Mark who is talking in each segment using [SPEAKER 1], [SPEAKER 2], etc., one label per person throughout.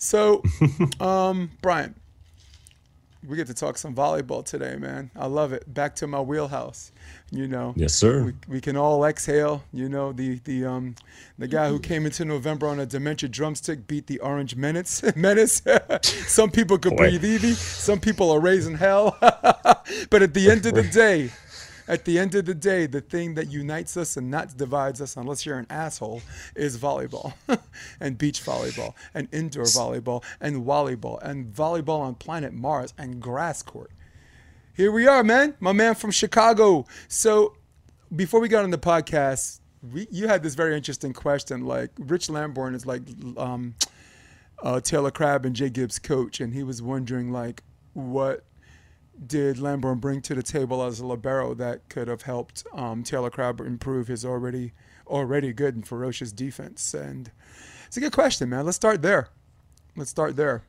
[SPEAKER 1] So, um, Bryan, we get to talk some volleyball today, man. I love it. Back to my wheelhouse. You know.
[SPEAKER 2] Yes, sir.
[SPEAKER 1] We, we can all exhale. You know, the the um the guy who came into November on a dementia drumstick beat the Orange Menace. Menace. some people could
[SPEAKER 2] Boy.
[SPEAKER 1] breathe easy. Some people are raising hell. but at the end of the day, at the end of the day, the thing that unites us and not divides us, unless you're an asshole, is volleyball and beach volleyball and indoor volleyball and volleyball and volleyball on planet Mars and grass court. Here we are, man. My man from Chicago. So before we got on the podcast, we, you had this very interesting question. Like Rich Lambourne is like um, uh, Taylor Crabb and Jake Gibb's coach, and he was wondering like what did Lambourne bring to the table as a libero that could have helped um, Taylor Crabb improve his already already good and ferocious defense? And it's a good question, man. Let's start there. Let's start there.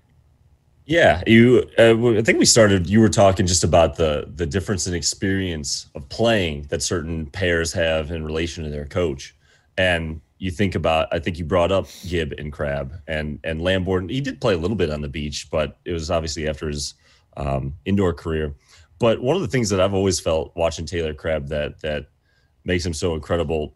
[SPEAKER 2] Yeah, you. Uh, I think we started. You were talking just about the the difference in experience of playing that certain pairs have in relation to their coach, and you think about. I think you brought up Gibb and Crabb and and Lambourne. He did play a little bit on the beach, but it was obviously after his um, indoor career. But one of the things that I've always felt watching Taylor Crabb that that makes him so incredible,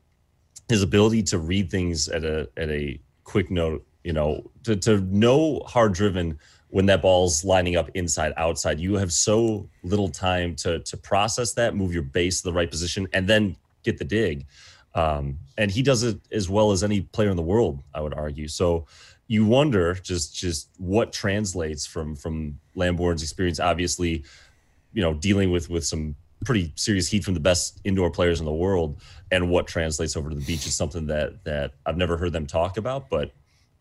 [SPEAKER 2] his ability to read things at a at a quick note. You know, to to know hard driven when that ball's lining up inside outside you have so little time to to process that move your base to the right position and then get the dig um, and he does it as well as any player in the world i would argue so you wonder just just what translates from from lambourne's experience obviously you know dealing with with some pretty serious heat from the best indoor players in the world and what translates over to the beach is something that that i've never heard them talk about but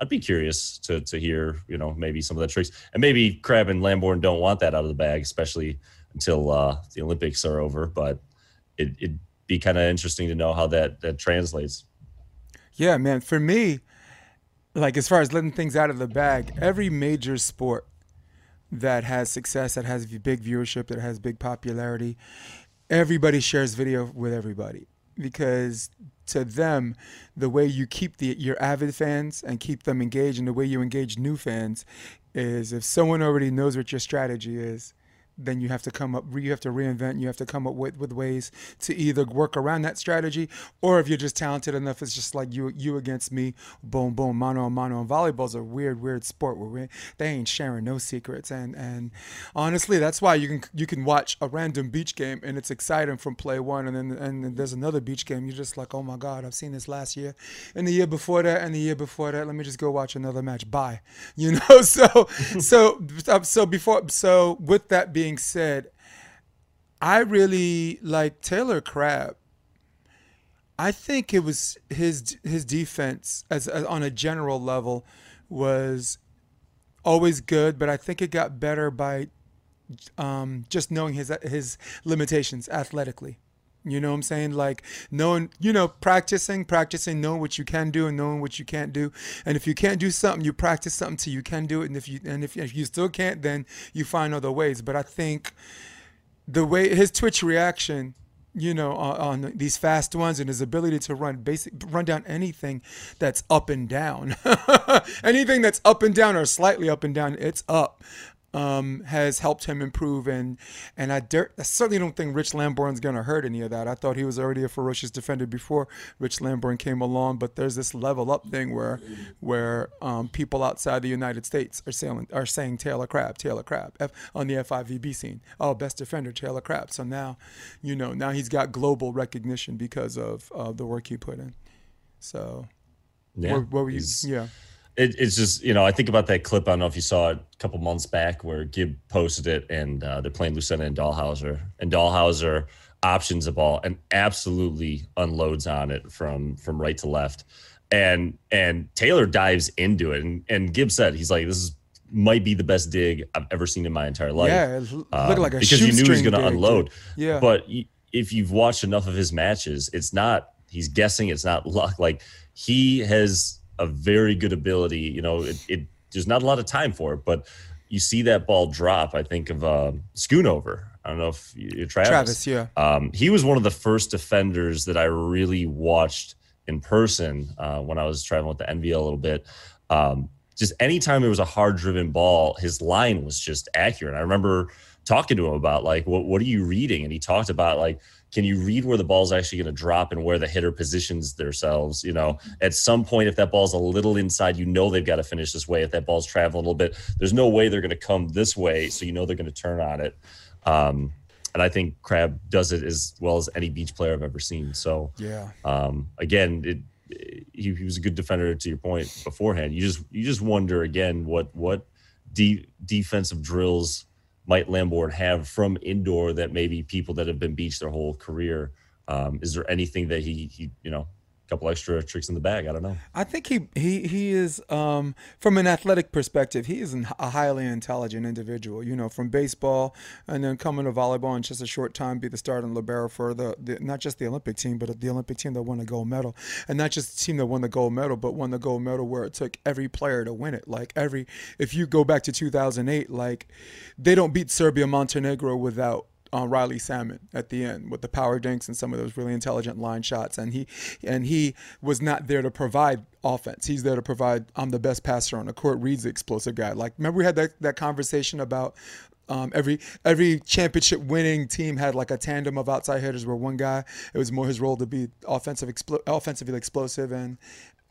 [SPEAKER 2] I'd be curious to to hear, you know, maybe some of the tricks, and maybe Crabb and Lambourne don't want that out of the bag, especially until uh, the Olympics are over. But it, it'd be kind of interesting to know how that that translates.
[SPEAKER 1] Yeah, man. For me, like as far as letting things out of the bag, every major sport that has success, that has big viewership, that has big popularity, everybody shares video with everybody. Because to them, the way you keep the your avid fans and keep them engaged, and the way you engage new fans, is if someone already knows what your strategy is, then you have to come up you have to reinvent you have to come up with, with ways to either work around that strategy or if you're just talented enough it's just like you you against me boom boom mano a mano. And volleyball's a weird weird sport where we, they ain't sharing no secrets. And and honestly that's why you can you can watch a random beach game and it's exciting from play one. And then and there's another beach game. You're just like oh my god i've seen this last year and the year before that and the year before that. Let me just go watch another match. Bye. You know so so so before so with that being said, I really like Taylor Crabb. I think it was his his defense as, as on a general level was always good, but I think it got better by um, just knowing his his limitations athletically. You know what I'm saying? Like knowing, you know, practicing, practicing, knowing what you can do and knowing what you can't do. And if you can't do something, you practice something till you can do it. And if you and if, if you still can't, then you find other ways. But I think the way his Twitch reaction, you know, on, on these fast ones and his ability to run basic run down anything that's up and down, anything that's up and down or slightly up and down, it's up um, has helped him improve. And and I, dare, I certainly don't think Rich Lambourne's going to hurt any of that. I thought he was already a ferocious defender before Rich Lamborn came along. But there's this level up thing where where um, people outside the United States are saying are saying Taylor Crabb, Taylor Crabb F, on the FIVB scene. Oh, best defender, Taylor Crabb. So now, you know, now he's got global recognition because of uh, the work he put in. So,
[SPEAKER 2] Yeah,
[SPEAKER 1] where, where were you? Yeah.
[SPEAKER 2] It, it's just you know I think about that clip. I don't know if you saw it a couple months back where Gibb posted it, and uh, they're playing Lucena and Dalhausser, and Dalhausser options the ball and absolutely unloads on it from from right to left, and and Taylor dives into it, and and Gibb said he's like this is might be the best dig I've ever seen in my entire life.
[SPEAKER 1] Yeah, it looked
[SPEAKER 2] um,
[SPEAKER 1] like a
[SPEAKER 2] because you knew he was going to unload.
[SPEAKER 1] Yeah.
[SPEAKER 2] But if you've watched enough of his matches, it's not he's guessing. It's not luck. Like he has a very good ability. You know, it, it there's not a lot of time for it, but you see that ball drop. I think of uh, Schoonover. I don't know if you're Travis.
[SPEAKER 1] Travis, yeah.
[SPEAKER 2] Um, he was one of the first defenders that I really watched in person uh, when I was traveling with the NVL a little bit. Um, just anytime there was a hard driven ball, his line was just accurate. I remember talking to him about like, what, what are you reading? And he talked about like, can you read where the ball's actually going to drop and where the hitter positions themselves? You know, at some point, if that ball's a little inside, you know they've got to finish this way. If that ball's traveling a little bit, there's no way they're going to come this way, so you know they're going to turn on it. Um, and I think Crabb does it as well as any beach player I've ever seen. So
[SPEAKER 1] yeah,
[SPEAKER 2] um, again, it, he, he, was a good defender to your point beforehand. You just you just wonder again what what de- defensive drills might Lambourne have from indoor that maybe people that have been beached their whole career? Um, is there anything that he, he you know, couple extra tricks in the bag? I don't know.
[SPEAKER 1] I think he he he is um, from an athletic perspective. He is a highly intelligent individual. You know, from baseball and then coming to volleyball in just a short time, be the starting libero for the, the not just the Olympic team, but the Olympic team that won a gold medal, and not just the team that won the gold medal, but won the gold medal where it took every player to win it. Like every, if you go back to 2008, like they don't beat Serbia Montenegro without on Riley Salmon at the end with the power dinks and some of those really intelligent line shots. And he and he was not there to provide offense. He's there to provide. I'm the best passer on the court. Reid's the explosive guy. Like remember we had that, that conversation about um, every every championship winning team had like a tandem of outside hitters where one guy it was more his role to be offensive expl- offensively explosive and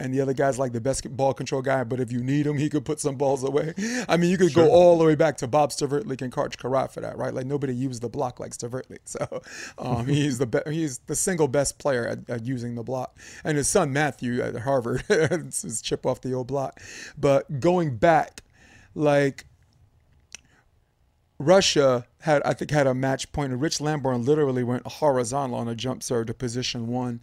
[SPEAKER 1] and the other guy's like the best ball control guy, but if you need him, he could put some balls away. I mean, you could sure. go all the way back to Bob Ctvrtlik and Karch Kiraly for that, right? Like nobody used the block like Ctvrtlik, so um, he's the be- he's the single best player at, at, using the block. And his son Matthew at Harvard is chip off the old block. But going back, like Russia had, I think, had a match point. And Rich Lambourne literally went horizontal on a jump serve to position one,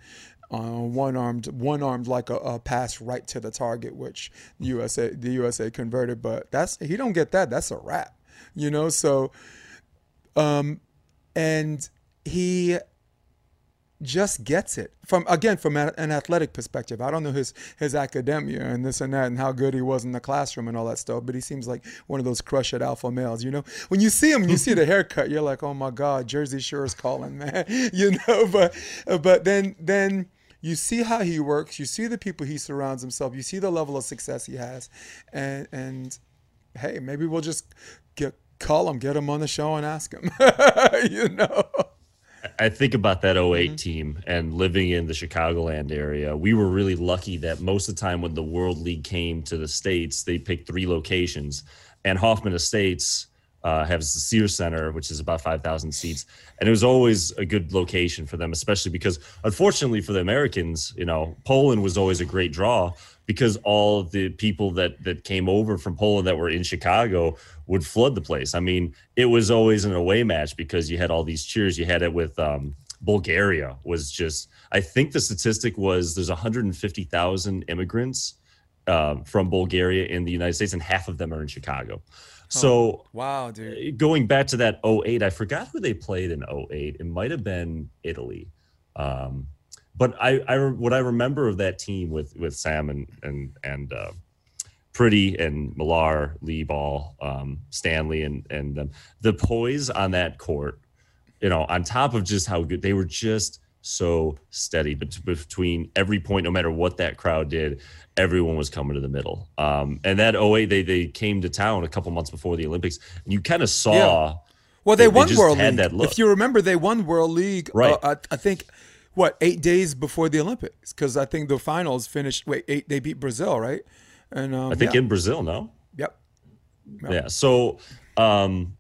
[SPEAKER 1] uh, one armed, one armed like a, a, pass right to the target, which USA the USA converted. But that's he don't get that. That's a wrap, you know. So, um, and he just gets it from again from an athletic perspective. I don't know his his academia and this and that and how good he was in the classroom and all that stuff, but he seems like one of those crush at alpha males. You know, when you see him, you see the haircut, you're like, oh my god, Jersey Shore is calling, man. You know, but but then then you see how he works, you see the people he surrounds himself, you see the level of success he has, and and hey, maybe we'll just get call him, get him on the show, and ask him. you know.
[SPEAKER 2] I think about that 8 mm-hmm. team and living in the Chicagoland area. We were really lucky that most of the time when the World League came to the States, they picked three locations. And Hoffman Estates uh, has the Sears Center, which is about 5,000 seats. And it was always a good location for them, especially because, unfortunately for the Americans, you know, Poland was always a great draw because all the people that that came over from Poland that were in Chicago would flood the place. I mean, it was always an away match because you had all these cheers. You had it with um, Bulgaria was just. I think the statistic was there's 150,000 immigrants uh, from Bulgaria in the United States, and half of them are in Chicago. So
[SPEAKER 1] oh, wow, dude.
[SPEAKER 2] Uh, going back to that 08, I forgot who they played in 08. It might have been Italy. Um, but I, I what I remember of that team with with Sam and and and uh, Priddy and Millar, Lloyd Ball, um, Stanley, and and um, the poise on that court, you know, on top of just how good they were, just so steady but between every point, no matter what that crowd did, everyone was coming to the middle. Um, and that 08, they they came to town a couple months before the Olympics, and you kind of saw. Yeah.
[SPEAKER 1] Well, they, they won they World League. If you remember, they won World League. Uh, right. Uh, I, I, think what eight days before the Olympics because I think the finals finished. Wait, eight. They beat Brazil, right?
[SPEAKER 2] And um, I think yeah. in Brazil, no.
[SPEAKER 1] Yep.
[SPEAKER 2] yep. Yeah. So um,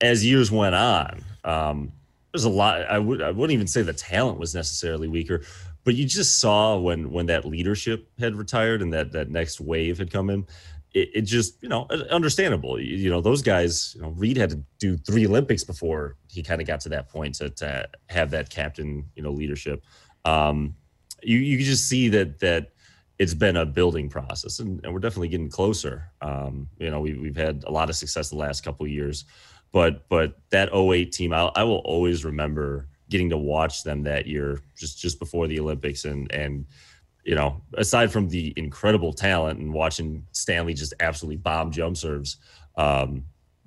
[SPEAKER 2] as years went on, um, there's a lot. I would I wouldn't even say the talent was necessarily weaker, but you just saw when when that leadership had retired and that that next wave had come in. It, it just you know understandable. You, you, know those guys. You know Reid had to do three Olympics before he kind of got to that point to, to have that captain you know leadership. Um, you you just see that that it's been a building process and, and we're definitely getting closer um, you know we, we've had a lot of success the last couple years but but that 08 team I, I will always remember getting to watch them that year just just before the olympics and and you know aside from the incredible talent and watching stanley just absolutely bomb jump serves Um,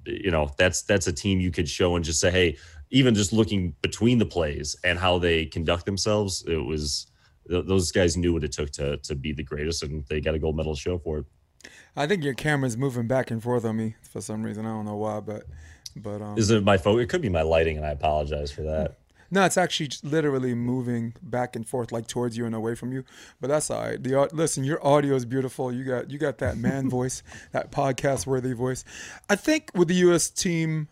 [SPEAKER 2] you know, that's that's a team you could show and just say, hey, even just looking between the plays and how they conduct themselves, it was those guys knew what it took to to be the greatest, and they got a gold medal show for it.
[SPEAKER 1] I think your camera's moving back and forth on me for some reason. I don't know why, but but um,
[SPEAKER 2] is it my phone? It could be my lighting, and I apologize for that.
[SPEAKER 1] No, it's actually literally moving back and forth, like towards you and away from you. But that's all right. The listen, your audio is beautiful. You got you got that man voice, that podcast worthy voice. I think with the U.S. team,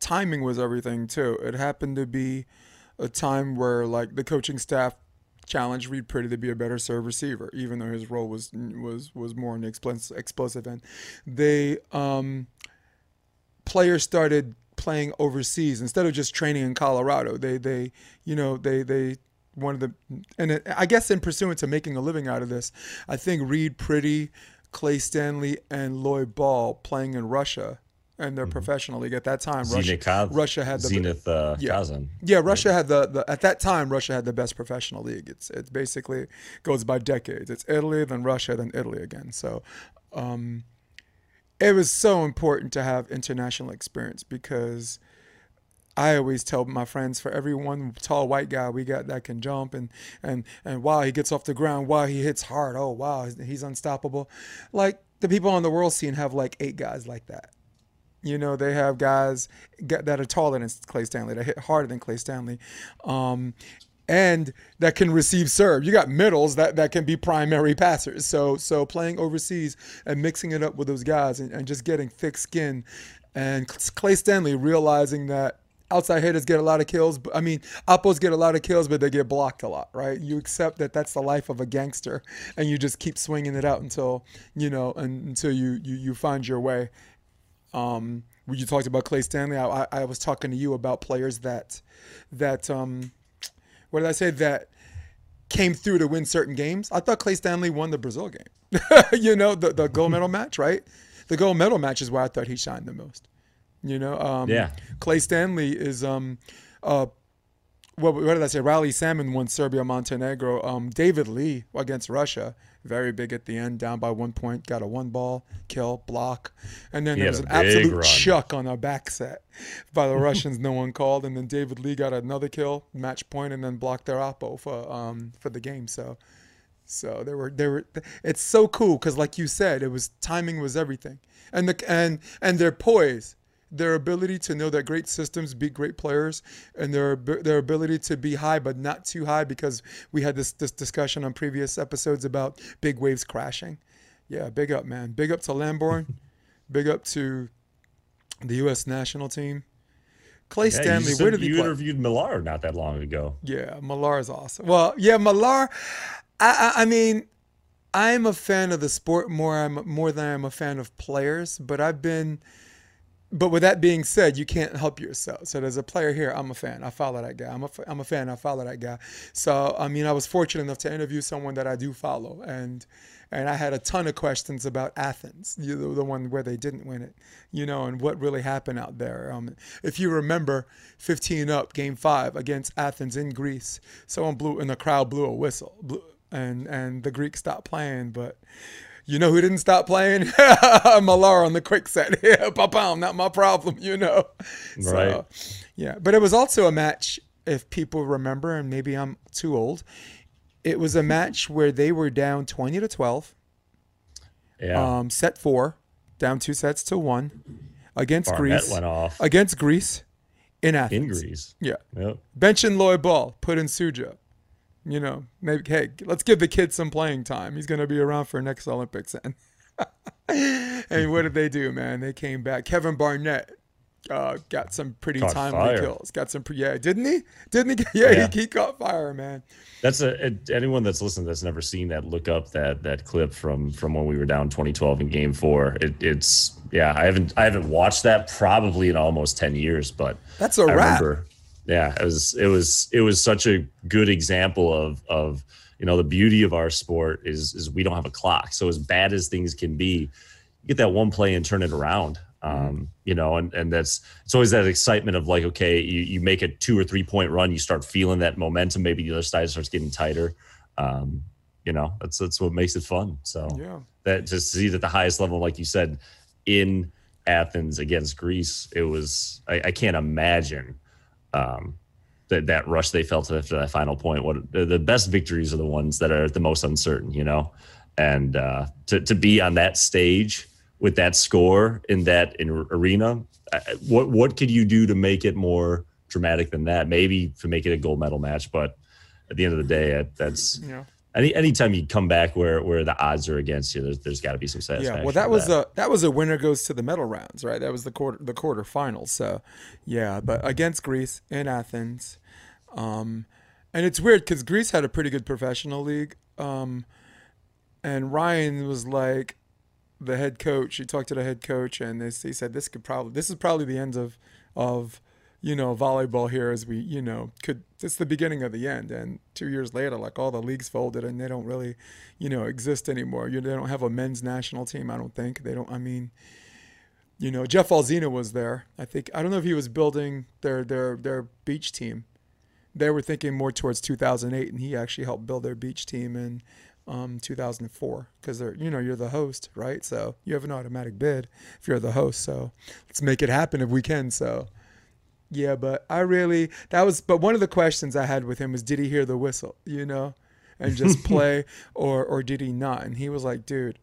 [SPEAKER 1] timing was everything too. It happened to be a time where like the coaching staff challenged Reid Priddy to be a better serve receiver, even though his role was was was more on the explosive end. They um, players started playing overseas instead of just training in Colorado. They they you know they they wanted to and it, I guess in pursuant to making a living out of this, I think Reid Priddy, Clay Stanley, and Lloyd Ball playing in Russia and their mm-hmm. professional league at that time. Russia, Kaz, Russia had the
[SPEAKER 2] Zenit uh,
[SPEAKER 1] yeah,
[SPEAKER 2] Kazan.
[SPEAKER 1] yeah. Russia right. had the, the at that time Russia had the best professional league. It's it's basically goes by decades. It's Italy, then Russia, then Italy again. So. Um, it was so important to have international experience because I always tell my friends for every one tall white guy we got that can jump and and and wow he gets off the ground wow he hits hard oh wow he's unstoppable. Like the people on the world scene have like eight guys like that. You know they have guys that are taller than Clay Stanley that hit harder than Clay Stanley. Um, and that can receive serve. You got middles that, that can be primary passers. So so playing overseas and mixing it up with those guys and, and just getting thick skin. And Clay Stanley realizing that outside hitters get a lot of kills. I mean, uppos get a lot of kills, but they get blocked a lot, right? You accept that that's the life of a gangster, and you just keep swinging it out until you know, until you you, you find your way. Um, when you talked about Clay Stanley, I, I, was talking to you about players that that um, what did I say that came through to win certain games. I thought Clay Stanley won the Brazil game. you know, the, the gold medal match, right? The gold medal match is where I thought he shined the most. You know, um,
[SPEAKER 2] yeah.
[SPEAKER 1] Clay Stanley is um, uh, what, what did I say? Riley Salmon won Serbia Montenegro. Um, David Lee against Russia very big at the end, down by one point, got a one ball kill block, and then he there was an absolute run. chuck on a back set by the Russians. no one called, and then David Lee got another kill, match point, and then blocked their oppo for um for the game. So. So there were there were it's so cool because like you said it was timing was everything and the and and their poise their ability to know that great systems beat great players and their their ability to be high but not too high because we had this this discussion on previous episodes about big waves crashing. Yeah, big up, man. Big up to Lambourne. big up to the U.S. national team. Clay yeah, Stanley, where did
[SPEAKER 2] you
[SPEAKER 1] he
[SPEAKER 2] interviewed Millar not that long ago?
[SPEAKER 1] Yeah, Millar is awesome. Well, yeah, Millar. I, I, I mean, I'm a fan of the sport more. I'm more than I'm a fan of players, but I've been but with that being said, you can't help yourself. So there's a player here. I'm a fan. I follow that guy. I'm a, I'm a fan. I follow that guy. So I mean, I was fortunate enough to interview someone that I do follow, and and I had a ton of questions about Athens, know, the one where they didn't win it, you know, and what really happened out there. Um, if you remember, 15 up, Game Five against Athens in Greece, someone blew and the crowd blew a whistle, blew, and and the Greeks stopped playing, but you know who didn't stop playing? Millar on the quick set. yeah, pam, not my problem, you know.
[SPEAKER 2] Right. So,
[SPEAKER 1] yeah, but it was also a match. If people remember, and maybe I'm too old, it was a match where they were down twenty to twelve.
[SPEAKER 2] Yeah.
[SPEAKER 1] Um, set four, down two sets to one, against
[SPEAKER 2] Barnett
[SPEAKER 1] Greece.
[SPEAKER 2] went off
[SPEAKER 1] against Greece, in Athens.
[SPEAKER 2] In Greece.
[SPEAKER 1] Yeah.
[SPEAKER 2] Yep.
[SPEAKER 1] Bench and Lloyd Ball, put in Suxho you know, maybe hey, let's give the kid some playing time. He's gonna be around for next Olympics. And and what did they do, man? They came back. Kevin Barnett uh, got some pretty caught timely fire. kills. Got some, pre- yeah, didn't he? Didn't he? Yeah, yeah. He, he, caught fire, man.
[SPEAKER 2] That's a, anyone that's listening that's never seen that. Look up that that clip from from when we were down 2012 in Game Four. It, it's yeah, I haven't I haven't watched that probably in almost 10 years, but
[SPEAKER 1] that's a I wrap. Remember,
[SPEAKER 2] yeah, it was it was it was such a good example of of you know the beauty of our sport is is we don't have a clock. So as bad as things can be, you get that one play and turn it around. Um, you know, and and that's it's always that excitement of like, okay, you, you make a two or three point run, you start feeling that momentum. Maybe the other side starts getting tighter. Um, you know, that's that's what makes it fun. So
[SPEAKER 1] yeah,
[SPEAKER 2] that just to see that the highest level, like you said, in Athens against Greece, it was I, I can't imagine um, that that rush they felt after that final point. What the best victories are the ones that are the most uncertain, you know, and uh, to to be on that stage with that score in that in arena, what what could you do to make it more dramatic than that? Maybe to make it a gold medal match, but at the end of the day, that's yeah any anytime you come back where where the odds are against you, there's, there's got to be some satisfaction.
[SPEAKER 1] Yeah, well, that was that. a that was a winner goes to the medal rounds, right? That was the quarter the quarterfinals. So, yeah, but against Greece in Athens, um, and it's weird because Greece had a pretty good professional league, um, and Ryan was like the head coach. He talked to the head coach, and this, he said this could probably this is probably the end of of you know, volleyball here as we, you know, could it's the beginning of the end. And two years later, like all the leagues folded and they don't really, you know, exist anymore. You they don't have a men's national team, I don't think. They don't I mean, you know, Jeff Alzina was there. I think I don't know if he was building their their their beach team. They were thinking more towards 2008, and he actually helped build their beach team in um, 2004 because they're you know you're the host, right? So you have an automatic bid if you're the host. So let's make it happen if we can. So yeah, but I really that was but one of the questions I had with him was did he hear the whistle, you know, and just play or or did he not? And he was like, dude,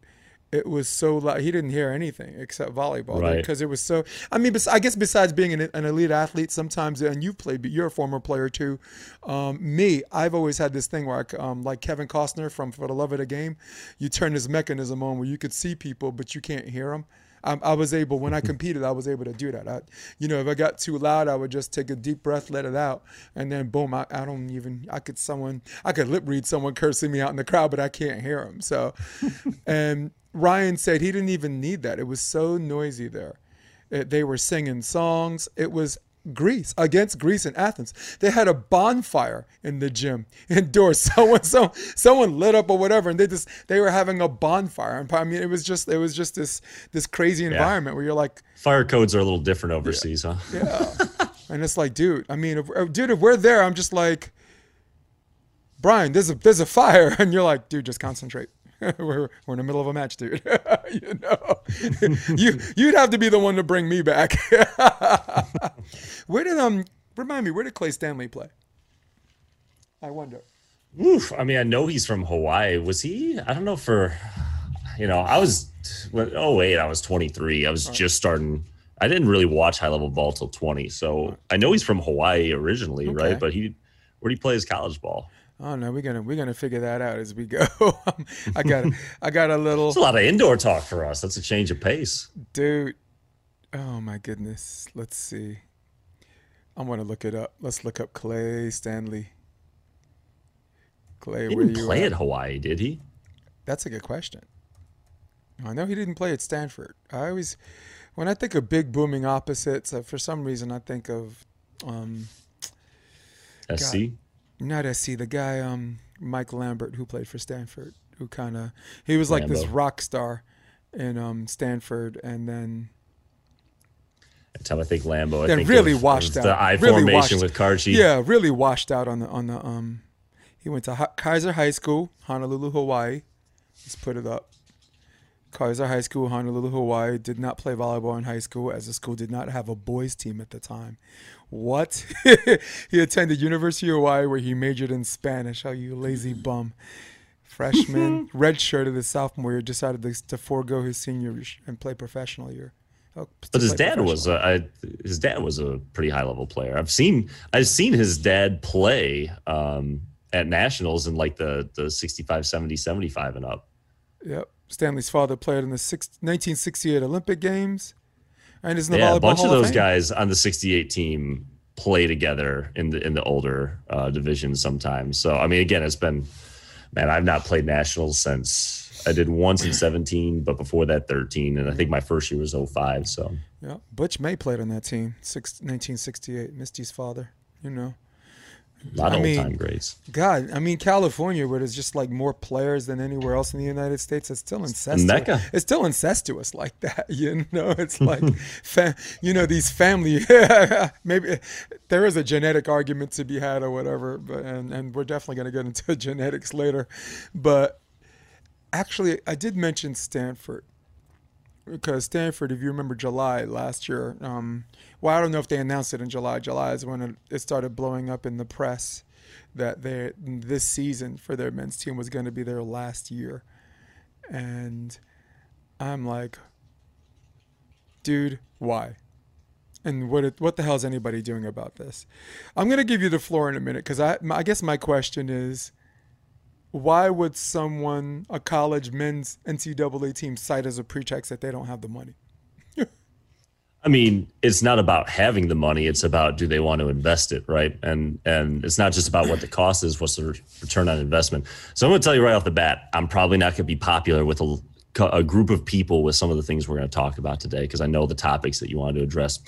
[SPEAKER 1] it was so loud. He didn't hear anything except volleyball right. because it was so. I mean, I guess besides being an, an, elite athlete, sometimes and you've played, but you're a former player too. Um, me, I've always had this thing where, I, um, like Kevin Costner from For the Love of the Game, you turn this mechanism on where you could see people but you can't hear them. I, I was able when I competed, I was able to do that. I, you know, if I got too loud, I would just take a deep breath, let it out, and then boom, I, I don't even. I could someone, I could lip read someone cursing me out in the crowd, but I can't hear them. So, and Ryan said he didn't even need that. It was so noisy there. It, they were singing songs. It was Greece against Greece in Athens. They had a bonfire in the gym indoors. Someone, so, someone lit up or whatever, and they just they were having a bonfire. And I mean, it was just it was just this this crazy environment yeah. where you're like,
[SPEAKER 2] fire codes are a little different overseas,
[SPEAKER 1] yeah,
[SPEAKER 2] huh?
[SPEAKER 1] Yeah, and it's like, dude. I mean, if, dude, if we're there, I'm just like, Bryan, there's a there's a fire, and you're like, dude, just concentrate. we're, we're in the middle of a match, dude. you know, you you'd have to be the one to bring me back. where did um remind me? Where did Clay Stanley play? I wonder.
[SPEAKER 2] Oof. I mean, I know he's from Hawaii. Was he? I don't know. For you know, I was. Oh wait, I was 23. I was right. just starting. I didn't really watch high level ball till 20. So I know he's from Hawaii originally, okay. right? But he, where did he play his college ball?
[SPEAKER 1] Oh no, we're gonna we're gonna figure that out as we go. I got I got a little.
[SPEAKER 2] It's a lot of indoor talk for us. That's a change of pace,
[SPEAKER 1] dude. Oh my goodness. Let's see. I'm gonna look it up. Let's look up Clay Stanley.
[SPEAKER 2] Clay, he didn't play at? at Hawaii, did he?
[SPEAKER 1] That's a good question. I know he didn't play at Stanford. I always, when I think of big booming opposites, uh, for some reason I think of um,
[SPEAKER 2] SC. God,
[SPEAKER 1] not SC, the guy um Mike Lambert who played for Stanford, who kind of he was like Lambo. this rock star in um Stanford, and then.
[SPEAKER 2] Time I think Lambo. I think
[SPEAKER 1] really washed out.
[SPEAKER 2] The I
[SPEAKER 1] really
[SPEAKER 2] formation washed, with Karchi.
[SPEAKER 1] Yeah, really washed out on the on the um. He went to Kaiser High School, Honolulu, Hawaii. Let's put it up. Kaiser High School, Honolulu, Hawaii. Did not play volleyball in high school as the school did not have a boys team at the time. What? he attended University of Hawaii where he majored in Spanish. Oh, you lazy bum. Freshman, redshirted his sophomore year, decided to, to forego his senior year and play professional year.
[SPEAKER 2] Oh, but his dad was a, I, his dad was a pretty high level player. I've seen I've seen his dad play um, at nationals in like the the 65, 70, 75 and up.
[SPEAKER 1] Yep. Stanley's father played in the six, 1968 Olympic Games, and is in the
[SPEAKER 2] yeah,
[SPEAKER 1] a bunch
[SPEAKER 2] Hall
[SPEAKER 1] of
[SPEAKER 2] those of guys on the 68 team play together in the in the older uh, divisions sometimes. So I mean, again, it's been man, I've not played nationals since I did once in 17, but before that 13, and I think my first year was 05. So
[SPEAKER 1] yeah, Butch May played on that team, six, 1968. Misty's father, you know.
[SPEAKER 2] A lot of old time greats.
[SPEAKER 1] God, I mean, California, where there's just like more players than anywhere else in the United States, it's still incestuous. Mecca. It's still incestuous like that. You know, it's like, fa- you know, these family. maybe there is a genetic argument to be had or whatever, but and and we're definitely going to get into genetics later. But actually, I did mention Stanford. Because Stanford, if you remember July last year, um, well, I don't know if they announced it in July. July is when it, it started blowing up in the press that they this season for their men's team was going to be their last year, and I'm like, dude, why? And what it, what the hell is anybody doing about this? I'm gonna give you the floor in a minute because I I guess my question is, why would someone a college men's NCAA team cite as a pretext that they don't have the money?
[SPEAKER 2] I mean, it's not about having the money; it's about do they want to invest it, right? And and it's not just about what the cost is; what's the return on investment. So I'm going to tell you right off the bat, I'm probably not going to be popular with a a group of people with some of the things we're going to talk about today because I know the topics that you wanted to address.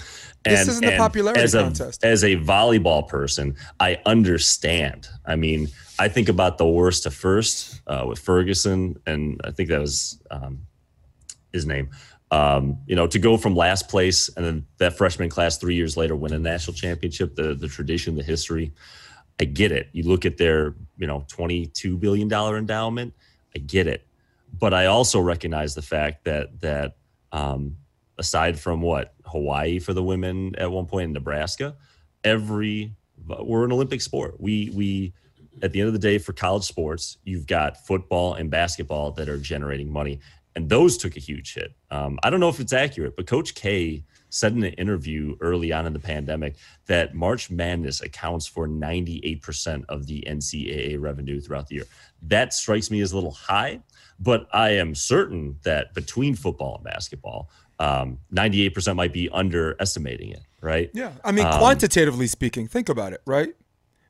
[SPEAKER 1] And, this isn't a popularity
[SPEAKER 2] as a,
[SPEAKER 1] contest.
[SPEAKER 2] As a volleyball person, I understand. I mean, I think about the worst to first uh, with Ferguson, and I think that was um, his name. Um, you know, to go from last place and then that freshman class three years later win a national championship, the the tradition, the history. I get it. You look at their, you know, twenty-two billion dollar endowment. I get it but I also recognize the fact that that um, aside from what Hawaii for the women at one point in Nebraska, every we're an Olympic sport. We we at the end of the day for college sports, you've got football and basketball that are generating money, and those took a huge hit. Um, I don't know if it's accurate, but Coach K said in an interview early on in the pandemic that March Madness accounts for 98% of the NCAA revenue throughout the year. That strikes me as a little high. But I am certain that between football and basketball, um, 98% might be underestimating it, right?
[SPEAKER 1] Yeah. I mean, um, quantitatively speaking, think about it, right?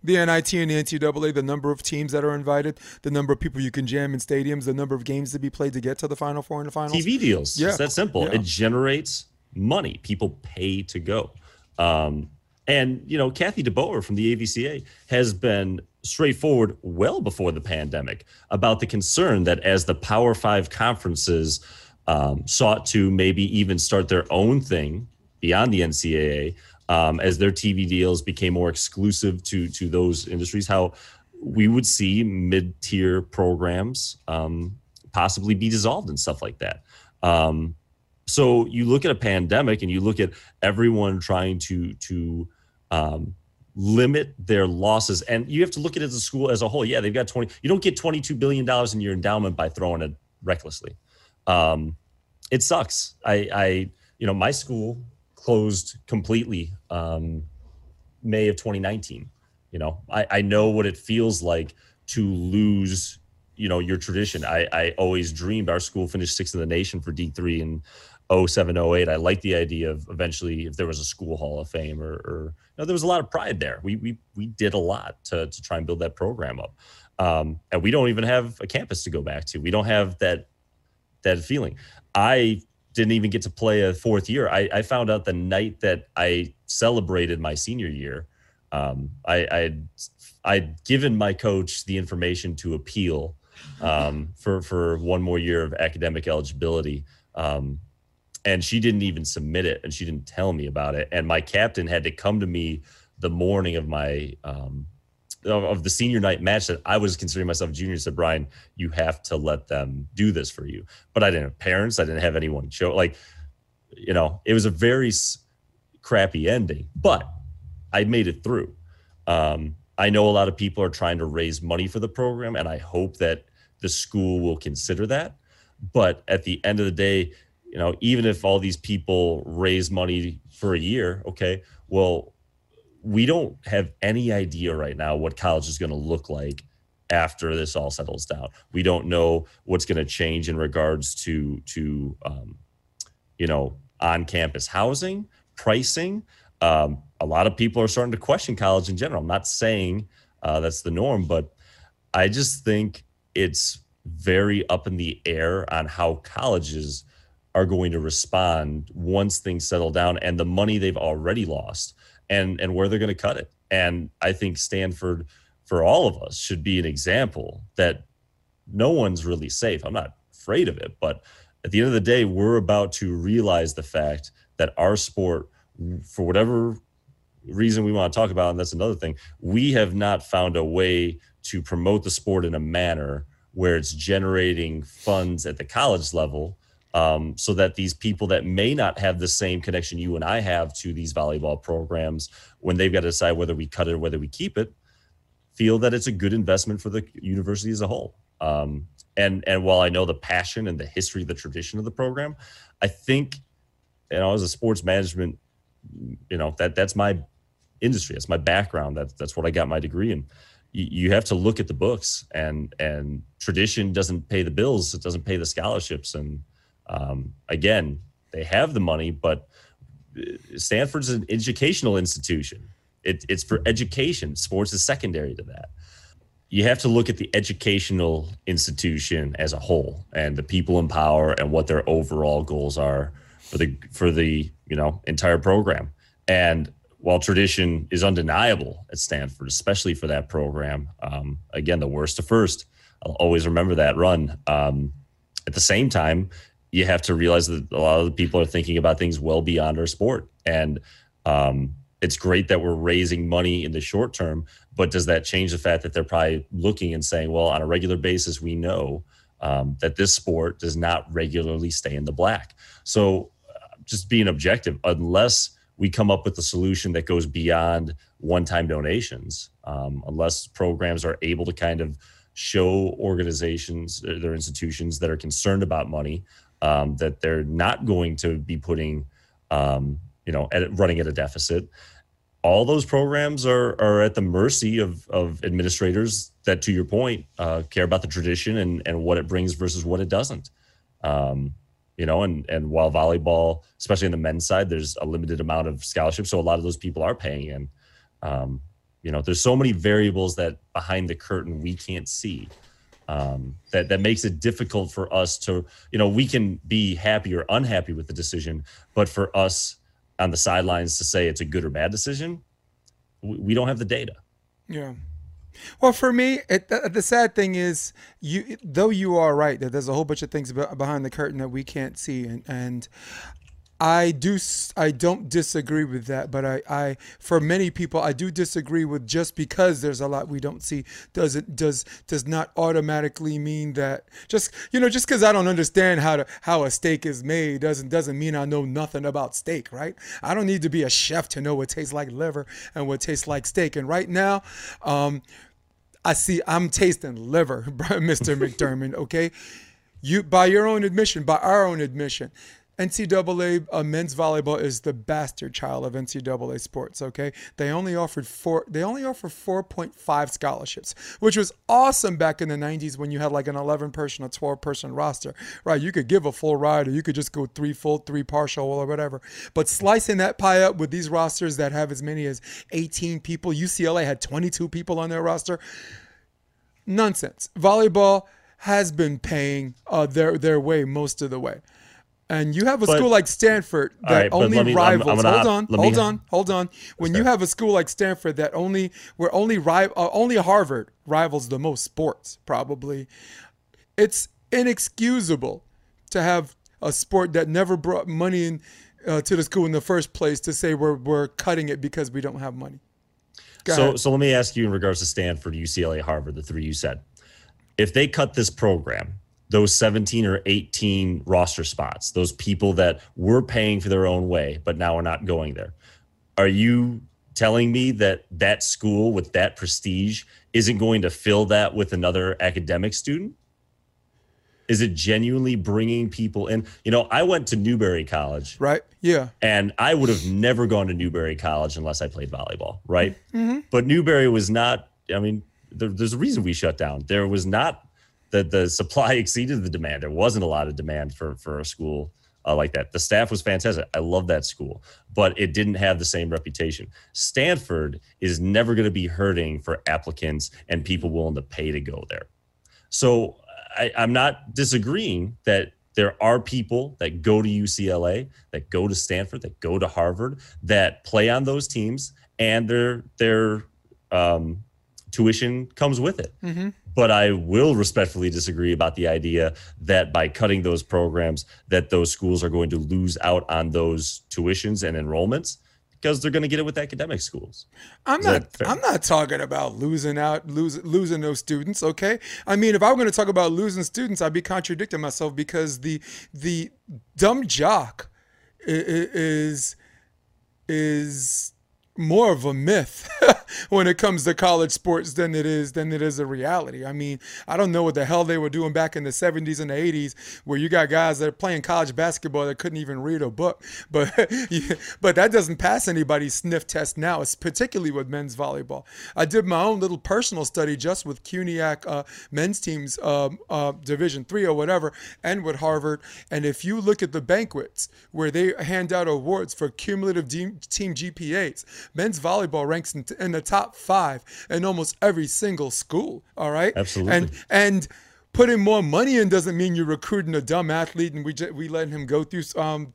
[SPEAKER 1] The NIT and the NCAA, the number of teams that are invited, the number of people you can jam in stadiums, the number of games to be played to get to the Final Four and the finals.
[SPEAKER 2] TV deals. Yeah. It's that simple. Yeah. It generates money. People pay to go. Um, and, you know, Kathy DeBoer from the AVCA has been straightforward well before the pandemic about the concern that as the Power Five conferences um, sought to maybe even start their own thing beyond the NCAA, um, as their TV deals became more exclusive to to those industries, how we would see mid tier programs um, possibly be dissolved and stuff like that. Um, so you look at a pandemic and you look at everyone trying to to um, limit their losses. And you have to look at it as a school as a whole. Yeah, they've got 20. You don't get $22 billion in your endowment by throwing it recklessly. Um, it sucks. I, I, you know, my school closed completely um, May of 2019. You know, I, I know what it feels like to lose, you know, your tradition. I, I always dreamed our school finished sixth in the nation for D3 and 07, 08. I like the idea of eventually if there was a school hall of fame or, or you know, there was a lot of pride there. We, we, we did a lot to, to try and build that program up. Um, and we don't even have a campus to go back to. We don't have that, that feeling. I didn't even get to play a fourth year. I, I found out the night that I celebrated my senior year. Um, I, I'd, I'd given my coach the information to appeal um, for, for one more year of academic eligibility. Um, and she didn't even submit it and she didn't tell me about it and my captain had to come to me the morning of my um, of, the senior night match that I was considering myself junior said Bryan you have to let them do this for you. But I didn't have parents I didn't have anyone show like you know it was a very crappy ending but I made it through. Um, I know a lot of people are trying to raise money for the program and I hope that the school will consider that. But at the end of the day you know, even if all these people raise money for a year, okay, well, we don't have any idea right now what college is going to look like after this all settles down. We don't know what's going to change in regards to to um, you know on campus housing, pricing. Um, a lot of people are starting to question college in general. I'm not saying uh, that's the norm, but I just think it's very up in the air on how colleges are going to respond once things settle down and the money they've already lost and and where they're going to cut it. And I think Stanford for all of us should be an example that no one's really safe. I'm not afraid of it, but at the end of the day, we're about to realize the fact that our sport, for whatever reason we want to talk about, and that's another thing, we have not found a way to promote the sport in a manner where it's generating funds at the college level um, so that these people that may not have the same connection you and I have to these volleyball programs, when they've got to decide whether we cut it or whether we keep it, feel that it's a good investment for the university as a whole. Um, and and while I know the passion and the history, the tradition of the program, I think, you know, as a sports management, you know that that's my industry, that's my background, that's that's what I got my degree in. You, you have to look at the books, and and tradition doesn't pay the bills, it doesn't pay the scholarships, and um, again, they have the money, but uh, Stanford's an educational institution. It, it's for education. Sports is secondary to that. You have to look at the educational institution as a whole and the people in power and what their overall goals are for the for the you know entire program. And while tradition is undeniable at Stanford, especially for that program, um, again the worst to first. I'll always remember that run. Um, at the same time, you have to realize that a lot of the people are thinking about things well beyond our sport. And um, it's great that we're raising money in the short term, but does that change the fact that they're probably looking and saying, well, on a regular basis, we know um, that this sport does not regularly stay in the black. So, uh, just being objective, unless we come up with a solution that goes beyond one time donations, um, unless programs are able to kind of show organizations, uh, their institutions that are concerned about money, um, that they're not going to be putting, um, you know, at, running at a deficit. All those programs are are at the mercy of of administrators that, to your point, uh, care about the tradition and and what it brings versus what it doesn't. Um, you know, and and while volleyball, especially on the men's side, there's a limited amount of scholarships, so a lot of those people are paying in. Um, you know, there's so many variables that behind the curtain we can't see um, that that makes it difficult for us to you know we can be happy or unhappy with the decision but for us on the sidelines to say it's a good or bad decision we, don't have the data.
[SPEAKER 1] Yeah. Well, for me, it, the, the, sad thing is, you though you are right that there's a whole bunch of things behind the curtain that we can't see, and, and I do I don't disagree with that, but I, I for many people I do disagree with just because there's a lot we don't see doesn't does does not automatically mean that just you know just because I don't understand how to how a steak is made doesn't doesn't mean I know nothing about steak, right? I don't need to be a chef to know what tastes like liver and what tastes like steak. And right now, um, I see I'm tasting liver, Mr. McDermand. Okay, you by your own admission, by our own admission NCAA uh, men's volleyball is the bastard child of NCAA sports. Okay, they only offered four. They only offer 4.5 scholarships, which was awesome back in the 90s when you had like an 11 person or 12 person roster. Right, you could give a full ride, or you could just go three full, three partial, or whatever. But slicing that pie up with these rosters that have as many as 18 people, UCLA had 22 people on their roster. Nonsense. Volleyball has been paying uh, their their way most of the way. And you have a but, school like Stanford that right, only me, rivals. I'm, I'm hold on, hold me, on, hold on. When you have a school like Stanford that only where only uh, only Harvard rivals the most sports, probably, it's inexcusable to have a sport that never brought money in uh, to the school in the first place to say we're we're cutting it because we don't have money.
[SPEAKER 2] Go so ahead. so let me ask you in regards to Stanford, UCLA, Harvard, the three you said, if they cut this program those 17 or 18 roster spots, those people that were paying for their own way, but now are not going there. Are you telling me that that school with that prestige isn't going to fill that with another academic student? Is it genuinely bringing people in? You know, I went to Newberry College.
[SPEAKER 1] Right. Yeah.
[SPEAKER 2] And I would have never gone to Newberry College unless I played volleyball. Right. Mm-hmm. But Newberry was not, I mean, there, there's a reason we shut down. There was not the the supply exceeded the demand. There wasn't a lot of demand for for a school uh, like that. The staff was fantastic. I love that school, but it didn't have the same reputation. Stanford is never going to be hurting for applicants and people willing to pay to go there. So I, I'm not disagreeing that there are people that go to UCLA, that go to Stanford, that go to Harvard, that play on those teams, and their their um, tuition comes with it. Mm-hmm. But I will respectfully disagree about the idea that by cutting those programs, that those schools are going to lose out on those tuitions and enrollments because they're going to get it with academic schools.
[SPEAKER 1] I'm not. I'm not talking about losing out, losing losing those students. Okay. I mean, if I were going to talk about losing students, I'd be contradicting myself because the the dumb jock is is more of a myth when it comes to college sports than it is than it is a reality. I mean, I don't know what the hell they were doing back in the 70s and the 80s where you got guys that are playing college basketball that couldn't even read a book. But but that doesn't pass anybody's sniff test now, it's particularly with men's volleyball. I did my own little personal study just with CUNYAC uh, men's teams um, uh, Division 3 or whatever and with Harvard and if you look at the banquets where they hand out awards for cumulative team GPAs men's volleyball ranks in, in, the top five in almost every single school. All right,
[SPEAKER 2] absolutely.
[SPEAKER 1] And and putting more money in doesn't mean you're recruiting a dumb athlete and we just, we let him go through. Um,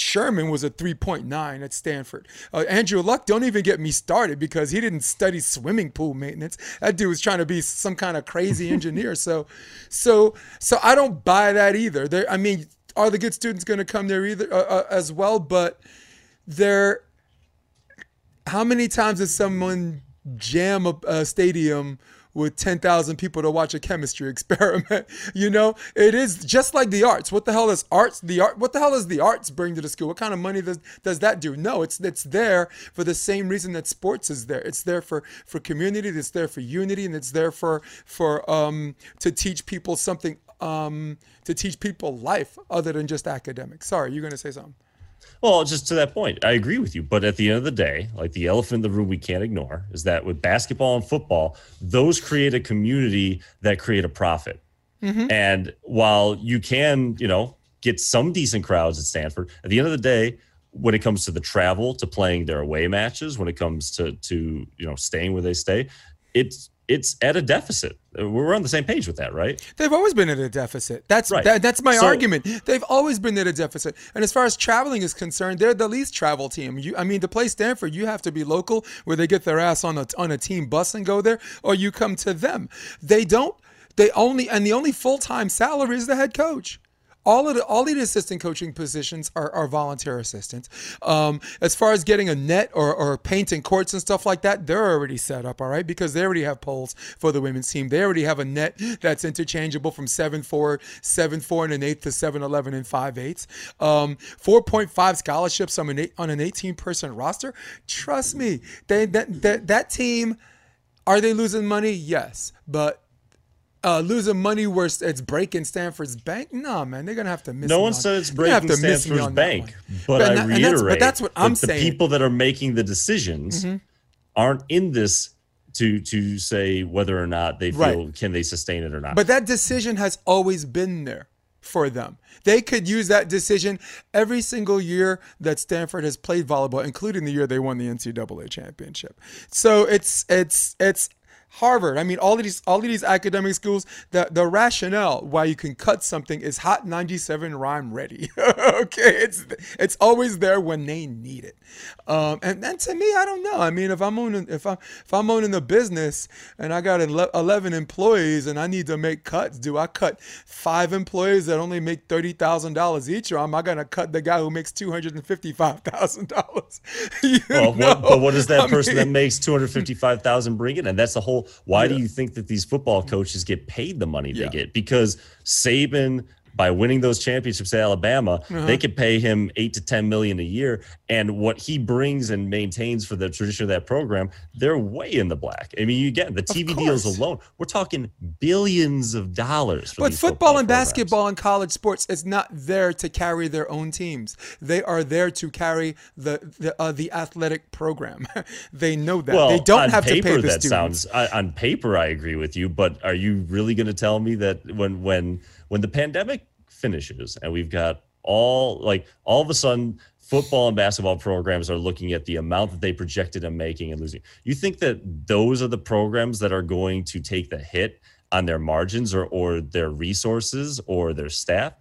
[SPEAKER 1] Sherman was a 3.9 at Stanford. Uh, Andrew Luck, don't even get me started because he didn't study swimming pool maintenance. That dude was trying to be some kind of crazy engineer. so, so, so I don't buy that either. There, I mean, are the good students going to come there either uh, uh, as well? But they're how many times does someone jam a, a stadium with 10,000 people to watch a chemistry experiment. you know, it is just like the arts. What the hell is arts the art what the hell does the arts bring to the school? What kind of money does does that do? No, it's it's there for the same reason that sports is there. It's there for for community, it's there for unity and it's there for for um to teach people something um to teach people life other than just academics. Sorry, you're going to say something.
[SPEAKER 2] Well, just to that point, I agree with you. But at the end of the day, like the elephant in the room we can't ignore is that with basketball and football, those create a community that create a profit. Mm-hmm. And while you can, you know, get some decent crowds at Stanford, at the end of the day, when it comes to the travel, to playing their away matches, when it comes to to you know staying where they stay, it's it's at a deficit. We're on the same page with that, right?
[SPEAKER 1] They've always been at a deficit. That's right. That, that's my so, argument. They've always been at a deficit. And as far as traveling is concerned, they're the least travel team. You, I mean, to play Stanford, you have to be local, where they get their ass on a on a team bus and go there, or you come to them. They don't. They only and the only full time salary is the head coach all of the all the assistant coaching positions are, are volunteer assistants. Um, as far as getting a net or, or painting courts and stuff like that, they're already set up, all right, because they already have poles for the women's team. They already have a net that's interchangeable from seven four, seven four and an eighth to seven eleven and five eighths. Um, Four point five scholarships on an eight, on an eighteen person roster. Trust me, they that that that team. Are they losing money? Yes, but uh, losing money where it's breaking Stanford's bank? No, man, they're gonna have to miss.
[SPEAKER 2] No one said it's breaking Stanford's bank, but, but, I reiterate, that's, but that's what I'm saying. The people that are making the decisions mm-hmm. aren't in this to to say whether or not they feel right. can they sustain it or not.
[SPEAKER 1] But that decision has always been there for them. They could use that decision every single year that Stanford has played volleyball, including the year they won the NCAA championship. So it's it's it's Harvard. I mean, all of these all of these academic schools, the, the rationale why you can cut something is hot 97 rhyme ready. okay, it's it's always there when they need it. Um, and then to me, I don't know. I mean, if I'm owning if I if I'm owning a business and I got 11 employees and I need to make cuts, do I cut five employees that only make thirty thousand dollars each, or am I gonna cut the guy who makes two hundred and fifty five thousand dollars?
[SPEAKER 2] Well, what, but what does that I person mean, that makes two hundred fifty five thousand bring in? And that's the whole why yeah. do you think that these football coaches get paid the money yeah. they get? Because Saban, by winning those championships at Alabama, uh-huh. they could pay him eight to ten million a year, and what he brings and maintains for the tradition of that program, they're way in the black. I mean, you get the TV deals alone. We're talking billions of dollars.
[SPEAKER 1] but football,
[SPEAKER 2] football
[SPEAKER 1] and programs. basketball and college sports is not there to carry their own teams. They are there to carry the the, uh, the athletic program. they know that.
[SPEAKER 2] Well,
[SPEAKER 1] they don't have
[SPEAKER 2] paper,
[SPEAKER 1] to pay the
[SPEAKER 2] that
[SPEAKER 1] students.
[SPEAKER 2] Sounds, on paper, I agree with you. But are you really going to tell me that when when when the pandemic finishes and we've got all like all of a sudden football and basketball programs are looking at the amount that they projected them making and losing. You think that those are the programs that are going to take the hit on their margins or or their resources or their staff?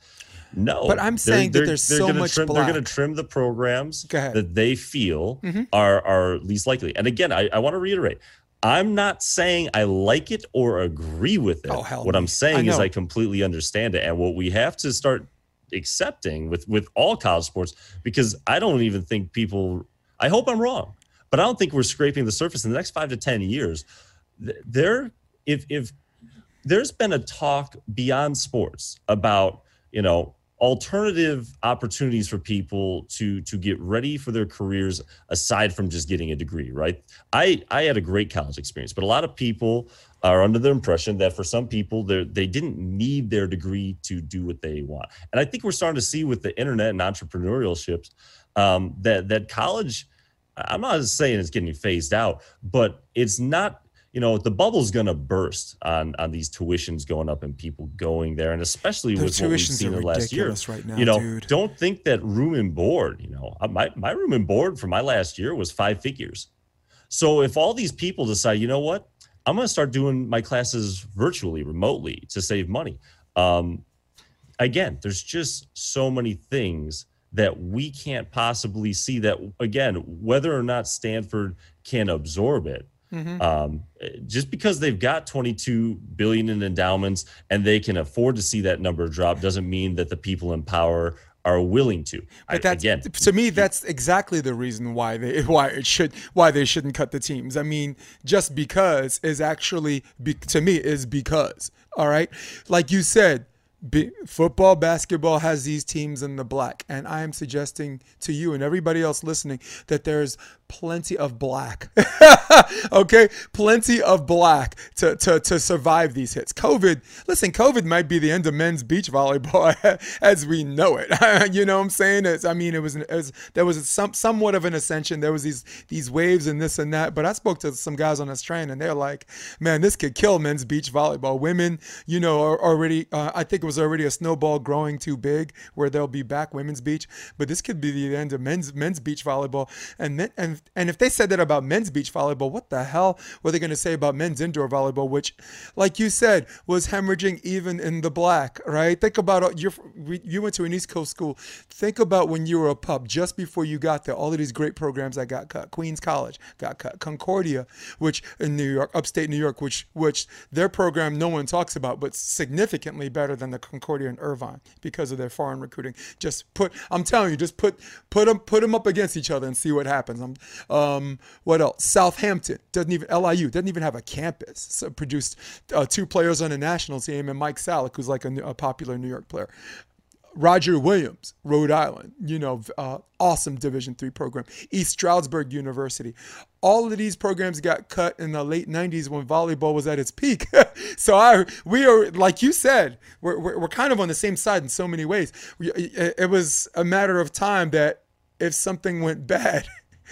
[SPEAKER 2] No,
[SPEAKER 1] but I'm saying they're, that there's so much.
[SPEAKER 2] Trim, they're going to trim the programs that they feel mm-hmm. are are least likely. And again, I, I want to reiterate: I'm not saying I like it or agree with it. Oh, hell what I'm saying I is I completely understand it. And what we have to start accepting with with all college sports, because I don't even think people I hope I'm wrong, but I don't think we're scraping the surface in the next five to 10 years. There, if, if there's been a talk beyond sports about, you know, alternative opportunities for people to to get ready for their careers aside from just getting a degree right? I i had a great college experience but a lot of people are under the impression that for some people they they didn't need their degree to do what they want. And i think we're starting to see with the internet and entrepreneurship um, that that college i'm not saying it's getting phased out but it's not you know the bubble's going to burst on on these tuitions going up and people going there and especially Their with what we've seen in the last year.
[SPEAKER 1] right now,
[SPEAKER 2] you know
[SPEAKER 1] dude.
[SPEAKER 2] don't think that room and board you know uh, my, my room and board for my last year was five figures. So if all these people decide you know what? I'm going to start doing my classes virtually remotely to save money um, again there's just so many things that we can't possibly see that again whether or not stanford can absorb it Mm-hmm. Um, just because they've got 22 billion in endowments and they can afford to see that number drop doesn't mean that the people in power are willing to.
[SPEAKER 1] But that's again, to me, that's exactly the reason why they why it should why they shouldn't cut the teams. I mean, just because is actually be, to me is because. All right, like you said, be, football, basketball has these teams in the black, and I am suggesting to you and everybody else listening that there's plenty of black. okay, plenty of black to, to, to survive these hits. COVID, listen, COVID might be the end of men's beach volleyball as we know it. you know what I'm saying? It's, I mean, it was, it was there was some somewhat of an ascension. There was these these waves and this and that. But I spoke to some guys on this train, and they're like, "Man, this could kill men's beach volleyball. Women, you know, are already. Uh, I think it was already a snowball growing too big, where they'll be back women's beach. But this could be the end of men's men's beach volleyball. And then and and if they said that about men's beach volleyball, what the hell were they going to say about men's indoor volleyball, which, like you said, was hemorrhaging even in the black, right? Think about you you went to an East Coast school. Think about when you were a pup, just before you got there, all of these great programs that got cut. Queens College got cut. Concordia, which in New York, upstate New York, which which their program no one talks about, but significantly better than the Concordia in Irvine because of their foreign recruiting. Just put, I'm telling you, just put put them put them up against each other and see what happens. I'm, um, what else? Southampton doesn't even LIU doesn't even have a campus. So produced uh, two players on a national team and Mike Salick, who's like a, a popular New York player. Roger Williams, Rhode Island, you know, uh, awesome Division three program. East Stroudsburg University. All of these programs got cut in the late '90s when volleyball was at its peak. so I, we are, like you said, we're, we're, we're, kind of on the same side in so many ways. It was a matter of time that if something went bad,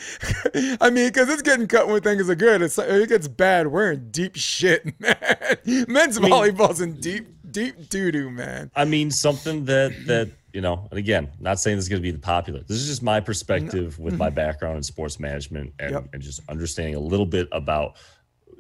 [SPEAKER 1] I mean, because it's getting cut when things are good. It's, like, it gets bad. We're in deep shit, man. Men's I mean, volleyball's in deep, deep doo doo, man.
[SPEAKER 2] I mean, something that that you know, and again, not saying this is going to be the popular. This is just my perspective no. with my mm-hmm. background in sports management and, yep. and just understanding a little bit about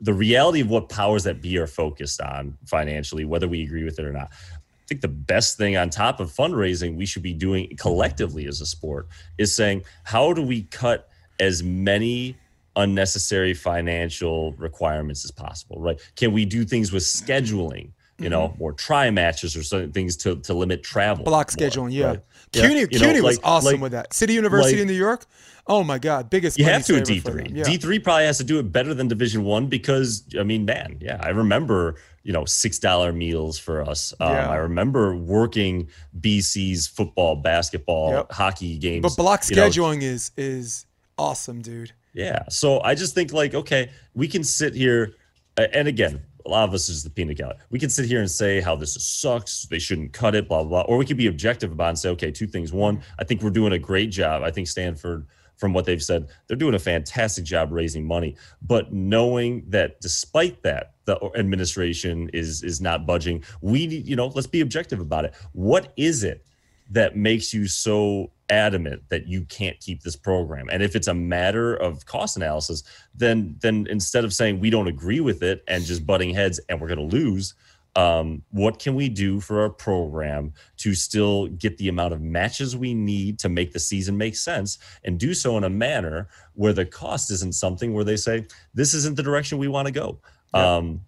[SPEAKER 2] the reality of what powers that be are focused on financially, whether we agree with it or not. I think the best thing on top of fundraising we should be doing collectively as a sport is saying, how do we cut as many unnecessary financial requirements as possible, right? Can we do things with scheduling? You know, mm-hmm. more try matches or certain things to, to limit travel.
[SPEAKER 1] Block scheduling, yeah. Right? CUNY, yeah. CUNY know, was like, awesome like, with that. City University like, in New York. Oh my God, biggest.
[SPEAKER 2] You have to at D three. Yeah. D three probably has to do it better than Division One because I mean, man, yeah, I remember you know six dollar meals for us. Um, yeah. I remember working BC's football, basketball, yep. hockey games.
[SPEAKER 1] But block scheduling know. is is awesome, dude.
[SPEAKER 2] Yeah. So I just think like, okay, we can sit here, and again, a lot of us is the peanut gallery. We can sit here and say how this sucks. They shouldn't cut it, blah, blah, blah. Or we could be objective about and say, okay, two things. One, I think we're doing a great job. I think Stanford, from what they've said, they're doing a fantastic job raising money. But knowing that despite that, the administration is is not budging, we you know, let's be objective about it. What is it that makes you so adamant that you can't keep this program. And if it's a matter of cost analysis then then instead of saying we don't agree with it and just butting heads and we're going to lose um, what can we do for our program to still get the amount of matches we need to make the season make sense and do so in a manner where the cost isn't something where they say this isn't the direction we want to go. Yeah. um,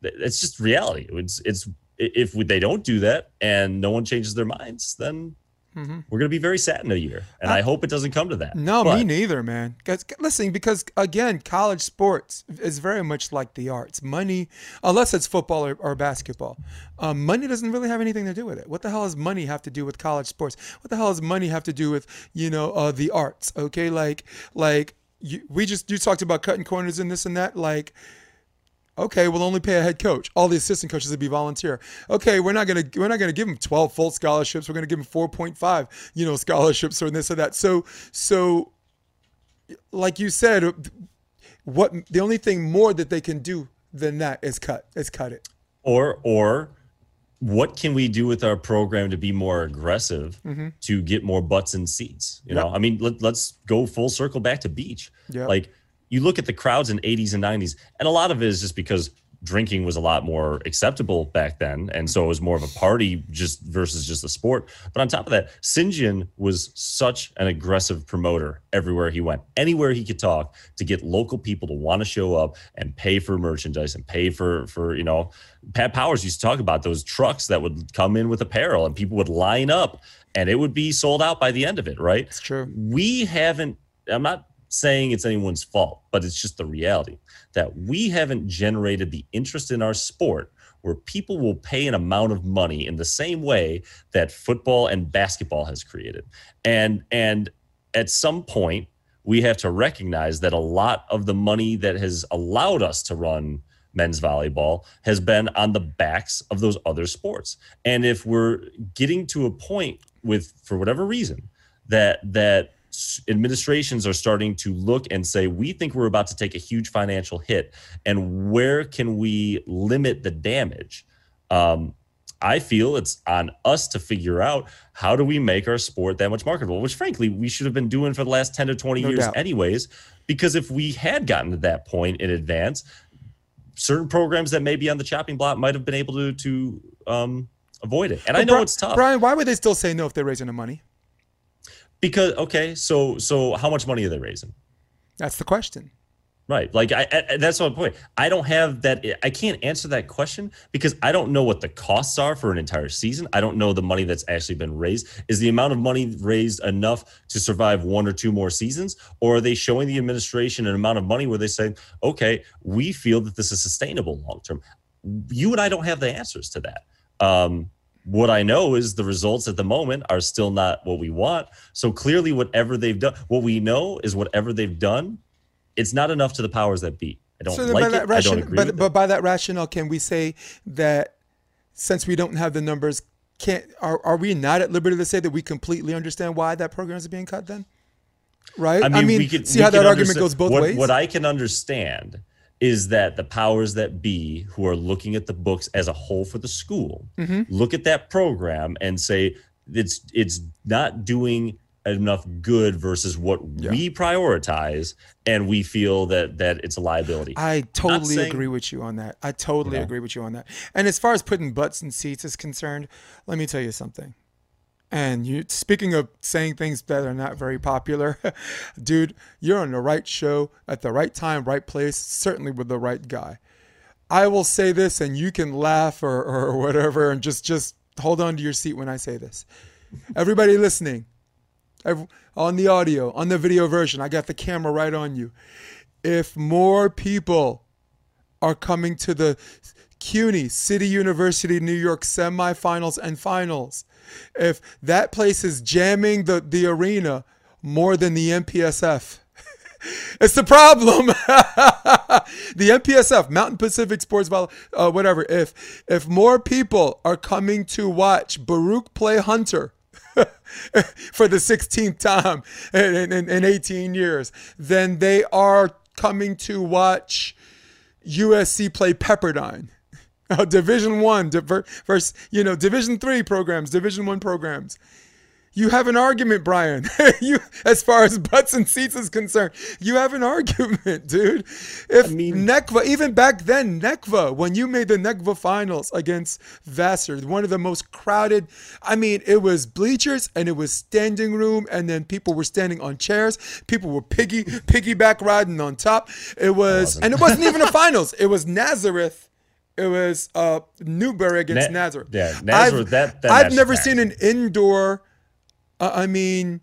[SPEAKER 2] it's just reality. It's it's if they don't do that and no one changes their minds then mm-hmm. we're going to be very sad in a year. And I, I hope it doesn't come to that.
[SPEAKER 1] No, but, me neither, man. Because, listen, because again, college sports is very much like the arts. Money, unless it's football or, or basketball, um, money doesn't really have anything to do with it. What the hell does money have to do with college sports? What the hell does money have to do with, you know, uh, the arts? Okay. Like, like, you, we just, you talked about cutting corners and this and that. Like, Okay, we'll only pay a head coach. All the assistant coaches would be volunteer. Okay, we're not gonna we're not gonna give them 12 full scholarships. We're gonna give them 4.5, you know, scholarships or this or that. So so, like you said, what the only thing more that they can do than that is cut is cut it.
[SPEAKER 2] Or or what can we do with our program to be more aggressive mm-hmm. to get more butts in seats? You yep. know, I mean, let, us go full circle back to beach. Yeah, like you look at the crowds in 80s and 90s, and a lot of it is just because drinking was a lot more acceptable back then, and so it was more of a party just versus just a sport. But on top of that. John was such an aggressive promoter everywhere he went, anywhere he could talk to get local people to want to show up and pay for merchandise and pay for for you know. Pat Powers used to talk about those trucks that would come in with apparel, and people would line up, and it would be sold out by the end of it. Right?
[SPEAKER 1] It's true.
[SPEAKER 2] We haven't. I'm not saying it's anyone's fault, but it's just the reality that we haven't generated the interest in our sport where people will pay an amount of money in the same way that football and basketball has created. And and at some point we have to recognize that a lot of the money that has allowed us to run men's volleyball has been on the backs of those other sports. And if we're getting to a point with for whatever reason that that administrations are starting to look and say, we think we're about to take a huge financial hit, and where can we limit the damage? Um, I feel it's on us to figure out how do we make our sport that much marketable, which frankly we should have been doing for the last 10 to 20 no years doubt. anyways. Because if we had gotten to that point in advance, certain programs that may be on the chopping block might have been able to to um, avoid it. And but I know Brian, it's tough.
[SPEAKER 1] Brian, why would they still say no if they're raising the money?
[SPEAKER 2] Because okay, so so how much money are they raising?
[SPEAKER 1] That's the question.
[SPEAKER 2] Right. Like I, I that's my point. I don't have that I can't answer that question because I don't know what the costs are for an entire season. I don't know the money that's actually been raised. Is the amount of money raised enough to survive one or two more seasons or are they showing the administration an amount of money where they say, "Okay, we feel that this is sustainable long term." You and I don't have the answers to that. Um, what I know is the results at the moment are still not what we want. So clearly, whatever they've done, what we know is whatever they've done, it's not enough to the powers that be. I don't so like it. Ration, I don't agree
[SPEAKER 1] but,
[SPEAKER 2] with
[SPEAKER 1] but
[SPEAKER 2] it.
[SPEAKER 1] by that rationale, can we say that since we don't have the numbers, can't are, are we not at liberty to say that we completely understand why that program is being cut then? Right? I mean, I mean we could, see we how that argument goes both
[SPEAKER 2] what,
[SPEAKER 1] ways.
[SPEAKER 2] What I can understand is that the powers that be who are looking at the books as a whole for the school mm-hmm. look at that program and say it's it's not doing enough good versus what yeah. we prioritize and we feel that that it's a liability.
[SPEAKER 1] I totally saying, agree with you on that. I totally you know, agree with you on that. And as far as putting butts in seats is concerned let me tell you something and you speaking of saying things that are not very popular, dude, you're on the right show at the right time, right place, certainly with the right guy. I will say this and you can laugh or, or whatever and just just hold on to your seat when I say this. Everybody listening, on the audio, on the video version, I got the camera right on you. If more people are coming to the CUNY City University New York semifinals and finals, if that place is jamming the, the arena more than the MPSF. it's the problem. the MPSF, Mountain Pacific Sports Ball, uh, whatever. If if more people are coming to watch Baruch play Hunter for the 16th time in, in, in 18 years, then they are coming to watch USC play Pepperdine uh, Division One versus you know Division Three programs, Division One programs. You have an argument, Brian. you, as far as butts and seats is concerned, you have an argument, dude. If I mean, NECVA, even back then, NECVA, when you made the NECVA finals against Vassar, one of the most crowded. I mean, it was bleachers and it was standing room, and then people were standing on chairs. People were piggy piggyback riding on top. It was, and it wasn't even a finals. It was Nazareth it was uh, Newberry against Na- Nazareth.
[SPEAKER 2] Yeah, Nazareth.
[SPEAKER 1] I've,
[SPEAKER 2] that, that
[SPEAKER 1] I've never seen an indoor Uh, I mean,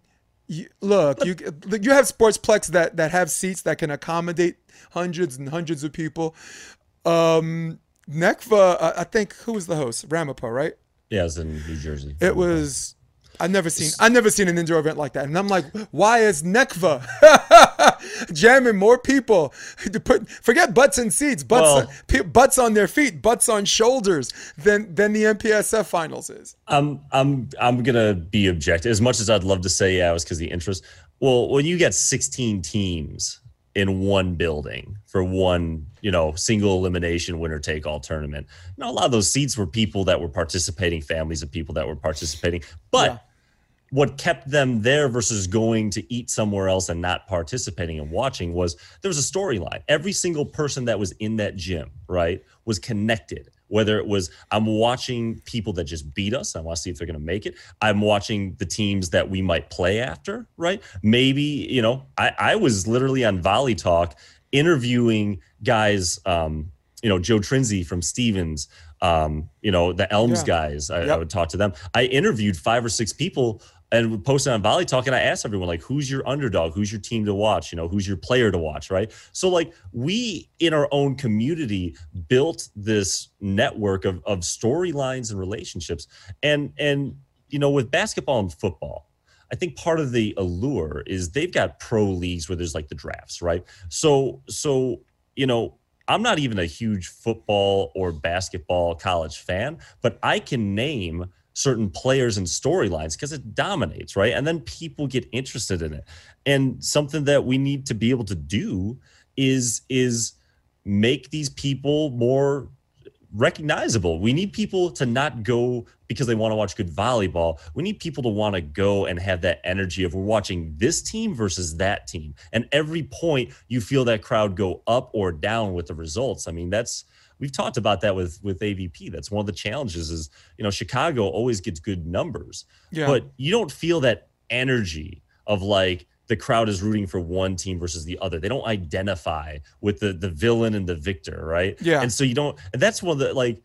[SPEAKER 1] you, look, you you have sportsplex that that have seats that can accommodate hundreds and hundreds of people. Um, uh, I think who was the host? Ramapo, right?
[SPEAKER 2] Yeah, it was in New Jersey.
[SPEAKER 1] It was. I've never seen I've never seen an indoor event like that, and I'm like, why is NECVA jamming more people to put forget butts in seats, butts well, uh, butts on their feet, butts on shoulders than than the MPSF finals is.
[SPEAKER 2] I'm I'm I'm gonna be objective as much as I'd love to say yeah, it was because the interest. Well, when you get 16 teams in one building for one, you know, single elimination winner take all tournament. Now, a lot of those seats were people that were participating, families of people that were participating. But yeah. What kept them there versus going to eat somewhere else and not participating and watching was there was a storyline. Every single person that was in that gym, right, was connected whether it was I'm watching people that just beat us, I want to see if they're going to make it. I'm watching the teams that we might play after, right? Maybe, you know, I, I was literally on Volley Talk interviewing guys, um, you know, Joe Trinzi from Stevens, um, you know, the Elms yeah. guys. I, yep. I would talk to them. I interviewed five or six people and posted on Volley Talk, and I asked everyone like, "Who's your underdog? Who's your team to watch? You know, who's your player to watch?" Right. So like we in our own community built this network of of storylines and relationships, and and you know with basketball and football. I think part of the allure is they've got pro leagues where there's like the drafts, right? So, so you know, I'm not even a huge football or basketball college fan, but I can name certain players and storylines because it dominates, right? And then people get interested in it. And something that we need to be able to do is is make these people more recognizable. We need people to not go because they want to watch good volleyball. We need people to want to go and have that energy of we're watching this team versus that team. And every point you feel that crowd go up or down with the results. I mean, that's we've talked about that with with AVP. That's one of the challenges is, you know, Chicago always gets good numbers. Yeah. But you don't feel that energy of like the crowd is rooting for one team versus the other. They don't identify with the the villain and the victor, right?
[SPEAKER 1] Yeah.
[SPEAKER 2] And so you don't and that's one of the like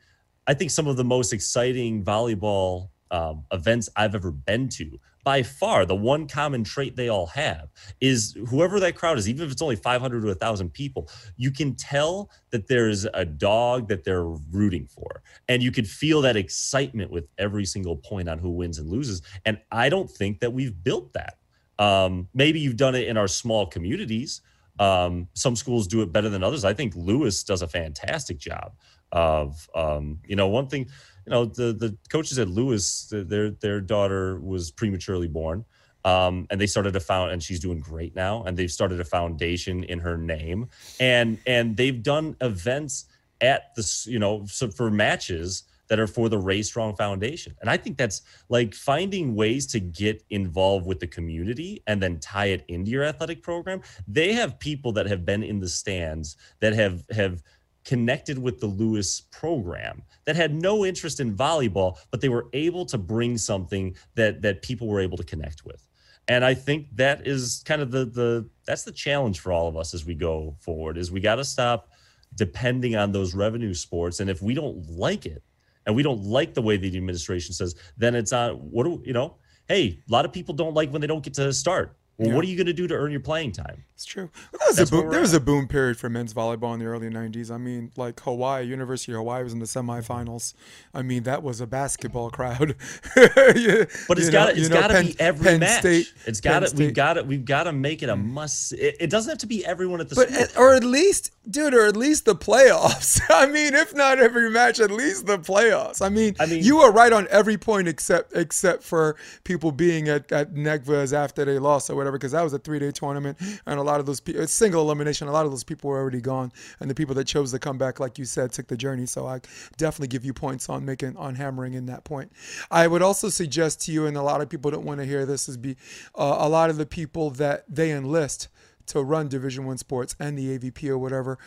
[SPEAKER 2] I think some of the most exciting volleyball um, events I've ever been to by far the one common trait they all have is whoever that crowd is even if it's only 500 to 1000 people you can tell that there's a dog that they're rooting for. And you could feel that excitement with every single point on who wins and loses. And i don't think that we've built that. Um, maybe you've done it in our small communities. Um, some schools do it better than others. I think lewis does a fantastic job of um, you know one thing you know the the coaches at Lewis, their their daughter was prematurely born, um, and they started a found, and she's doing great now, and they've started a foundation in her name, and and they've done events at the you know so for matches that are for the Ray Strong Foundation. And I think that's like finding ways to get involved with the community and then tie it into your athletic program. They have people that have been in the stands that have have connected with the Lewis program that had no interest in volleyball, but they were able to bring something that that people were able to connect with. And I think that is kind of the the that's the challenge for all of us as we go forward is we got to stop depending on those revenue sports. And if we don't like it and we don't like the way the administration says, then it's on what do you know? Hey, a lot of people don't like when they don't get to start. Well, yeah. what are you going to do to earn your playing time?
[SPEAKER 1] It's true. There was, a boom, there was a boom period for men's volleyball in the early 90s. I mean, like Hawaii, University of Hawaii was in the semifinals. I mean, that was a basketball crowd.
[SPEAKER 2] you, but it's got it's got to be every Penn match. State, it's got to we've got to we've got to make it a mm. must. It, it, doesn't have to be everyone at the
[SPEAKER 1] but at, or at least dude, or at least the playoffs. I mean, if not every match, at least the playoffs. I mean, I mean, you were right on every point except except for people being at at NECVA's after they lost or whatever because that was a three day tournament, and a lot of those people, single elimination, a lot of those people were already gone, and the people that chose to come back, like you said, took the journey. So I definitely give you points on making on hammering in that point. I would also suggest to you, and a lot of people don't want to hear this, is be uh, a lot of the people that they enlist to run Division One sports and the AVP or whatever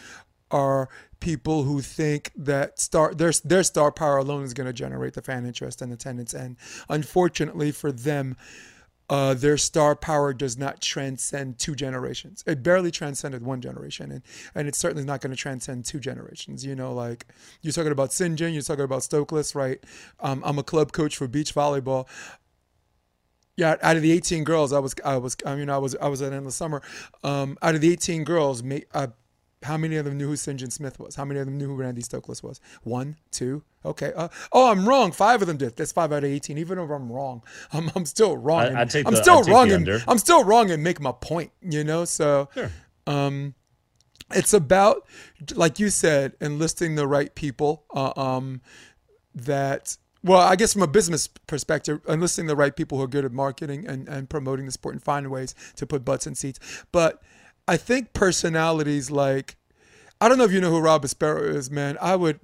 [SPEAKER 1] are people who think that star their their star power alone is going to generate the fan interest and attendance and unfortunately for them uh, their star power does not transcend two generations. It barely transcended one generation, and, and it's certainly not going to transcend two generations. You know, like you're talking about Sinjin, you're talking about Stoklos, right? Um, I'm a club coach for beach volleyball. Yeah, out of the 18 girls, I was, I was, I mean, I was, I was at Endless Summer. Um, out of the 18 girls, uh, how many of them knew who Sinjin Smith was? How many of them knew who Randy Stoklos was? One, two. Okay. Uh, oh, I'm wrong. Five of them did. That's five out of 18. Even if I'm wrong, I'm, I'm still wrong.
[SPEAKER 2] I-
[SPEAKER 1] and-
[SPEAKER 2] I'd take
[SPEAKER 1] I'm
[SPEAKER 2] the-
[SPEAKER 1] still wrong. and. I'm still wrong and make my point. You know. So
[SPEAKER 2] Sure.
[SPEAKER 1] um, it's about, like you said, enlisting the right people. Uh, um, that well, I guess from a business perspective, enlisting the right people who are good at marketing and, and promoting the sport and finding ways to put butts in seats. But I think personalities like I don't know if you know who Rob Sparrow is, man. I would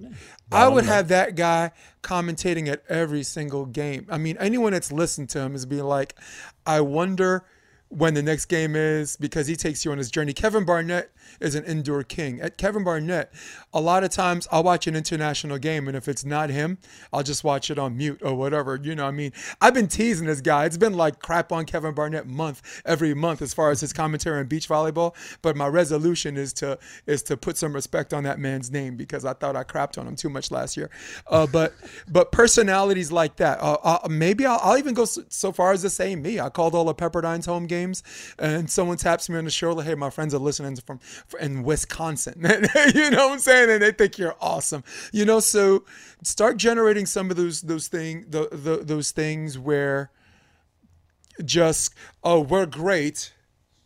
[SPEAKER 1] I would have that guy commentating at every single game. I mean, anyone that's listened to him is being like, I wonder when the next game is because he takes you on his journey. Kevin Barnett is an indoor king. At Kevin Barnett, a lot of times I'll watch an international game and if it's not him, I'll just watch it on mute or whatever. You know, what I mean, I've been teasing this guy. It's been like crap on Kevin Barnett month every month as far as his commentary on beach volleyball. But my resolution is to is to put some respect on that man's name because I thought I crapped on him too much last year. Uh, but but personalities like that, uh, uh, maybe I'll, I'll even go so, so far as to say me. I called all of Pepperdine's home and someone taps me on the shoulder. Hey, my friends are listening from in Wisconsin. you know what I'm saying? And they think you're awesome. You know, so start generating some of those those thing the, the those things where just oh we're great.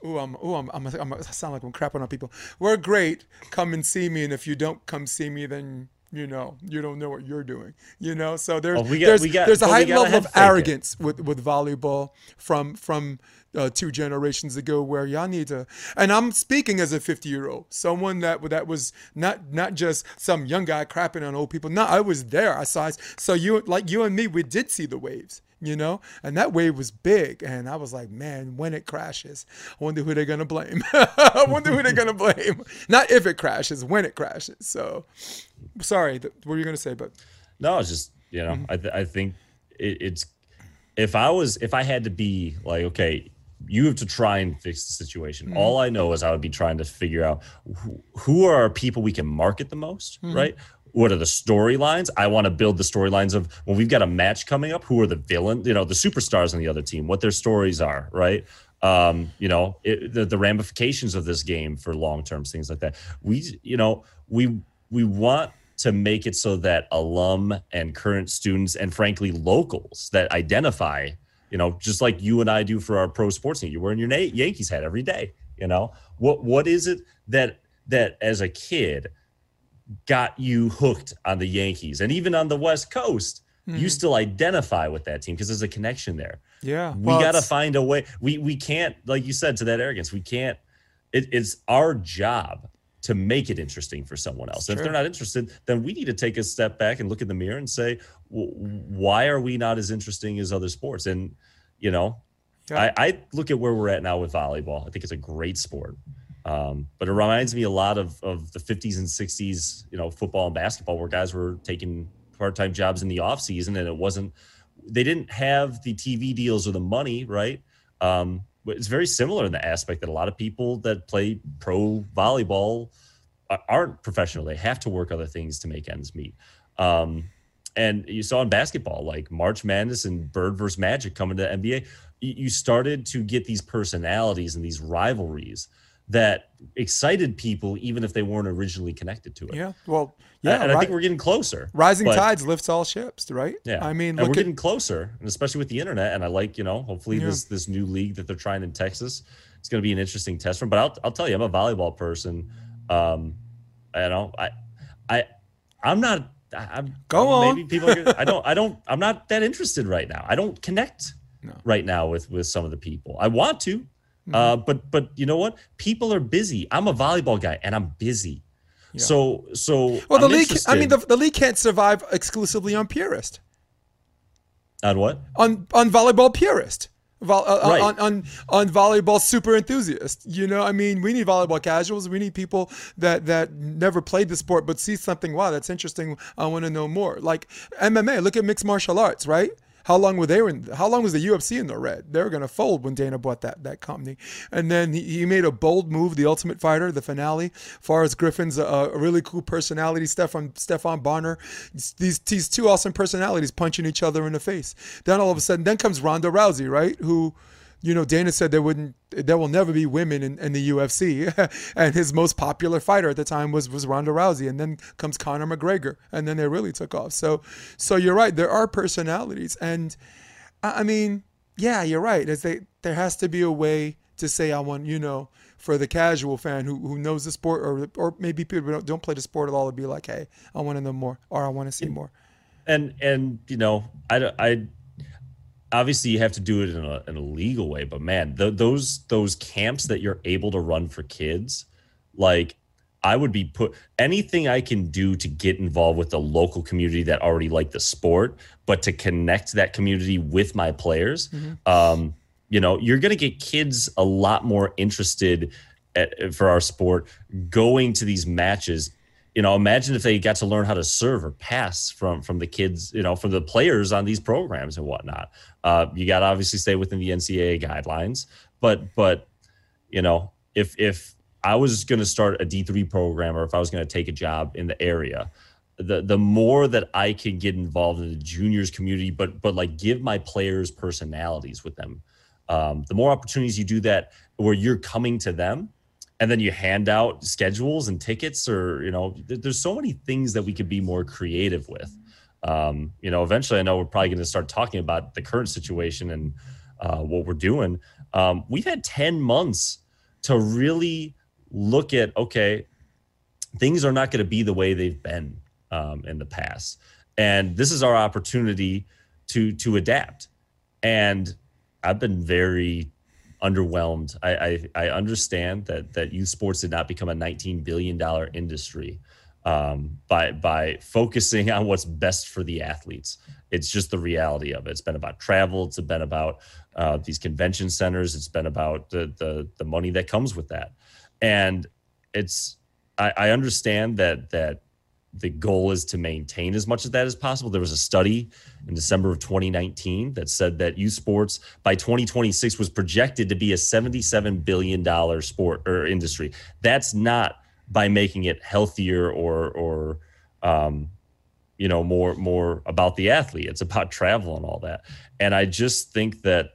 [SPEAKER 1] Ooh, I'm, ooh, I'm, I'm, I'm, I sound like I'm crapping on people. We're great. Come and see me, and if you don't come see me, then you know you don't know what you're doing. You know, so there's
[SPEAKER 2] Oh, we got-
[SPEAKER 1] there's,
[SPEAKER 2] got-
[SPEAKER 1] there's a high level of
[SPEAKER 2] fake it.
[SPEAKER 1] arrogance with with volleyball from from uh, two generations ago, where y'all need to. And I'm speaking as a 50 year old, someone that that was not not just some young guy crapping on old people. No, I was there. I saw. It. So you like you and me, we did see the waves you know? And that wave was big and i was like man when it crashes i wonder who they're gonna blame. I wonder who they're gonna blame. Not if it crashes when it crashes. So sorry what were you gonna say but
[SPEAKER 2] No, it's just you know, mm-hmm. I th- I think it, it's if I was if I had to be like, okay, you have to try and fix the situation. Mm-hmm. All I know is I would be trying to figure out who, who are our people we can market the most, mm-hmm. right? What are the storylines? I want to build the storylines of when we've got a match coming up. Who are the villain? You know, the superstars on the other team. What their stories are, right? Um, you know, it, the, the ramifications of this game for long term things like that. We, you know, we we want to make it so that alum and current students and frankly locals that identify you know just like you and i do for our pro sports team you're wearing your yankees hat every day you know what what is it that that as a kid got you hooked on the yankees. And even on the west coast you hmm. still identify with that team because there's a connection there.
[SPEAKER 1] Yeah.
[SPEAKER 2] We
[SPEAKER 1] well,
[SPEAKER 2] got to find a way. We we can't like you said to that arrogance we can't it, it's our job to make it interesting for someone else. If
[SPEAKER 1] Sure.
[SPEAKER 2] they're not interested then we need to take a step back and look in the mirror and say "W- why are we not as interesting as other sports? And you know
[SPEAKER 1] Yeah.
[SPEAKER 2] I, I look at where we're at now with volleyball. I think it's a great sport um, but it reminds me a lot of, of the 50s and 60s you know football and basketball where guys were taking part-time jobs in the off season and it wasn't they didn't have the tv deals or the money right? Um, but it's very similar in the aspect that a lot of people that play pro volleyball aren't professional. They have to work other things to make ends meet. Um, and you saw in basketball like march madness and bird versus magic coming to the nba you started to get these personalities and these rivalries that excited people even if they weren't originally connected to it
[SPEAKER 1] yeah well
[SPEAKER 2] yeah, and i think we're getting closer
[SPEAKER 1] rising
[SPEAKER 2] but-
[SPEAKER 1] tides lifts all ships right
[SPEAKER 2] yeah,
[SPEAKER 1] i mean
[SPEAKER 2] we're
[SPEAKER 1] at
[SPEAKER 2] getting closer, and especially with the internet. And I like, you know, hopefully
[SPEAKER 1] Yeah.
[SPEAKER 2] this this new league that they're trying in Texas, it's going to be an interesting test run. But I'll I'll tell you, I'm a volleyball person. Um, I know I I I'm not. I'm
[SPEAKER 1] Go on.
[SPEAKER 2] Maybe people. Are I don't. I don't. I'm not that interested right now. I don't connect
[SPEAKER 1] No.
[SPEAKER 2] right now with with some of the people. I want to,
[SPEAKER 1] Mm-hmm.
[SPEAKER 2] uh, but but you know what? People are busy. I'm a volleyball guy, and I'm busy.
[SPEAKER 1] Yeah.
[SPEAKER 2] So so
[SPEAKER 1] well the
[SPEAKER 2] I'm
[SPEAKER 1] league i mean the, the league can't survive exclusively on purist
[SPEAKER 2] on what?
[SPEAKER 1] on on volleyball purist. Vol, uh,
[SPEAKER 2] Right.
[SPEAKER 1] on, on on volleyball super enthusiast. You know, I mean, we need volleyball casuals. We need people that that never played the sport but see something. Wow, that's interesting. I want to know more. Like MMA. Look at mixed martial arts, right? How long were they in? How long was the UFC in the red? They were going to fold when Dana bought that that company, and then he, he made a bold move. The Ultimate Fighter, the finale. Forrest Griffin's a, a really cool personality. Stefan Stephan Bonnar. These these two awesome personalities punching each other in the face. Then all of a sudden, then comes Ronda Rousey, right? Who you know, Dana said there wouldn't, there will never be women in, in the UFC, and his most popular fighter at the time was was Ronda Rousey, and then comes Conor McGregor, and then they really took off. So, so you're right, there are personalities, and I mean, yeah, you're right. As they, there has to be a way to say, I want, you know, for the casual fan who, who knows the sport, or or maybe people don't, don't play the sport at all, to be like, hey, I want to know more, or I want to see more.
[SPEAKER 2] And and you know, I I obviously you have to do it in a, in a legal way but man the, those those camps that you're able to run for kids like i would be put anything i can do to get involved with the local community that already like the sport but to connect that community with my players mm-hmm. um, you know you're going to get kids a lot more interested at, for our sport going to these matches you know, imagine if they got to learn how to serve or pass from from the kids, you know, from the players on these programs and whatnot. Uh, you got to obviously stay within the NCAA guidelines, but but you know, if if I was going to start a D three program or if I was going to take a job in the area, the the more that I can get involved in the juniors community, but but like give my players personalities with them, um, the more opportunities you do that where you're coming to them and then you hand out schedules and tickets or you know there's so many things that we could be more creative with. Um, you know eventually i know we're probably going to start talking about the current situation and uh, what we're doing. Um, we've had 10 months to really look at okay things are not going to be the way they've been um, in the past. And this is our opportunity to to adapt. And i've been very underwhelmed. I, I, I understand that that youth sports did not become a 19 billion dollar industry um, by by focusing on what's best for the athletes. It's just the reality of it. It's been about travel. It's been about uh, these convention centers. It's been about the the the money that comes with that, and it's I, I understand that that the goal is to maintain as much of that as possible. There was a study in December of 2019 that said that youth sports by 2026 was projected to be a 77 billion dollar sport or industry. That's not by making it healthier or or um, you know more more about the athlete. It's about travel and all that. And I just think that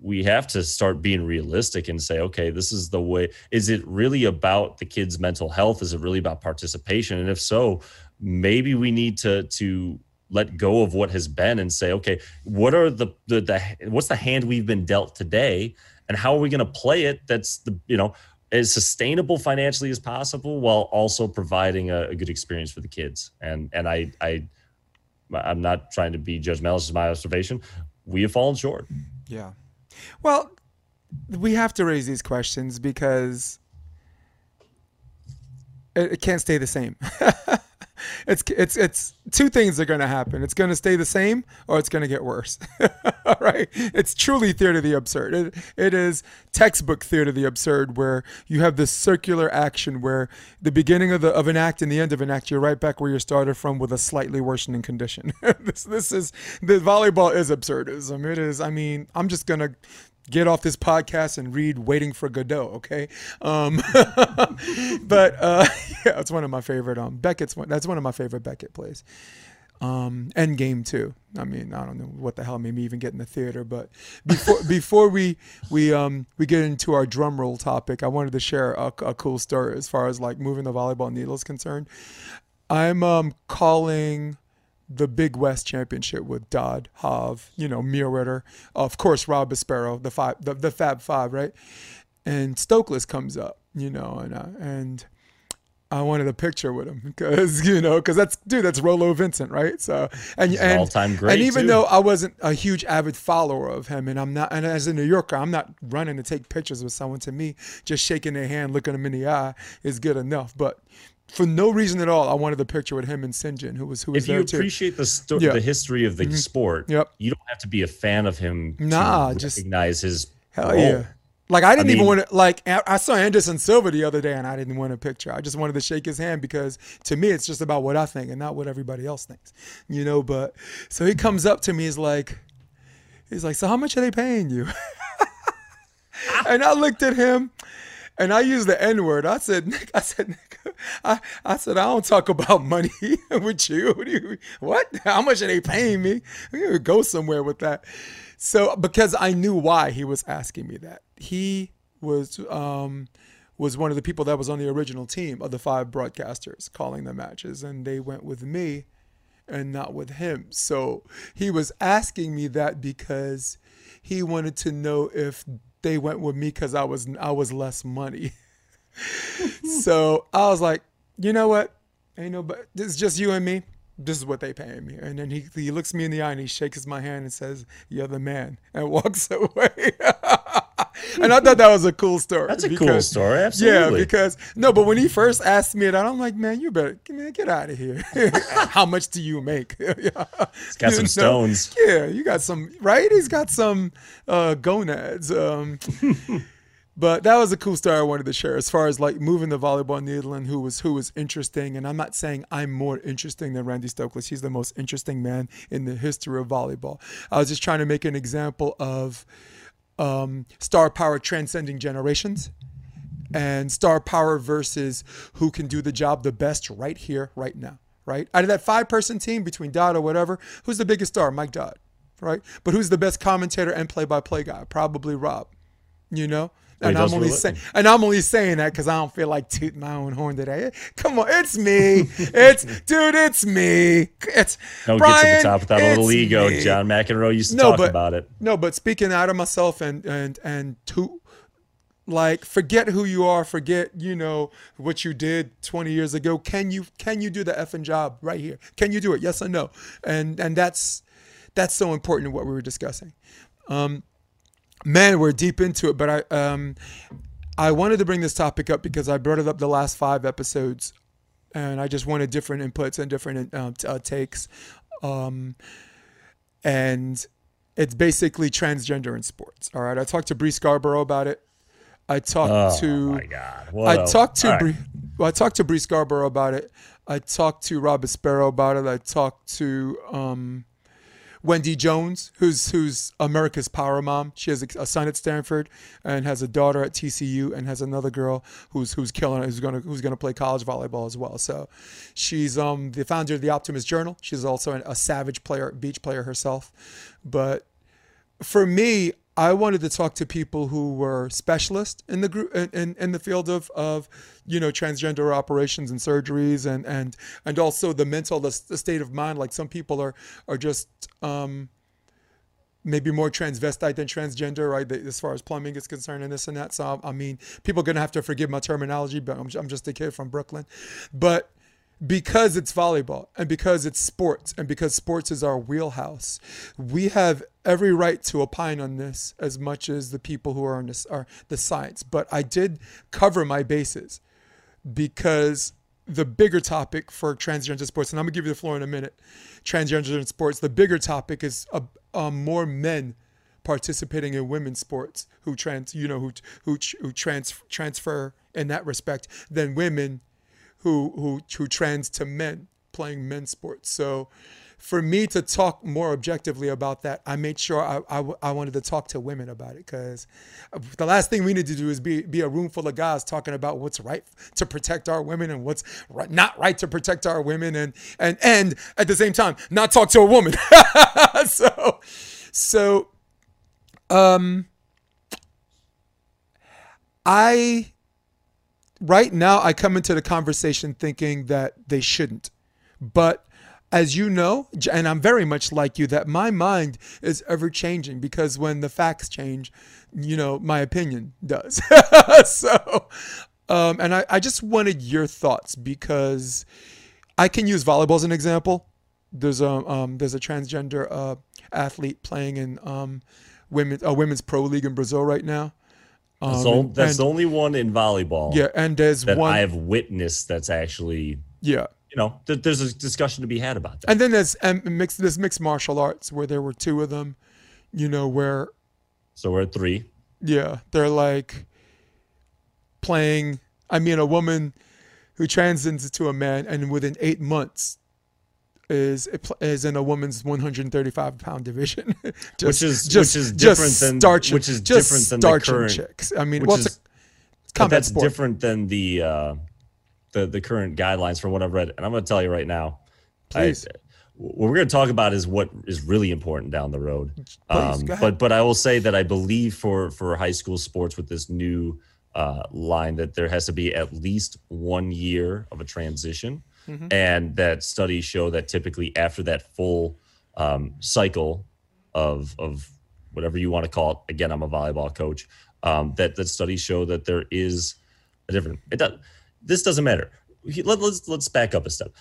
[SPEAKER 2] we have to start being realistic and say, okay, this is the way. Is it really about the kid's mental health? Is it really about participation? And if so, maybe we need to to let go of what has been and say, okay, what are the the, the what's the hand we've been dealt today, and how are we going to play it? That's the you know as sustainable financially as possible while also providing a, a good experience for the kids. And and I I I'm not trying to be judgmental. This is my observation. We have fallen short.
[SPEAKER 1] Yeah. Well, we have to raise these questions because it, it can't stay the same. it's it's it's two things are going to happen. It's going to stay the same, or it's going to get worse. All right, it's truly theater of the absurd. It, it is textbook theater of the absurd, where you have this circular action, where the beginning of the of an act and the end of an act, you're right back where you started from with a slightly worsening condition. this this is the volleyball is absurdism. It is. I mean, I'm just gonna get off this podcast and read Waiting for Godot, okay? Um, but uh, yeah, it's one of my favorite. Um, Beckett's one. That's one of my favorite Beckett plays. Um, Endgame too. I mean, I don't know what the hell made me even get in the theater, but before before we we um we get into our drum roll topic, I wanted to share a, a cool story as far as like moving the volleyball needle is concerned. I'm um calling the Big West Championship with Dodd, Hov, you know, Mewhirter, of course Rob Sparrow, the five, the, the Fab Five, right? And Stoklos comes up, you know, and uh, and I wanted a picture with him because you know because that's dude that's Rolo Vincent right so and
[SPEAKER 2] He's
[SPEAKER 1] and
[SPEAKER 2] time great
[SPEAKER 1] and even
[SPEAKER 2] too.
[SPEAKER 1] though I wasn't a huge avid follower of him and I'm not and as a New Yorker I'm not running to take pictures with someone to me just shaking their hand looking them in the eye is good enough but for no reason at all, I wanted the picture with him and Sinjin, who was who was
[SPEAKER 2] if you appreciate the sto- yeah. the history of the mm-hmm. sport,
[SPEAKER 1] yep.
[SPEAKER 2] you don't have to be a fan of him
[SPEAKER 1] nah,
[SPEAKER 2] to
[SPEAKER 1] just
[SPEAKER 2] recognize his
[SPEAKER 1] hell role. yeah. Like I didn't
[SPEAKER 2] I
[SPEAKER 1] even
[SPEAKER 2] mean-
[SPEAKER 1] want to. Like I I saw Anderson Silva the other day, and I didn't want a picture. I just wanted to shake his hand because to me, it's just about what I think and not what everybody else thinks. You know. But so he comes up to me, he's like, he's like, so how much are they paying you? and I looked at him, and I used the N word. I said, Nick, I said, Nick, I, I said, I don't talk about money with you. What, you. what? How much are they paying me? We gotta go somewhere with that. So because I knew why he was asking me that. He was um was one of the people that was on the original team of the five broadcasters calling the matches, and they went with me and not with him. So he was asking me that because he wanted to know if they went with me because I was I was less money. so I was like, you know what? Ain't no, but is just you and me. This is what they paying me. And then he he looks me in the eye and he shakes my hand and says, "You're the man," and walks away. and I thought that was a cool story.
[SPEAKER 2] That's a cool story, absolutely.
[SPEAKER 1] Yeah, because no, but when he first asked me that, I'm like, man, you better man, get out of here. How much do you make?
[SPEAKER 2] He's got some stones.
[SPEAKER 1] Yeah, you got some right. He's got some uh, gonads. Um, but that was a cool story I wanted to share as far as like moving the volleyball needle and who was who was interesting. And I'm not saying I'm more interesting than Randy Stoklos. He's the most interesting man in the history of volleyball. I was just trying to make an example of um, star power transcending generations and star power versus who can do the job the best right here, right now, right? Out of that five person team between Dodd or whatever, who's the biggest star? Mike Dodd, right? But who's the best commentator and play by play guy? Probably Rob, you know? And I'm only saying, and I'm only saying that because I don't feel like tooting my own horn today. Come on, it's me. It's dude, it's me. It's
[SPEAKER 2] Don't
[SPEAKER 1] Bryan,
[SPEAKER 2] get to the top without a little ego.
[SPEAKER 1] me.
[SPEAKER 2] John McEnroe used to
[SPEAKER 1] No,
[SPEAKER 2] talk
[SPEAKER 1] but-
[SPEAKER 2] about it.
[SPEAKER 1] No, but speaking out of myself and and and to like forget who you are, forget you know what you did 20 years ago. Can you can you do the effing job right here? Can you do it? Yes or no? And and that's that's so important in what we were discussing. Um, man, we're deep into it, but I um I wanted to bring this topic up because I brought it up the last five episodes, and I just wanted different inputs and different uh, t- uh, takes. Um, and it's basically transgender in sports. All right, I talked to Bree Scarborough about it. I talked
[SPEAKER 2] Oh
[SPEAKER 1] to
[SPEAKER 2] my God!
[SPEAKER 1] I talked to
[SPEAKER 2] right.
[SPEAKER 1] Bree, well, I talked to Bree Scarborough about it. I talked to Robert Sparrow about it. I talked to um, Wendy Jones, who's who's America's power mom. She has a, son at Stanford and has a daughter at TCU and has another girl who's who's killing it, who's gonna who's gonna play college volleyball as well. So she's um the founder of the Optimist Journal. She's also an, a savage player, beach player herself. But for me, I wanted to talk to people who were specialists in the group in, in, the field of, of you know transgender operations and surgeries and and and also the mental the, state of mind. Like some people are are just um, maybe more transvestite than transgender, right? As far as plumbing is concerned and this and that. So I mean, people are gonna have to forgive my terminology, but I'm, I'm just a kid from Brooklyn, but because it's volleyball and because it's sports and because sports is our wheelhouse, we have every right to opine on this as much as the people who are on this are the science. But I did cover my bases because the bigger topic for transgender sports, and I'm gonna give you the floor in a minute. Transgender sports, the bigger topic is uh, uh, more men participating in women's sports who trans, you know, who who who trans transfer in that respect than women who who who trans to men playing men's sports. So for me to talk more objectively about that, I made sure I, I, I wanted to talk to women about it because the last thing we need to do is be, be a room full of guys talking about what's right to protect our women and what's right, not right to protect our women and, and, and at the same time, not talk to a woman. so, so, um, I, right now, I come into the conversation thinking that they shouldn't. But as you know, and I'm very much like you, that my mind is ever changing because when the facts change, you know, my opinion does. so, um, and I, I just wanted your thoughts because I can use volleyball as an example. There's a um, there's a transgender uh, athlete playing in um, women a women's pro league in Brazil right now. Um,
[SPEAKER 2] That's, that's
[SPEAKER 1] and-
[SPEAKER 2] the only one in volleyball
[SPEAKER 1] yeah, and there's
[SPEAKER 2] that
[SPEAKER 1] one
[SPEAKER 2] I have witnessed that's actually,
[SPEAKER 1] yeah,
[SPEAKER 2] you know, th- there's a discussion to be had about that.
[SPEAKER 1] And then there's um, mixed there's mixed martial arts where there were two of them, you know, where
[SPEAKER 2] so we're at three.
[SPEAKER 1] Yeah, they're like playing. I mean, a woman who transcends into a man, and within eight months is is in a woman's 135 pound division,
[SPEAKER 2] just, which is just, which is different than which is different than the current
[SPEAKER 1] chicks. I mean, well,
[SPEAKER 2] is,
[SPEAKER 1] it's a
[SPEAKER 2] that's sport. different than the uh, the the current guidelines from what I've read. And I'm going to tell you right now,
[SPEAKER 1] please.
[SPEAKER 2] I, what we're going to talk about is what is really important down the road. Um, but but I will say that I believe for for high school sports with this new uh, line that there has to be at least one year of a transition, mm-hmm. and that studies show that typically after that full um, cycle of of whatever you want to call it. Again, I'm a volleyball coach. Um, that that studies show that there is a different. It does. This doesn't matter. Let, let's let's back up a step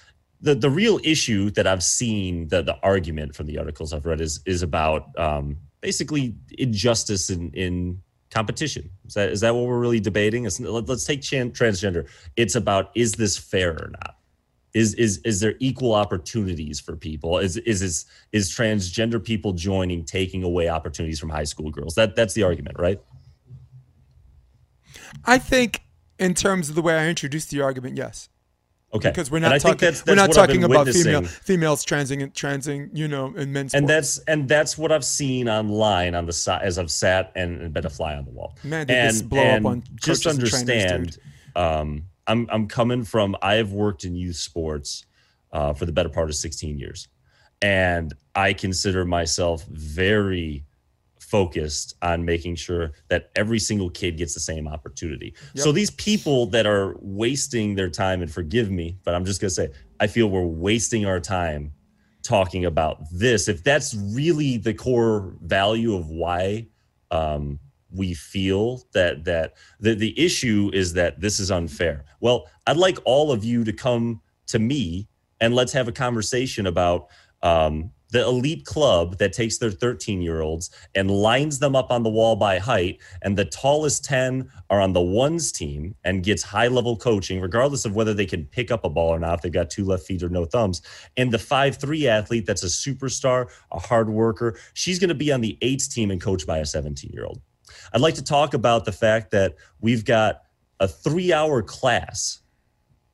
[SPEAKER 2] the the real issue that I've seen the the argument from the articles I've read is is about um, basically injustice in in competition. Is that is that what we're really debating? It's, let's take transgender. It's about is this fair or not? Is is is there equal opportunities for people? Is is is is transgender people joining taking away opportunities from high school girls? That that's the argument, right?
[SPEAKER 1] I think in terms of the way I introduced the argument, yes.
[SPEAKER 2] Okay.
[SPEAKER 1] Because we're not talking. That's, that's we're not talking about female females transing transing. You know, in men's.
[SPEAKER 2] And that's and that's what I've seen online on the side as I've sat and, and been a fly on the wall.
[SPEAKER 1] Man, did and, this blow up on
[SPEAKER 2] just understand. Um, I'm I'm coming from. I have worked in youth sports uh, for the better part of 16 years, and I consider myself very focused on making sure that every single kid gets the same opportunity. Yep. So these people that are wasting their time, and forgive me, but I'm just going to say, I feel we're wasting our time talking about this. If that's really the core value of why um, we feel that that the, the issue is that this is unfair. Well, I'd like all of you to come to me and let's have a conversation about um, the elite club that takes their 13 year olds and lines them up on the wall by height and the tallest 10 are on the ones team and gets high level coaching regardless of whether they can pick up a ball or not if they've got two left feet or no thumbs and the 5-3 athlete that's a superstar a hard worker she's going to be on the eights team and coached by a 17 year old i'd like to talk about the fact that we've got a three hour class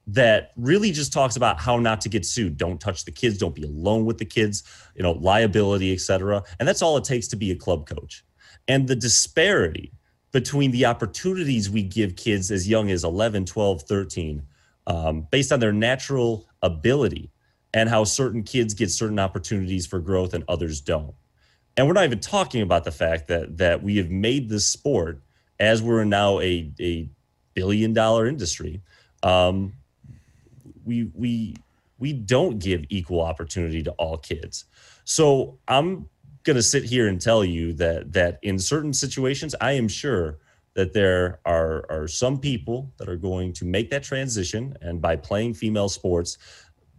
[SPEAKER 2] that really just talks about how not to get sued. Don't touch the kids. Don't be alone with the kids. You know, liability, etc. And that's all it takes to be a club coach. And the disparity between the opportunities we give kids as young as 11, 12, 13, um, based on their natural ability, and how certain kids get certain opportunities for growth and others don't. And we're not even talking about the fact that that we have made this sport as we're now a, a billion dollar industry. Um, we we we don't give equal opportunity to all kids. So I'm going to sit here and tell you that that in certain situations, I am sure that there are are some people that are going to make that transition, and by playing female sports,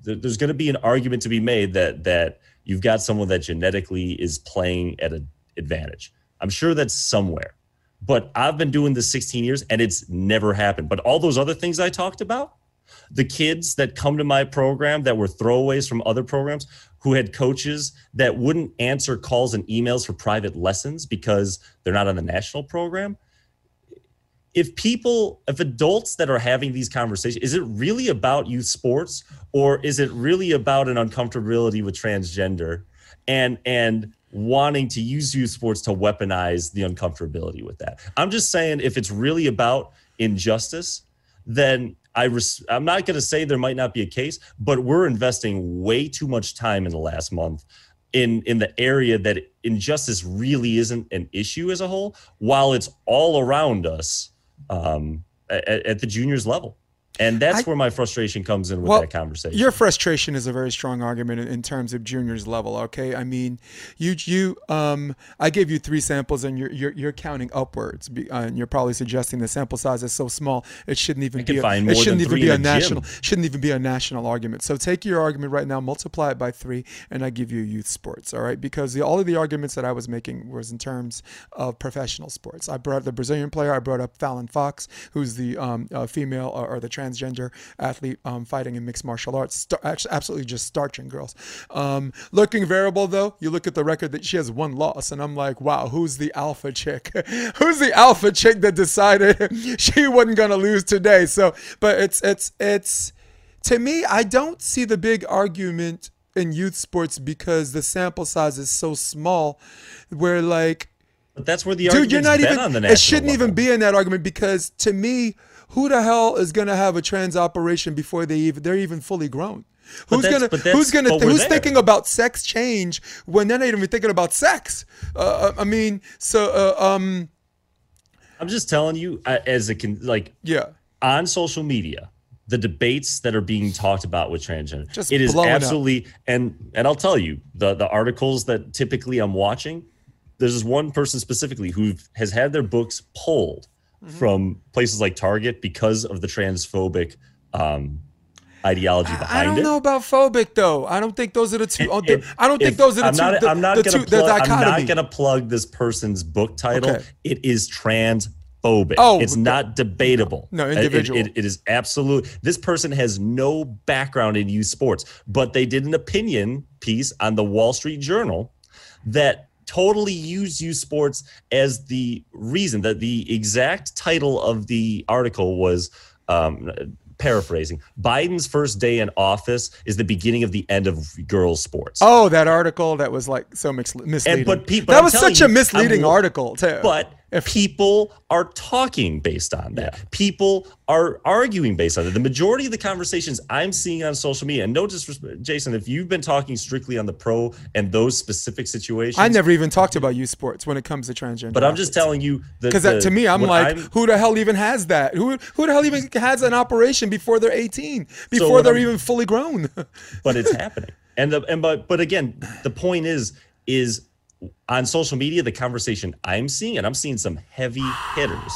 [SPEAKER 2] there's going to be an argument to be made that that you've got someone that genetically is playing at an advantage. I'm sure that's somewhere. But I've been doing this 16 years and it's never happened. But all those other things I talked about, the kids that come to my program that were throwaways from other programs who had coaches that wouldn't answer calls and emails for private lessons because they're not on the national program if people if adults that are having these conversations is it really about youth sports or is it really about an uncomfortability with transgender and and wanting to use youth sports to weaponize the uncomfortability with that? I'm just saying if it's really about injustice then I res- I'm not going to say there might not be a case, but we're investing way too much time in the last month in in the area that injustice really isn't an issue as a whole, while it's all around us um, at, at the juniors level. And that's I, where my frustration comes in with well, that conversation.
[SPEAKER 1] Your frustration is a very strong argument in, in, terms of juniors level. Okay, I mean, you you um, I gave you three samples and you're you're, you're counting upwards, uh, and you're probably suggesting the sample size is so small it shouldn't even be a, it shouldn't even be a national gym. shouldn't even be a national argument. So take your argument right now, multiply it by three, and I give you youth sports. All right, because the, all of the arguments that I was making was in terms of professional sports. I brought up the Brazilian player. I brought up Fallon Fox, who's the um, uh, female or, or the trans transgender athlete um, fighting in mixed martial arts. Star- absolutely just starching girls. Um, looking variable though, you look at the record that she has one loss, and I'm like, wow, who's the alpha chick? who's the alpha chick that decided she wasn't gonna lose today? So, but it's it's it's to me, I don't see the big argument in youth sports because the sample size is so small, where like
[SPEAKER 2] But that's where the
[SPEAKER 1] dude, you're not even it shouldn't even be in that argument because to me, who the hell is gonna have a trans operation before they even they're even fully grown? Who's gonna Who's gonna Who's thinking about sex change when they're not even thinking about sex? Uh, I mean, so uh, um,
[SPEAKER 2] I'm just telling you, uh, as a con- like
[SPEAKER 1] yeah.
[SPEAKER 2] on social media, the debates that are being talked about with transgender,
[SPEAKER 1] Just
[SPEAKER 2] it is
[SPEAKER 1] blowing up.
[SPEAKER 2] absolutely and and I'll tell you the the articles that typically I'm watching. There's this one person specifically who has had their books pulled
[SPEAKER 1] Mm-hmm.
[SPEAKER 2] from places like Target because of the transphobic um, ideology behind it.
[SPEAKER 1] I don't
[SPEAKER 2] it.
[SPEAKER 1] know about phobic though. I don't think those are the two.
[SPEAKER 2] If-
[SPEAKER 1] I don't think those are the
[SPEAKER 2] I'm
[SPEAKER 1] two.
[SPEAKER 2] Not,
[SPEAKER 1] the,
[SPEAKER 2] I'm not
[SPEAKER 1] the two, the
[SPEAKER 2] plug. I'm not gonna plug this person's book title.
[SPEAKER 1] Okay.
[SPEAKER 2] It is transphobic.
[SPEAKER 1] Oh,
[SPEAKER 2] it's not debatable.
[SPEAKER 1] No,
[SPEAKER 2] It- it-
[SPEAKER 1] individual.
[SPEAKER 2] it- it is absolute. This person has no background in youth sports, but they did an opinion piece on the Wall Street Journal that totally used youth sports as the reason that the exact title of the article was um, paraphrasing biden's first day in office is the beginning of the end of girls sports
[SPEAKER 1] Oh, that article that was like so mix- misleading.
[SPEAKER 2] but pe- but
[SPEAKER 1] that
[SPEAKER 2] I'm
[SPEAKER 1] was such a misleading
[SPEAKER 2] I'm-
[SPEAKER 1] article too.
[SPEAKER 2] but people are talking based on that. People are arguing based on it. The majority of the conversations I'm seeing on social media, and no disrespect, Jason, if you've been talking strictly on the pro and those specific situations,
[SPEAKER 1] I never even talked about youth sports when it comes to transgender.
[SPEAKER 2] But I'm just telling you
[SPEAKER 1] Because to me, I'm like,
[SPEAKER 2] I'm-
[SPEAKER 1] who the hell even has that? Who who the hell even has an operation before they're 18? Before
[SPEAKER 2] what
[SPEAKER 1] they're
[SPEAKER 2] I'm-
[SPEAKER 1] even fully grown?
[SPEAKER 2] but it's happening. And the and but but again, the point is is on social media, the conversation I'm seeing, and I'm seeing some heavy hitters,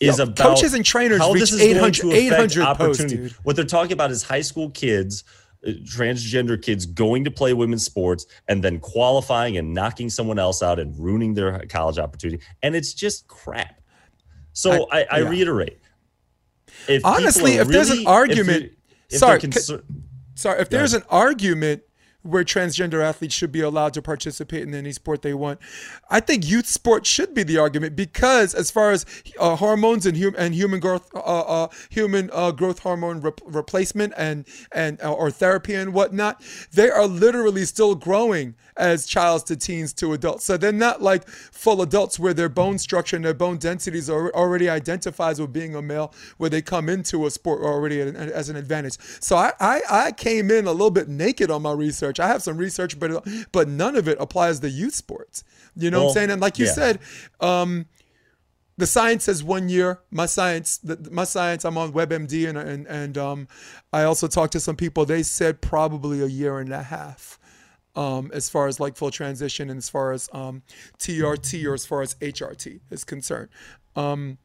[SPEAKER 2] is about
[SPEAKER 1] coaches and trainers
[SPEAKER 2] how this is going
[SPEAKER 1] 800
[SPEAKER 2] to affect
[SPEAKER 1] 800 posts,
[SPEAKER 2] opportunity.
[SPEAKER 1] dude.
[SPEAKER 2] What they're talking about is high school kids. uh, Transgender kids going to play women's sports and then qualifying and knocking someone else out and ruining their college opportunity. And it's just crap. So I, I,
[SPEAKER 1] yeah.
[SPEAKER 2] reiterate. If
[SPEAKER 1] Honestly, if there's an argument-
[SPEAKER 2] if, if
[SPEAKER 1] Sorry,
[SPEAKER 2] concer-
[SPEAKER 1] Sorry, if there's an argument where transgender athletes should be allowed to participate in any sport they want, I think youth sports should be the argument because as far as uh, hormones and, hum- and human growth, uh, uh, human uh, growth hormone rep- replacement and and uh, or therapy and whatnot, they are literally still growing as childs to teens to adults. So they're not like full adults where their bone structure and their bone densities are already identifies with being a male, where they come into a sport already as an advantage. So I, I, I came in a little bit naked on my research. I have some research, but but none of it applies to youth sports. You know what I'm saying? And like you
[SPEAKER 2] yeah.
[SPEAKER 1] said, um, the science says one year. My science, the, my science. I'm on WebMD, and and and um, I also talked to some people. They said probably a year and a half, um, as far as like full transition, and as far as um, TRT or as far as HRT is concerned. Um,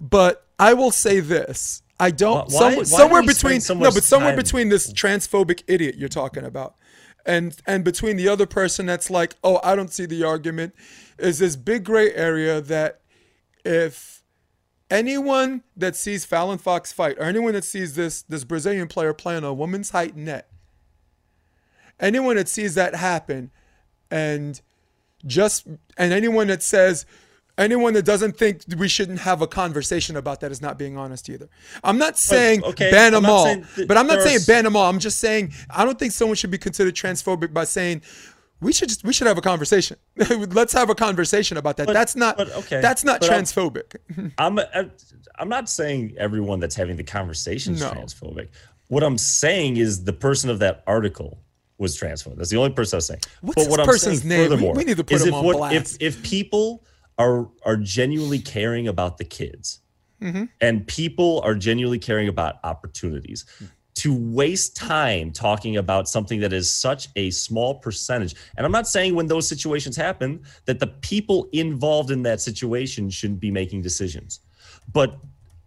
[SPEAKER 1] but I will say this: I don't.
[SPEAKER 2] Why-
[SPEAKER 1] some-
[SPEAKER 2] why
[SPEAKER 1] somewhere
[SPEAKER 2] spend
[SPEAKER 1] between
[SPEAKER 2] so
[SPEAKER 1] no, but somewhere
[SPEAKER 2] time-
[SPEAKER 1] between this transphobic idiot you're talking about, and and between the other person that's like, oh, I don't see the argument, is this big gray area that if anyone that sees Fallon Fox fight, or anyone that sees this this Brazilian player play on a woman's height net, anyone that sees that happen, and just and anyone that says anyone that doesn't think we shouldn't have a conversation about that is not being honest either. I'm not saying
[SPEAKER 2] okay,
[SPEAKER 1] ban them all,
[SPEAKER 2] th-
[SPEAKER 1] but I'm not saying ban them all. I'm just saying I don't think someone should be considered transphobic by saying we should just we should have a conversation. Let's have a conversation about that. that's not
[SPEAKER 2] but okay,
[SPEAKER 1] that's not
[SPEAKER 2] but
[SPEAKER 1] transphobic.
[SPEAKER 2] I'm I'm- I'm not saying everyone that's having the conversation is
[SPEAKER 1] No.
[SPEAKER 2] transphobic. What I'm saying is the person of that article was transphobic. That's the only person I was saying.
[SPEAKER 1] What's
[SPEAKER 2] but
[SPEAKER 1] this
[SPEAKER 2] what I'm
[SPEAKER 1] person's
[SPEAKER 2] saying
[SPEAKER 1] name? We-
[SPEAKER 2] furthermore
[SPEAKER 1] we need to put
[SPEAKER 2] is
[SPEAKER 1] him
[SPEAKER 2] if
[SPEAKER 1] on
[SPEAKER 2] what-
[SPEAKER 1] blast.
[SPEAKER 2] If if people are are genuinely caring about the kids,
[SPEAKER 1] Mm-hmm.
[SPEAKER 2] and people are genuinely caring about opportunities. To waste time talking about something that is such a small percentage. And I'm not saying when those situations happen that the people involved in that situation shouldn't be making decisions. But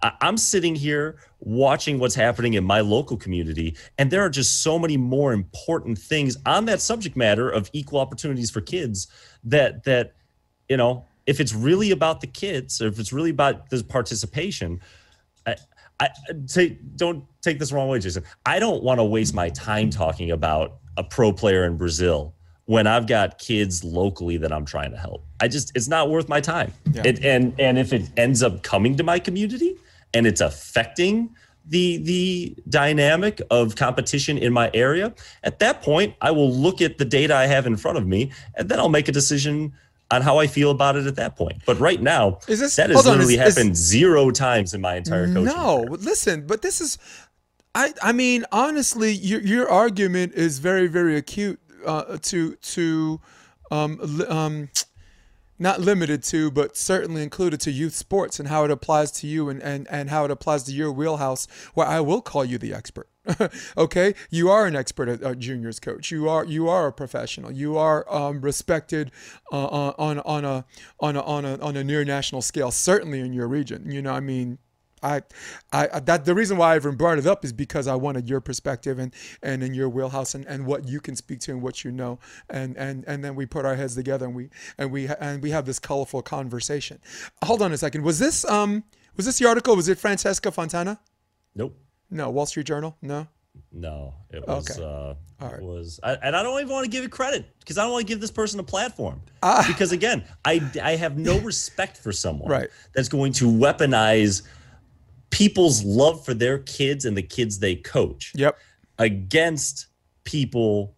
[SPEAKER 2] I'm sitting here watching what's happening in my local community, and there are just so many more important things on that subject matter of equal opportunities for kids that that you know if it's really about the kids or if it's really about the participation I, I take don't take this wrong way, Jason. I don't want to waste my time talking about a pro player in Brazil when I've got kids locally that I'm trying to help. I just it's not worth my time.
[SPEAKER 1] Yeah.
[SPEAKER 2] It, and and if it ends up coming to my community and it's affecting the the dynamic of competition in my area, at that point I will look at the data I have in front of me and then I'll make a decision on how I feel about it at that point. But right now,
[SPEAKER 1] Is this-
[SPEAKER 2] that has
[SPEAKER 1] on,
[SPEAKER 2] literally
[SPEAKER 1] is- is-
[SPEAKER 2] happened zero times in my entire coaching.
[SPEAKER 1] No,
[SPEAKER 2] career.
[SPEAKER 1] listen, but this is, I I mean, honestly, your your argument is very very acute uh, to to um um. Not limited to, but certainly included to youth sports and how it applies to you and, and, and how it applies to your wheelhouse, where I will call you the expert. okay, you are an expert at, at juniors coach. You are you are a professional. You are um, respected uh, on on a on a on a on a near national scale. Certainly in your region. You know, I mean, I, I that the reason why I even brought it up is because I wanted your perspective and and in your wheelhouse and, and what you can speak to and what you know and and and then we put our heads together and we and we and we have this colorful conversation. Hold on a second. Was this um was this the article? Was it Francesca Fontana?
[SPEAKER 2] Nope.
[SPEAKER 1] No, Wall Street Journal. No.
[SPEAKER 2] No, it was.
[SPEAKER 1] Okay.
[SPEAKER 2] Uh,
[SPEAKER 1] All right.
[SPEAKER 2] it was, I, and I don't even want to give it credit because I don't want to give this person a platform.
[SPEAKER 1] Ah.
[SPEAKER 2] because again, I I have no respect for someone
[SPEAKER 1] Right.
[SPEAKER 2] that's going to weaponize people's love for their kids and the kids they coach
[SPEAKER 1] Yep.
[SPEAKER 2] against people.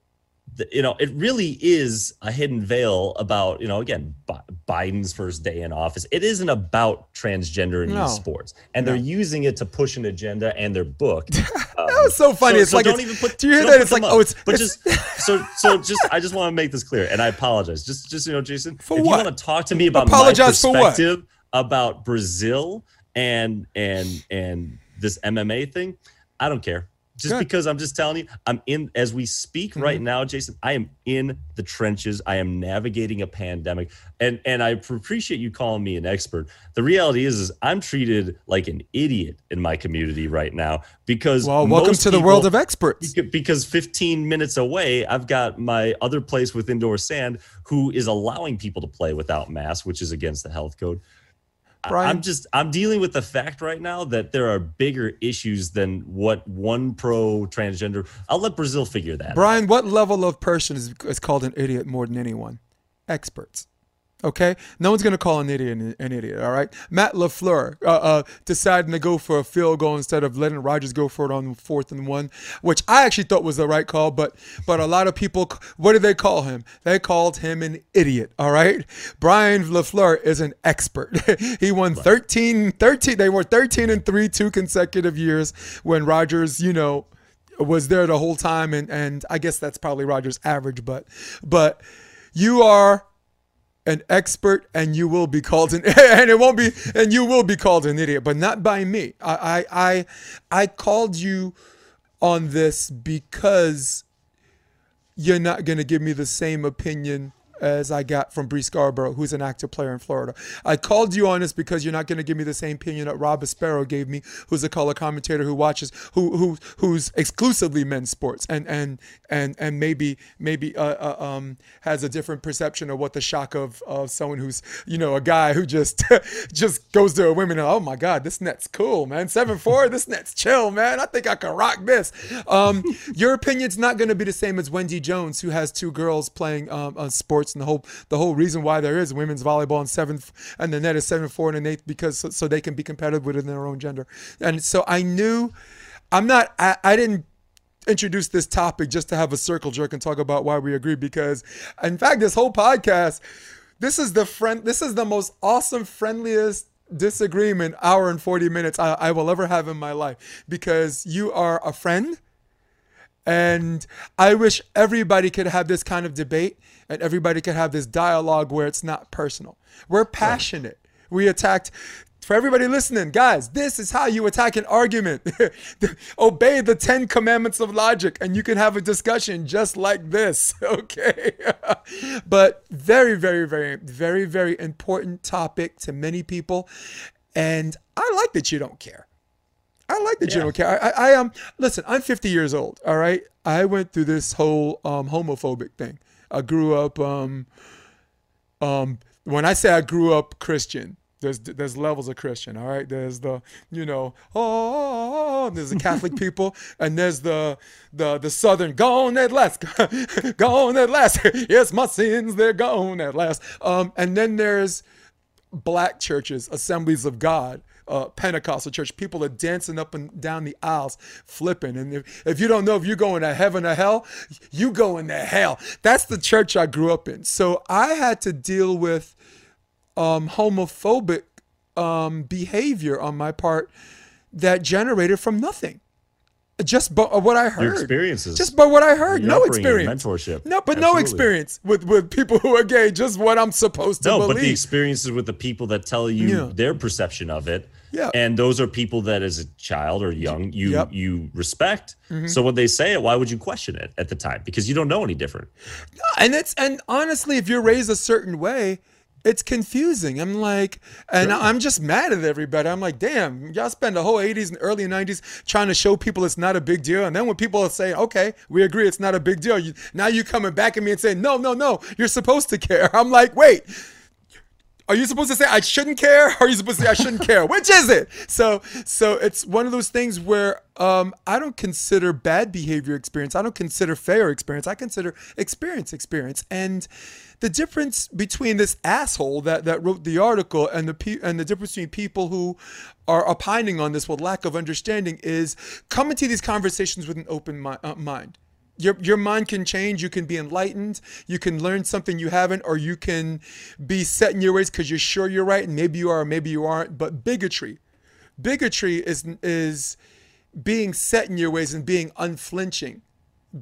[SPEAKER 2] that- You know, it really is a hidden veil about you know again Bi- Biden's first day in office. It isn't about transgender in
[SPEAKER 1] No.
[SPEAKER 2] sports, and they're using it to push an agenda and their book.
[SPEAKER 1] That um, was so funny. it's like
[SPEAKER 2] don't
[SPEAKER 1] it's,
[SPEAKER 2] even put.
[SPEAKER 1] do you hear that? It's like
[SPEAKER 2] them
[SPEAKER 1] oh, it's
[SPEAKER 2] but
[SPEAKER 1] it's-
[SPEAKER 2] just so so just I just want to make this clear, and I apologize. Just just you know, Jason,
[SPEAKER 1] For
[SPEAKER 2] if
[SPEAKER 1] what?
[SPEAKER 2] you want to talk to me about
[SPEAKER 1] Apologize for
[SPEAKER 2] my
[SPEAKER 1] what?
[SPEAKER 2] perspective about Brazil and and and this MMA thing, I don't care. Just
[SPEAKER 1] Good.
[SPEAKER 2] because I'm just telling you, I'm in as we speak
[SPEAKER 1] Mm-hmm.
[SPEAKER 2] right now, Jason. I am in the trenches. I am navigating a pandemic, and and I appreciate you calling me an expert. The reality is, is I'm treated like an idiot in my community right now because
[SPEAKER 1] well, welcome to the world of experts.
[SPEAKER 2] Because 15 minutes away i've got my other place with indoor sand who is allowing people to play without masks which is against the health code
[SPEAKER 1] Bryan?
[SPEAKER 2] i'm just i'm dealing with the fact right now that there are bigger issues than what one pro transgender i'll let brazil figure that out.
[SPEAKER 1] Bryan, what level of person is, is called an idiot more than anyone? Experts. Okay, no one's gonna call an idiot an, an idiot. All right, Matt Lafleur uh, uh, deciding to go for a field goal instead of letting Rodgers go for it on fourth and one, which I actually thought was the right call. But but a lot of people, what did they call him? They called him an idiot. All right, Brian Lafleur is an expert. he won 13, 13. They were thirteen and three two consecutive years when Rodgers, you know, was there the whole time and and I guess that's probably Rodgers average but but you are an expert and you will be called an and it won't be and you will be called an idiot but not by me. I I I, I called you on this because you're not going to give me the same opinion as I got from Bree Scarborough, who's an active player in Florida. I called you on this because you're not going to give me the same opinion that Rob Sparrow gave me, who's a color commentator who watches, who who who's exclusively men's sports, and and and and maybe maybe uh, uh, um has a different perception of what the shock of of someone who's you know a guy who just just goes to a women and oh my god this net's cool man seven four this net's chill man I think I can rock this. Um, your opinion's not going to be the same as Wendy Jones, who has two girls playing um, on sports, and the whole the whole reason why there is women's volleyball in seventh and the net is seven four and an eighth because so, so they can be competitive within their own gender. And so I knew, I'm not I, I didn't introduce this topic just to have a circle jerk and talk about why we agree because in fact this whole podcast this is the friend this is the most awesome friendliest disagreement hour and 40 minutes I, I will ever have in my life because you are a friend and I wish everybody could have this kind of debate and everybody could have this dialogue where it's not personal. We're passionate. We attacked. For everybody listening, guys, this is how you attack an argument. Obey the 10 commandments of logic, and you can have a discussion just like this, okay? but very, very, very, very, very important topic to many people. And I like that you don't care. I like the
[SPEAKER 2] Yeah.
[SPEAKER 1] don't care. I, I, I um listen. I'm 50 years old. All right. I went through this whole um homophobic thing. I grew up um um when I say I grew up Christian, There's there's levels of Christian, all right. There's the you know oh there's the Catholic people, and there's the the the Southern gone at last, gone at last. yes, my sins they're gone at last. Um, and then there's black churches, Assemblies of God, uh, Pentecostal church. People are dancing up and down the aisles, flipping. And if, if you don't know if you're going to heaven or hell, you going to hell. That's the church I grew up in. So I had to deal with um, homophobic um, behavior on my part that generated from nothing. Just by what I heard.
[SPEAKER 2] Your experiences.
[SPEAKER 1] Just by what I heard.
[SPEAKER 2] Your
[SPEAKER 1] No experience.
[SPEAKER 2] mentorship.
[SPEAKER 1] No, but no experience with, with people who are gay. Just what I'm supposed to
[SPEAKER 2] No,
[SPEAKER 1] believe.
[SPEAKER 2] but the experiences with the people that tell you
[SPEAKER 1] Yeah.
[SPEAKER 2] their perception of it.
[SPEAKER 1] Yeah.
[SPEAKER 2] And those are people that as a child or young you
[SPEAKER 1] Yep. Mm-hmm.
[SPEAKER 2] you respect. So when they say it, why would you question it at the time? Because you don't know any different.
[SPEAKER 1] and it's and honestly if you're raised a certain way it's confusing i'm like and i'm just mad at everybody i'm like damn y'all spend the whole 80s and early 90s trying to show people it's not a big deal and then when people say, okay we agree it's not a big deal you, now you're coming back at me and saying no no no you're supposed to care i'm like wait are you supposed to say I shouldn't care? Or are you supposed to say I shouldn't care? Which is it? So so it's one of those things where um, I don't consider bad behavior experience. I don't consider fair experience. I consider experience experience. And the difference between this asshole that, that wrote the article and the pe- and the difference between people who are opining on this with lack of understanding is come into these conversations with an open mi- uh, mind your your mind can change. You can be enlightened. You can learn something you haven't, or you can be set in your ways because you're sure you're right, and maybe you are, maybe you aren't. But bigotry, bigotry is is being set in your ways and being unflinching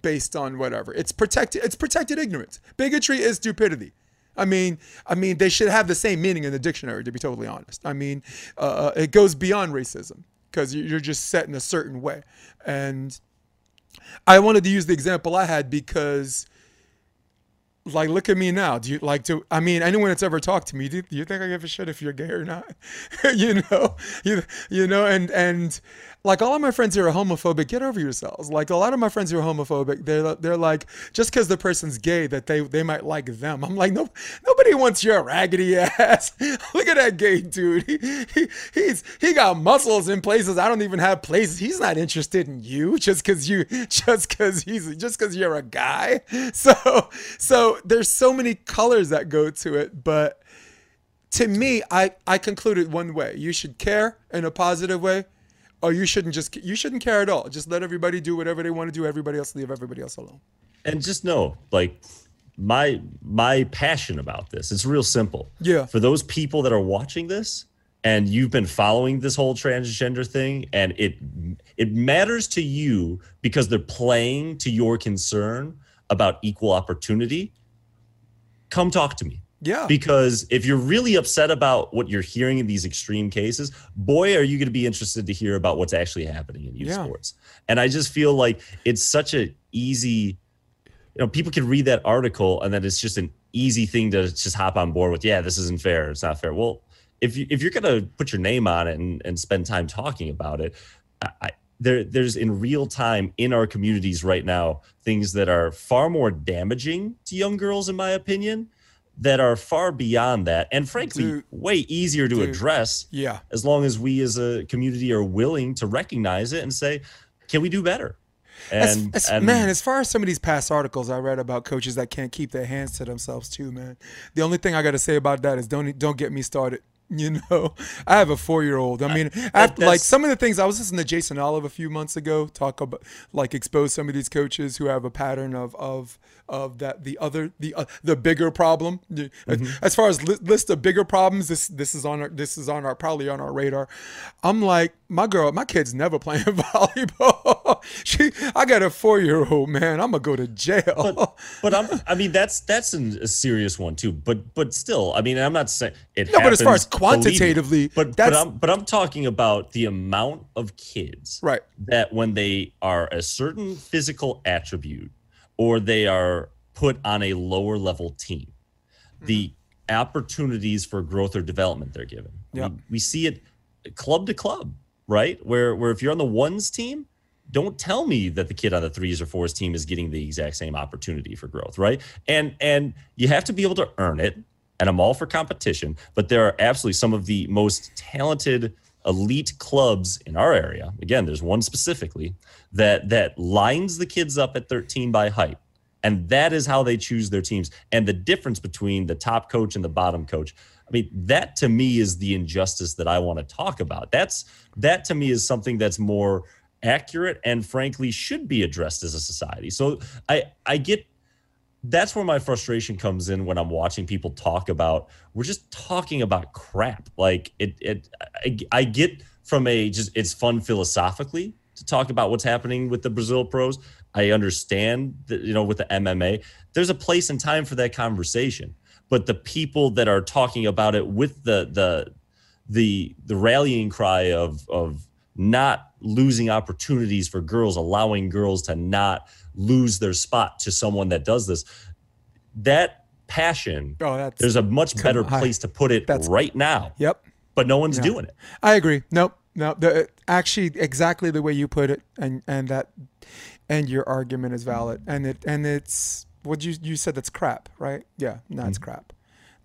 [SPEAKER 1] based on whatever. It's protected. It's protected ignorance. Bigotry is stupidity. I mean, I mean, they should have the same meaning in the dictionary. To be totally honest, I mean, uh, it goes beyond racism because you're just set in a certain way, and I wanted to use the example I had because, like, look at me now. Do you like to? I mean, anyone that's ever talked to me, do, you think I give a shit if you're gay or not? you know, you you know, and and like all of my friends who are homophobic, get over yourselves. Like a lot of my friends who are homophobic, they're they're like just because the person's gay that they they might like them. I'm like, no, nobody wants your raggedy ass. look at that gay dude. He, he he's he got muscles in places I don't even have places. He's not interested in you just because you just because he's just because you're a guy. So so there's so many colors that go to it, but to me, I, I concluded one way. You should care in a positive way, or you shouldn't just you shouldn't care at all. Just let everybody do whatever they want to do. Everybody else leave everybody else alone.
[SPEAKER 2] and just know like my my passion about this it's real simple
[SPEAKER 1] Yeah.
[SPEAKER 2] for those people that are watching this and you've been following this whole transgender thing and it it matters to you because they're playing to your concern about equal opportunity come talk to me
[SPEAKER 1] Yeah.
[SPEAKER 2] because if you're really upset about what you're hearing in these extreme cases, boy, are you going to be interested to hear about what's actually happening in youth
[SPEAKER 1] Yeah.
[SPEAKER 2] sports. And I just feel like it's such an easy, you know, people can read that article and then it's just an easy thing to just hop on board with. Yeah, this isn't fair. It's not fair. Well, if you if you're going to put your name on it and, and spend time talking about it, I, there there's in real time in our communities right now things that are far more damaging to young girls, in my opinion that are far beyond that and frankly
[SPEAKER 1] Dude.
[SPEAKER 2] way easier to
[SPEAKER 1] Dude.
[SPEAKER 2] address
[SPEAKER 1] yeah.
[SPEAKER 2] as long as we as a community are willing to recognize it and say can we do better and,
[SPEAKER 1] as-
[SPEAKER 2] and
[SPEAKER 1] man, as far as some of these past articles I read about coaches that can't keep their hands to themselves too, man. The only thing I got to say about that is don't don't get me started. You know, I have a four year old. I mean, after, like some of the things I was listening to Jason Olive a few months ago talk about, like expose some of these coaches who have a pattern of of of that the other the uh, the bigger problem. The- As far as li- list of bigger problems, this this is on our this is on our probably on our radar. I'm like my girl, my kid's never playing volleyball. she, I got a four year old man. I'm gonna go to jail.
[SPEAKER 2] but, but I'm, I mean, that's that's an, a serious one too. But but still, I mean, I'm not saying it.
[SPEAKER 1] No, but as far as
[SPEAKER 2] happens, believe me.
[SPEAKER 1] quantitatively,
[SPEAKER 2] but but
[SPEAKER 1] that's-
[SPEAKER 2] I'm but I'm talking about the amount of kids
[SPEAKER 1] Right.
[SPEAKER 2] that when they are a certain physical attribute or they are put on a lower level team, the mm-hmm. opportunities for growth or development they're given.
[SPEAKER 1] Yeah.
[SPEAKER 2] We, we see it club to club, right? Where where if you're on the ones team, don't tell me that the kid on the threes or fours team is getting the exact same opportunity for growth, right? And and you have to be able to earn it. and I'm all for competition, but there are absolutely some of the most talented elite clubs in our area. Again, there's one specifically that that lines the kids up at 13 by height. And that is how they choose their teams. And the difference between the top coach and the bottom coach. I mean, that to me is the injustice that I want to talk about. That's that to me is something that's more accurate and frankly should be addressed as a society. So I I get that's where my frustration comes in when I'm watching people talk about we're just talking about crap. Like it it I, I get from a just it's fun philosophically to talk about what's happening with the Brazil pros. I understand that you know with the MMA, there's a place and time for that conversation. But the people that are talking about it with the the the the rallying cry of of not losing opportunities for girls, allowing girls to not lose their spot to someone that does this. That passion,
[SPEAKER 1] Oh,
[SPEAKER 2] there's a much better
[SPEAKER 1] on.
[SPEAKER 2] place to put it
[SPEAKER 1] That's-
[SPEAKER 2] right now,
[SPEAKER 1] yep.
[SPEAKER 2] but no one's
[SPEAKER 1] Yeah.
[SPEAKER 2] doing it.
[SPEAKER 1] I agree. Nope. No, the uh, actually exactly the way you put it, and and that, and your argument is valid, and it and it's what you you said that's crap, right? Yeah, no, it's mm-hmm. crap.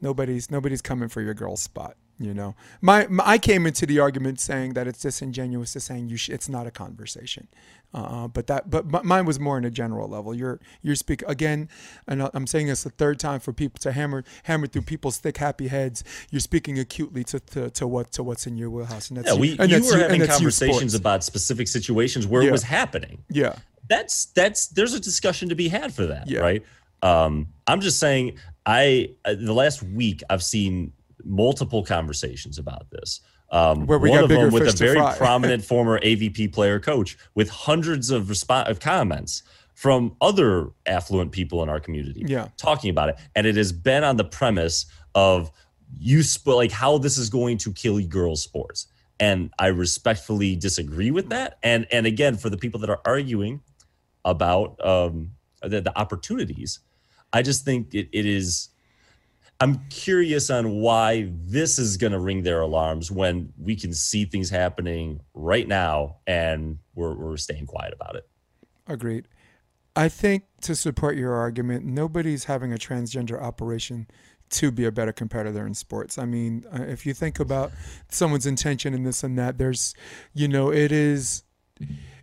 [SPEAKER 1] Nobody's nobody's coming for your girl's spot. You know, my, my I came into the argument saying that it's disingenuous to saying you sh- it's not a conversation, uh, but that but m- mine was more in a general level. You're you're speak again, and I'm saying this the third time for people to hammer hammer through people's thick happy heads. You're speaking acutely to, to, to what to what's in your wheelhouse, and that's
[SPEAKER 2] Yeah,
[SPEAKER 1] you-
[SPEAKER 2] we
[SPEAKER 1] and
[SPEAKER 2] you were
[SPEAKER 1] you-
[SPEAKER 2] having conversations about specific situations where
[SPEAKER 1] Yeah.
[SPEAKER 2] it was happening.
[SPEAKER 1] yeah
[SPEAKER 2] That's that's there's a discussion to be had for that,
[SPEAKER 1] Yeah.
[SPEAKER 2] right? Um, I'm just saying, I uh, the last week I've seen multiple conversations about this. Um,
[SPEAKER 1] Where we
[SPEAKER 2] one of them with a very prominent former AVP player coach with hundreds of respo- of comments from other affluent people in our community
[SPEAKER 1] Yeah.
[SPEAKER 2] talking about it and it has been on the premise of you sp- like how this is going to kill girls sports and i respectfully disagree with that and and again for the people that are arguing about um the, the opportunities i just think it, it is i'm curious on why this is going to ring their alarms when we can see things happening right now and we're, we're staying quiet about it
[SPEAKER 1] Agreed. I think to support your argument, nobody's having a transgender operation to be a better competitor in sports. I mean, uh, if you think about someone's intention and this and that, there's, you know, it is,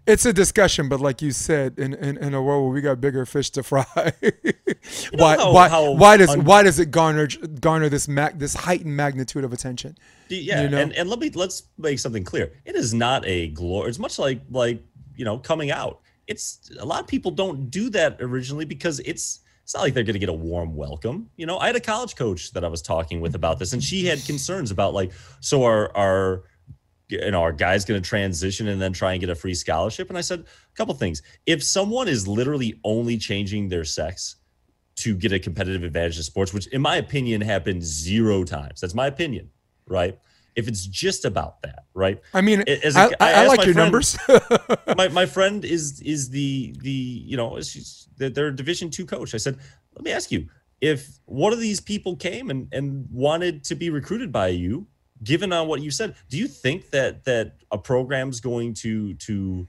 [SPEAKER 1] it's a discussion, but like you said, in, in, in a world where we got bigger fish to fry, why
[SPEAKER 2] how-
[SPEAKER 1] why
[SPEAKER 2] how
[SPEAKER 1] why does
[SPEAKER 2] un-
[SPEAKER 1] why does it garner garner this mag, this heightened magnitude of attention?
[SPEAKER 2] Yeah,
[SPEAKER 1] You know?
[SPEAKER 2] and, and let me let's make something clear. It is not a glory. It's much like like you know coming out. It's a lot of people don't do that originally because it's it's not like they're going to get a warm welcome. You know, I had a college coach that I was talking with about this, and she had concerns about like, so our our you know, our guy's going to transition and then try and get a free scholarship. And I said a couple things. If someone is literally only changing their sex to get a competitive advantage in sports, which in my opinion happened zero times. That's my opinion, right? If it's just about that, right?
[SPEAKER 1] I mean,
[SPEAKER 2] As
[SPEAKER 1] I
[SPEAKER 2] a-
[SPEAKER 1] I
[SPEAKER 2] I
[SPEAKER 1] I like your
[SPEAKER 2] friend-
[SPEAKER 1] numbers.
[SPEAKER 2] my, my friend is is the the you know she's they're, they're division two coach i said let me ask you if one of these people came and and wanted to be recruited by you given on what you said do you think that that a program's going to to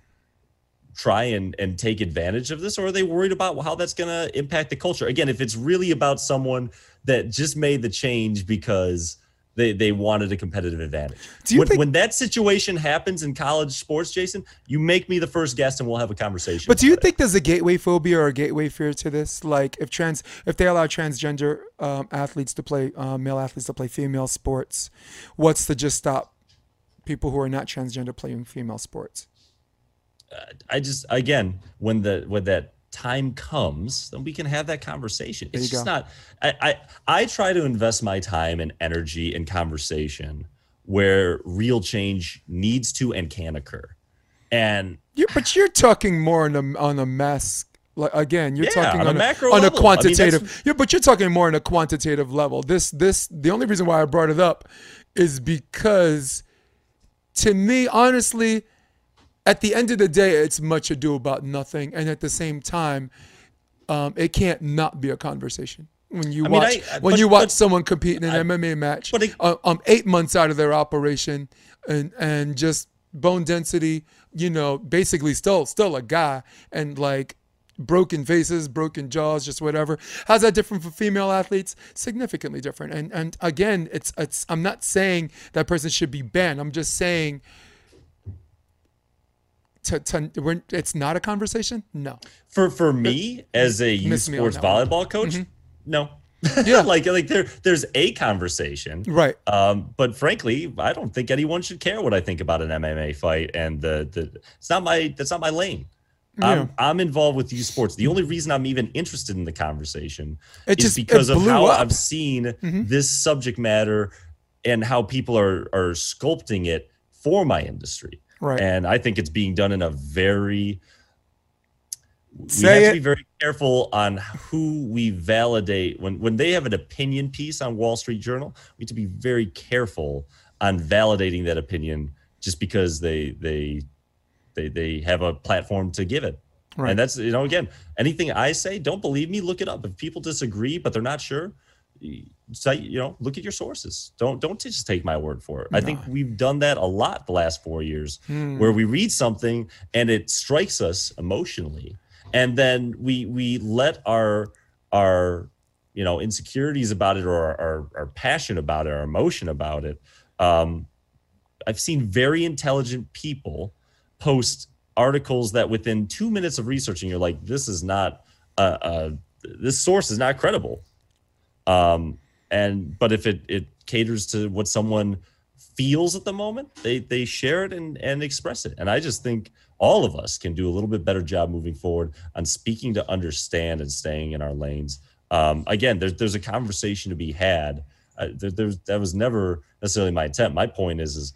[SPEAKER 2] try and and take advantage of this? Or are they worried about how that's going to impact the culture? Again if it's really about someone that just made the change because they, they wanted a competitive advantage.
[SPEAKER 1] Do you
[SPEAKER 2] when,
[SPEAKER 1] think-
[SPEAKER 2] when that situation happens in college sports, Jason, you make me the first guest and we'll have a conversation.
[SPEAKER 1] But do you
[SPEAKER 2] it.
[SPEAKER 1] think there's a gateway phobia or a gateway fear to this? Like if trans, if they allow transgender um, athletes to play, uh, male athletes to play female sports, what's to just stop people who are not transgender playing female sports?
[SPEAKER 2] I just again when the when that time comes, then we can have that conversation. It's just
[SPEAKER 1] go.
[SPEAKER 2] not. I, I I try to invest my time and energy in conversation where real change needs to and can occur. And
[SPEAKER 1] You, but you're talking more on a on a mass. Like again, you're
[SPEAKER 2] Yeah,
[SPEAKER 1] talking
[SPEAKER 2] on a macro
[SPEAKER 1] on a
[SPEAKER 2] level. I mean,
[SPEAKER 1] quantitative. yeah, but you're talking more on a quantitative level. This this the only reason why I brought it up is because to me, honestly, at the end of the day, it's much ado about nothing, and at the same time, um, it can't not be a conversation. When you
[SPEAKER 2] I mean,
[SPEAKER 1] watch
[SPEAKER 2] I-
[SPEAKER 1] when
[SPEAKER 2] but-
[SPEAKER 1] you watch
[SPEAKER 2] but-
[SPEAKER 1] someone compete in an MMA match,
[SPEAKER 2] but it-
[SPEAKER 1] uh, um, eight months out of their operation, and and just bone density, you know, basically still still a guy, and like broken faces, broken jaws, just whatever. How's that different for female athletes? Significantly different. And and again, it's it's I'm not saying that person should be banned. I'm just saying to, to when it's not a conversation. No.
[SPEAKER 2] For for me as a youth sports volleyball coach, mm-hmm. no. Yeah, like like there there's a conversation,
[SPEAKER 1] right?
[SPEAKER 2] Um, but frankly, I don't think anyone should care what I think about an MMA fight, and the the it's not my that's not my lane. Yeah. I'm, I'm involved with youth sports. The only reason I'm even interested in the conversation it is just, because of how up. I've seen mm-hmm. this subject matter and how people are are sculpting it for my industry.
[SPEAKER 1] Right.
[SPEAKER 2] And I think it's being done in a very
[SPEAKER 1] Say
[SPEAKER 2] we have
[SPEAKER 1] it.
[SPEAKER 2] to be very careful on who we validate when when they have an opinion piece on Wall Street Journal. We have to be very careful on validating that opinion just because they they they they have a platform to give it. Right. And that's you know again anything I say, don't believe me. Look it up. If people disagree but they're not sure, say you know look at your sources don't don't just take my word for it no. i think we've done that a lot the last four years hmm. where we read something and it strikes us emotionally and then we we let our our you know insecurities about it or our, our passion about it our emotion about it um, i've seen very intelligent people post articles that within two minutes of researching you're like this is not a, a this source is not credible um, and but if it it caters to what someone feels at the moment, they they share it and and express it. And I just think all of us can do a little bit better job moving forward on speaking to understand and staying in our lanes. Um, again, there's there's a conversation to be had. Uh, there, that was never necessarily my intent. My point is is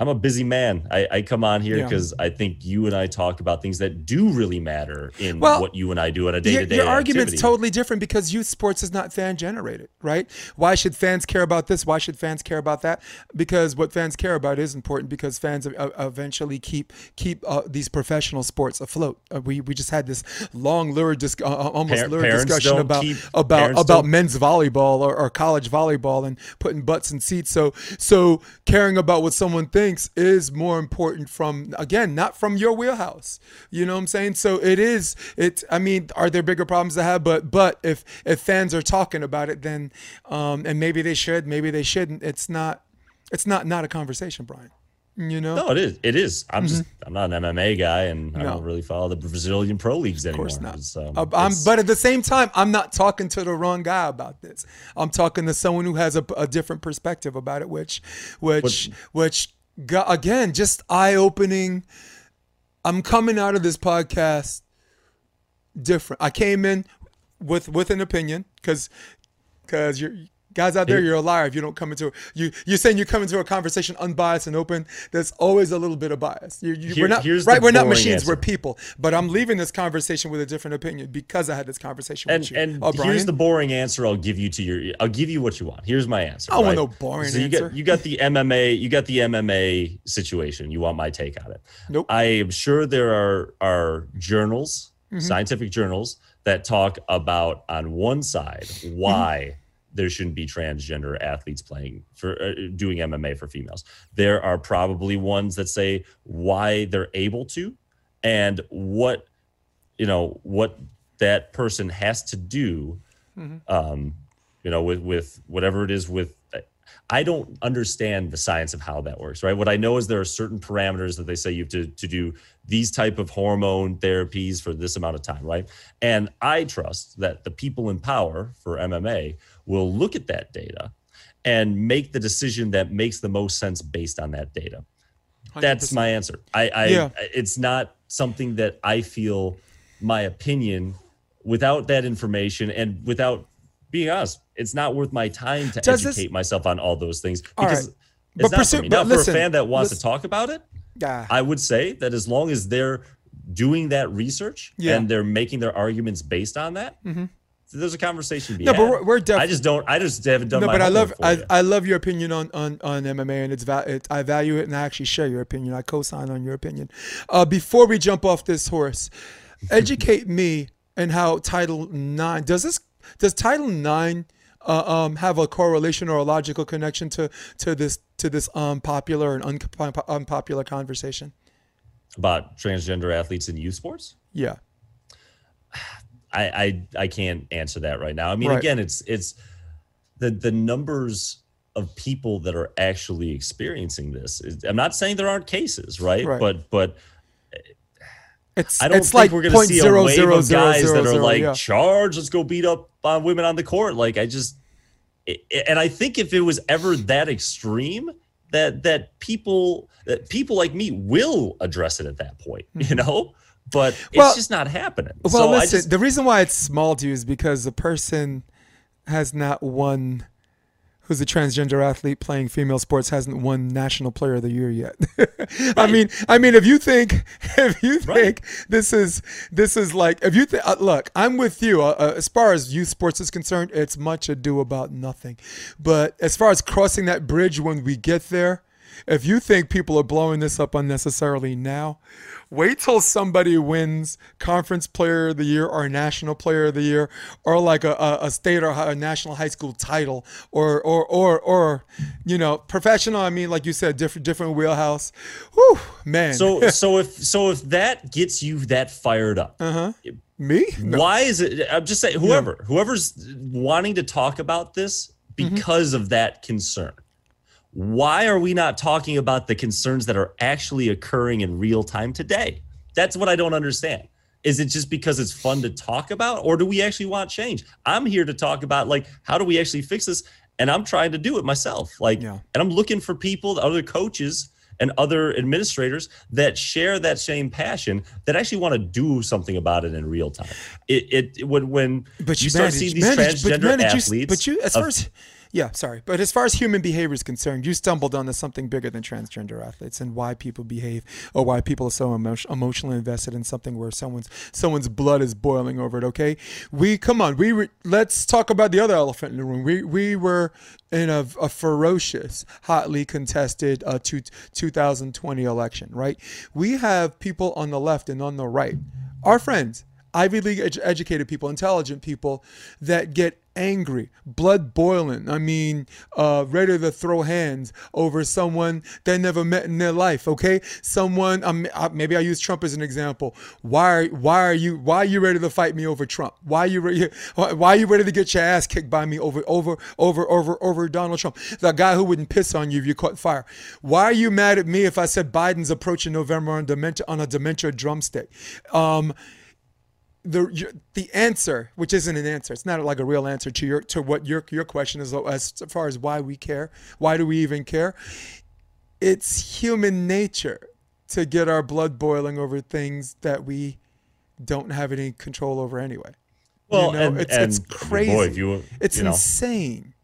[SPEAKER 2] I'm a busy man. I, I come on here because yeah. I think you and I talk about things that do really matter in well, what you and I do on a day to day.
[SPEAKER 1] Your, your argument's totally different because youth sports is not fan generated, right? Why should fans care about this? Why should fans care about that? Because what fans care about is important because fans eventually keep keep uh, these professional sports afloat. Uh, we we just had this long lurid dis- uh, uh almost Par- lurid discussion about keep, about about men's volleyball or, or college volleyball and putting butts in seats. So so caring about what someone thinks thinks is more important from again not from your wheelhouse you know what i'm saying so it is it i mean are there bigger problems to have but but if if fans are talking about it then um and maybe they should maybe they shouldn't it's not it's not not a conversation bryan you know?
[SPEAKER 2] No, it is. It is. I'm mm-hmm. just. I'm not an MMA guy, and no. I don't really follow the Brazilian pro leagues anymore. Of course not. So
[SPEAKER 1] uh, I'm, but at the same time, I'm not talking to the wrong guy about this. I'm talking to someone who has a, a different perspective about it, which, which, what, which again, just eye opening. I'm coming out of this podcast different. I came in with with an opinion because because you're guys out there, you're a liar if you don't come into you. You're saying you come into a conversation unbiased and open. There's always a little bit of bias. You, you, Here, we're not right. We're not machines. Answer. We're people. But I'm leaving this conversation with a different opinion because I had this conversation
[SPEAKER 2] and,
[SPEAKER 1] with you.
[SPEAKER 2] And oh, here's the boring answer I'll give you to your. I'll give you what you want. Here's my answer.
[SPEAKER 1] I right? want no boring
[SPEAKER 2] so
[SPEAKER 1] you
[SPEAKER 2] answer. Got, you got the MMA. You got the MMA situation. You want my take on it?
[SPEAKER 1] Nope.
[SPEAKER 2] I am sure there are are journals, mm-hmm. scientific journals that talk about on one side why. Mm-hmm there shouldn't be transgender athletes playing for uh, doing MMA for females. There are probably ones that say why they're able to and what you know what that person has to do mm-hmm. um you know with with whatever it is with I don't understand the science of how that works, right? What I know is there are certain parameters that they say you have to, to do these type of hormone therapies for this amount of time, right? And I trust that the people in power for MMA will look at that data and make the decision that makes the most sense based on that data. 100%. That's my answer. I, I yeah. it's not something that I feel my opinion without that information and without being honest, it's not worth my time to Does educate this, myself on all those things because right. it's but not pursue, for me. Now, listen, for a fan that wants listen, to talk about it,
[SPEAKER 1] yeah.
[SPEAKER 2] I would say that as long as they're doing that research yeah. and they're making their arguments based on that, mm-hmm. There's a conversation. no,
[SPEAKER 1] had. but we're, we're definitely.
[SPEAKER 2] I just don't. I just haven't done.
[SPEAKER 1] No, but I love.
[SPEAKER 2] I,
[SPEAKER 1] I love your opinion on on on MMA, and it's, it, I value it, and I actually share your opinion. I co-sign on your opinion. Uh, before we jump off this horse, educate me and how Title Nine does this. Does Title Nine uh, um, have a correlation or a logical connection to to this to this unpopular and unpopular conversation
[SPEAKER 2] about transgender athletes in youth sports?
[SPEAKER 1] Yeah.
[SPEAKER 2] I I, I can't answer that right now. I mean,
[SPEAKER 1] Right.
[SPEAKER 2] again, it's it's the the numbers of people that are actually experiencing this. I'm not saying there aren't cases, right?
[SPEAKER 1] Right.
[SPEAKER 2] But but
[SPEAKER 1] It's
[SPEAKER 2] I don't
[SPEAKER 1] it's
[SPEAKER 2] think
[SPEAKER 1] like
[SPEAKER 2] we're going to see a wave
[SPEAKER 1] zero
[SPEAKER 2] of guys
[SPEAKER 1] zero
[SPEAKER 2] that are
[SPEAKER 1] zero,
[SPEAKER 2] like
[SPEAKER 1] yeah.
[SPEAKER 2] charge. Let's go beat up on women on the court. Like I just, and I think if it was ever that extreme, that that people that people like me will address it at that point, mm-hmm. you know. But it's.
[SPEAKER 1] Well-
[SPEAKER 2] just not happening.
[SPEAKER 1] Well,
[SPEAKER 2] so
[SPEAKER 1] listen,
[SPEAKER 2] just,
[SPEAKER 1] the reason why it's small to you is because the person has not won. Who's a transgender athlete playing female sports hasn't won National Player of the Year yet. I mean, I mean, if you think, if you
[SPEAKER 2] Right.
[SPEAKER 1] think this is this is like, if you think, uh, look, I'm with you. Uh, uh, as far as youth sports is concerned, it's much ado about nothing. But as far as crossing that bridge when we get there, if you think people are blowing this up unnecessarily now, wait till somebody wins conference player of the year or national player of the year or like a, a, a state or a national high school title or or or or you know professional. I mean, like you said, different different wheelhouse. Whew, man.
[SPEAKER 2] so so if so if that gets you that fired up,
[SPEAKER 1] Uh-huh. me? No.
[SPEAKER 2] why is it? I'm just saying, whoever whoever's wanting to talk about this
[SPEAKER 1] Mm-hmm.
[SPEAKER 2] because of that concern. Why are we not talking about the concerns that are actually occurring in real time today? That's what I don't understand. Is it just because it's fun to talk about, or do we actually want change? I'm here to talk about like how do we actually fix this, and I'm trying to do it myself. Like,
[SPEAKER 1] Yeah.
[SPEAKER 2] and I'm looking for people, other coaches and other administrators that share that same passion that actually want to do something about it in real time. It it when when
[SPEAKER 1] But
[SPEAKER 2] you
[SPEAKER 1] you,
[SPEAKER 2] start seeing these
[SPEAKER 1] but
[SPEAKER 2] transgender
[SPEAKER 1] you-
[SPEAKER 2] athletes,
[SPEAKER 1] but you, as far as yeah, sorry, but as far as human behavior is concerned, you stumbled onto something bigger than transgender athletes and why people behave or why people are so emo- emotionally invested in something where someone's someone's blood is boiling over it. Okay, we come on, we were, let's talk about the other elephant in the room. We we were in a, a ferocious, hotly contested uh, two, 2020 election, right? We have people on the left and on the right, our friends, Ivy League ed- educated people, intelligent people that get angry, blood boiling. I mean, uh, ready to throw hands over someone they never met in their life. Okay, someone. Um, uh, maybe I use Trump as an example. Why? Why are you? Why are you ready to fight me over Trump? Why are you? Why, why are you ready to get your ass kicked by me over over over over over Donald Trump, the guy who wouldn't piss on you if you caught fire? Why are you mad at me if I said Biden's approaching November on dementia on a dementia drumstick? Um, the your- the answer, which isn't an answer, it's not like a real answer to your to what your your question is as far as why we care. Why do we even care? It's human nature to get our blood boiling over things that we don't have any control over anyway.
[SPEAKER 2] well,
[SPEAKER 1] you know,
[SPEAKER 2] and,
[SPEAKER 1] it's
[SPEAKER 2] and
[SPEAKER 1] it's crazy.
[SPEAKER 2] Boy, if you,
[SPEAKER 1] it's
[SPEAKER 2] you know,
[SPEAKER 1] insane.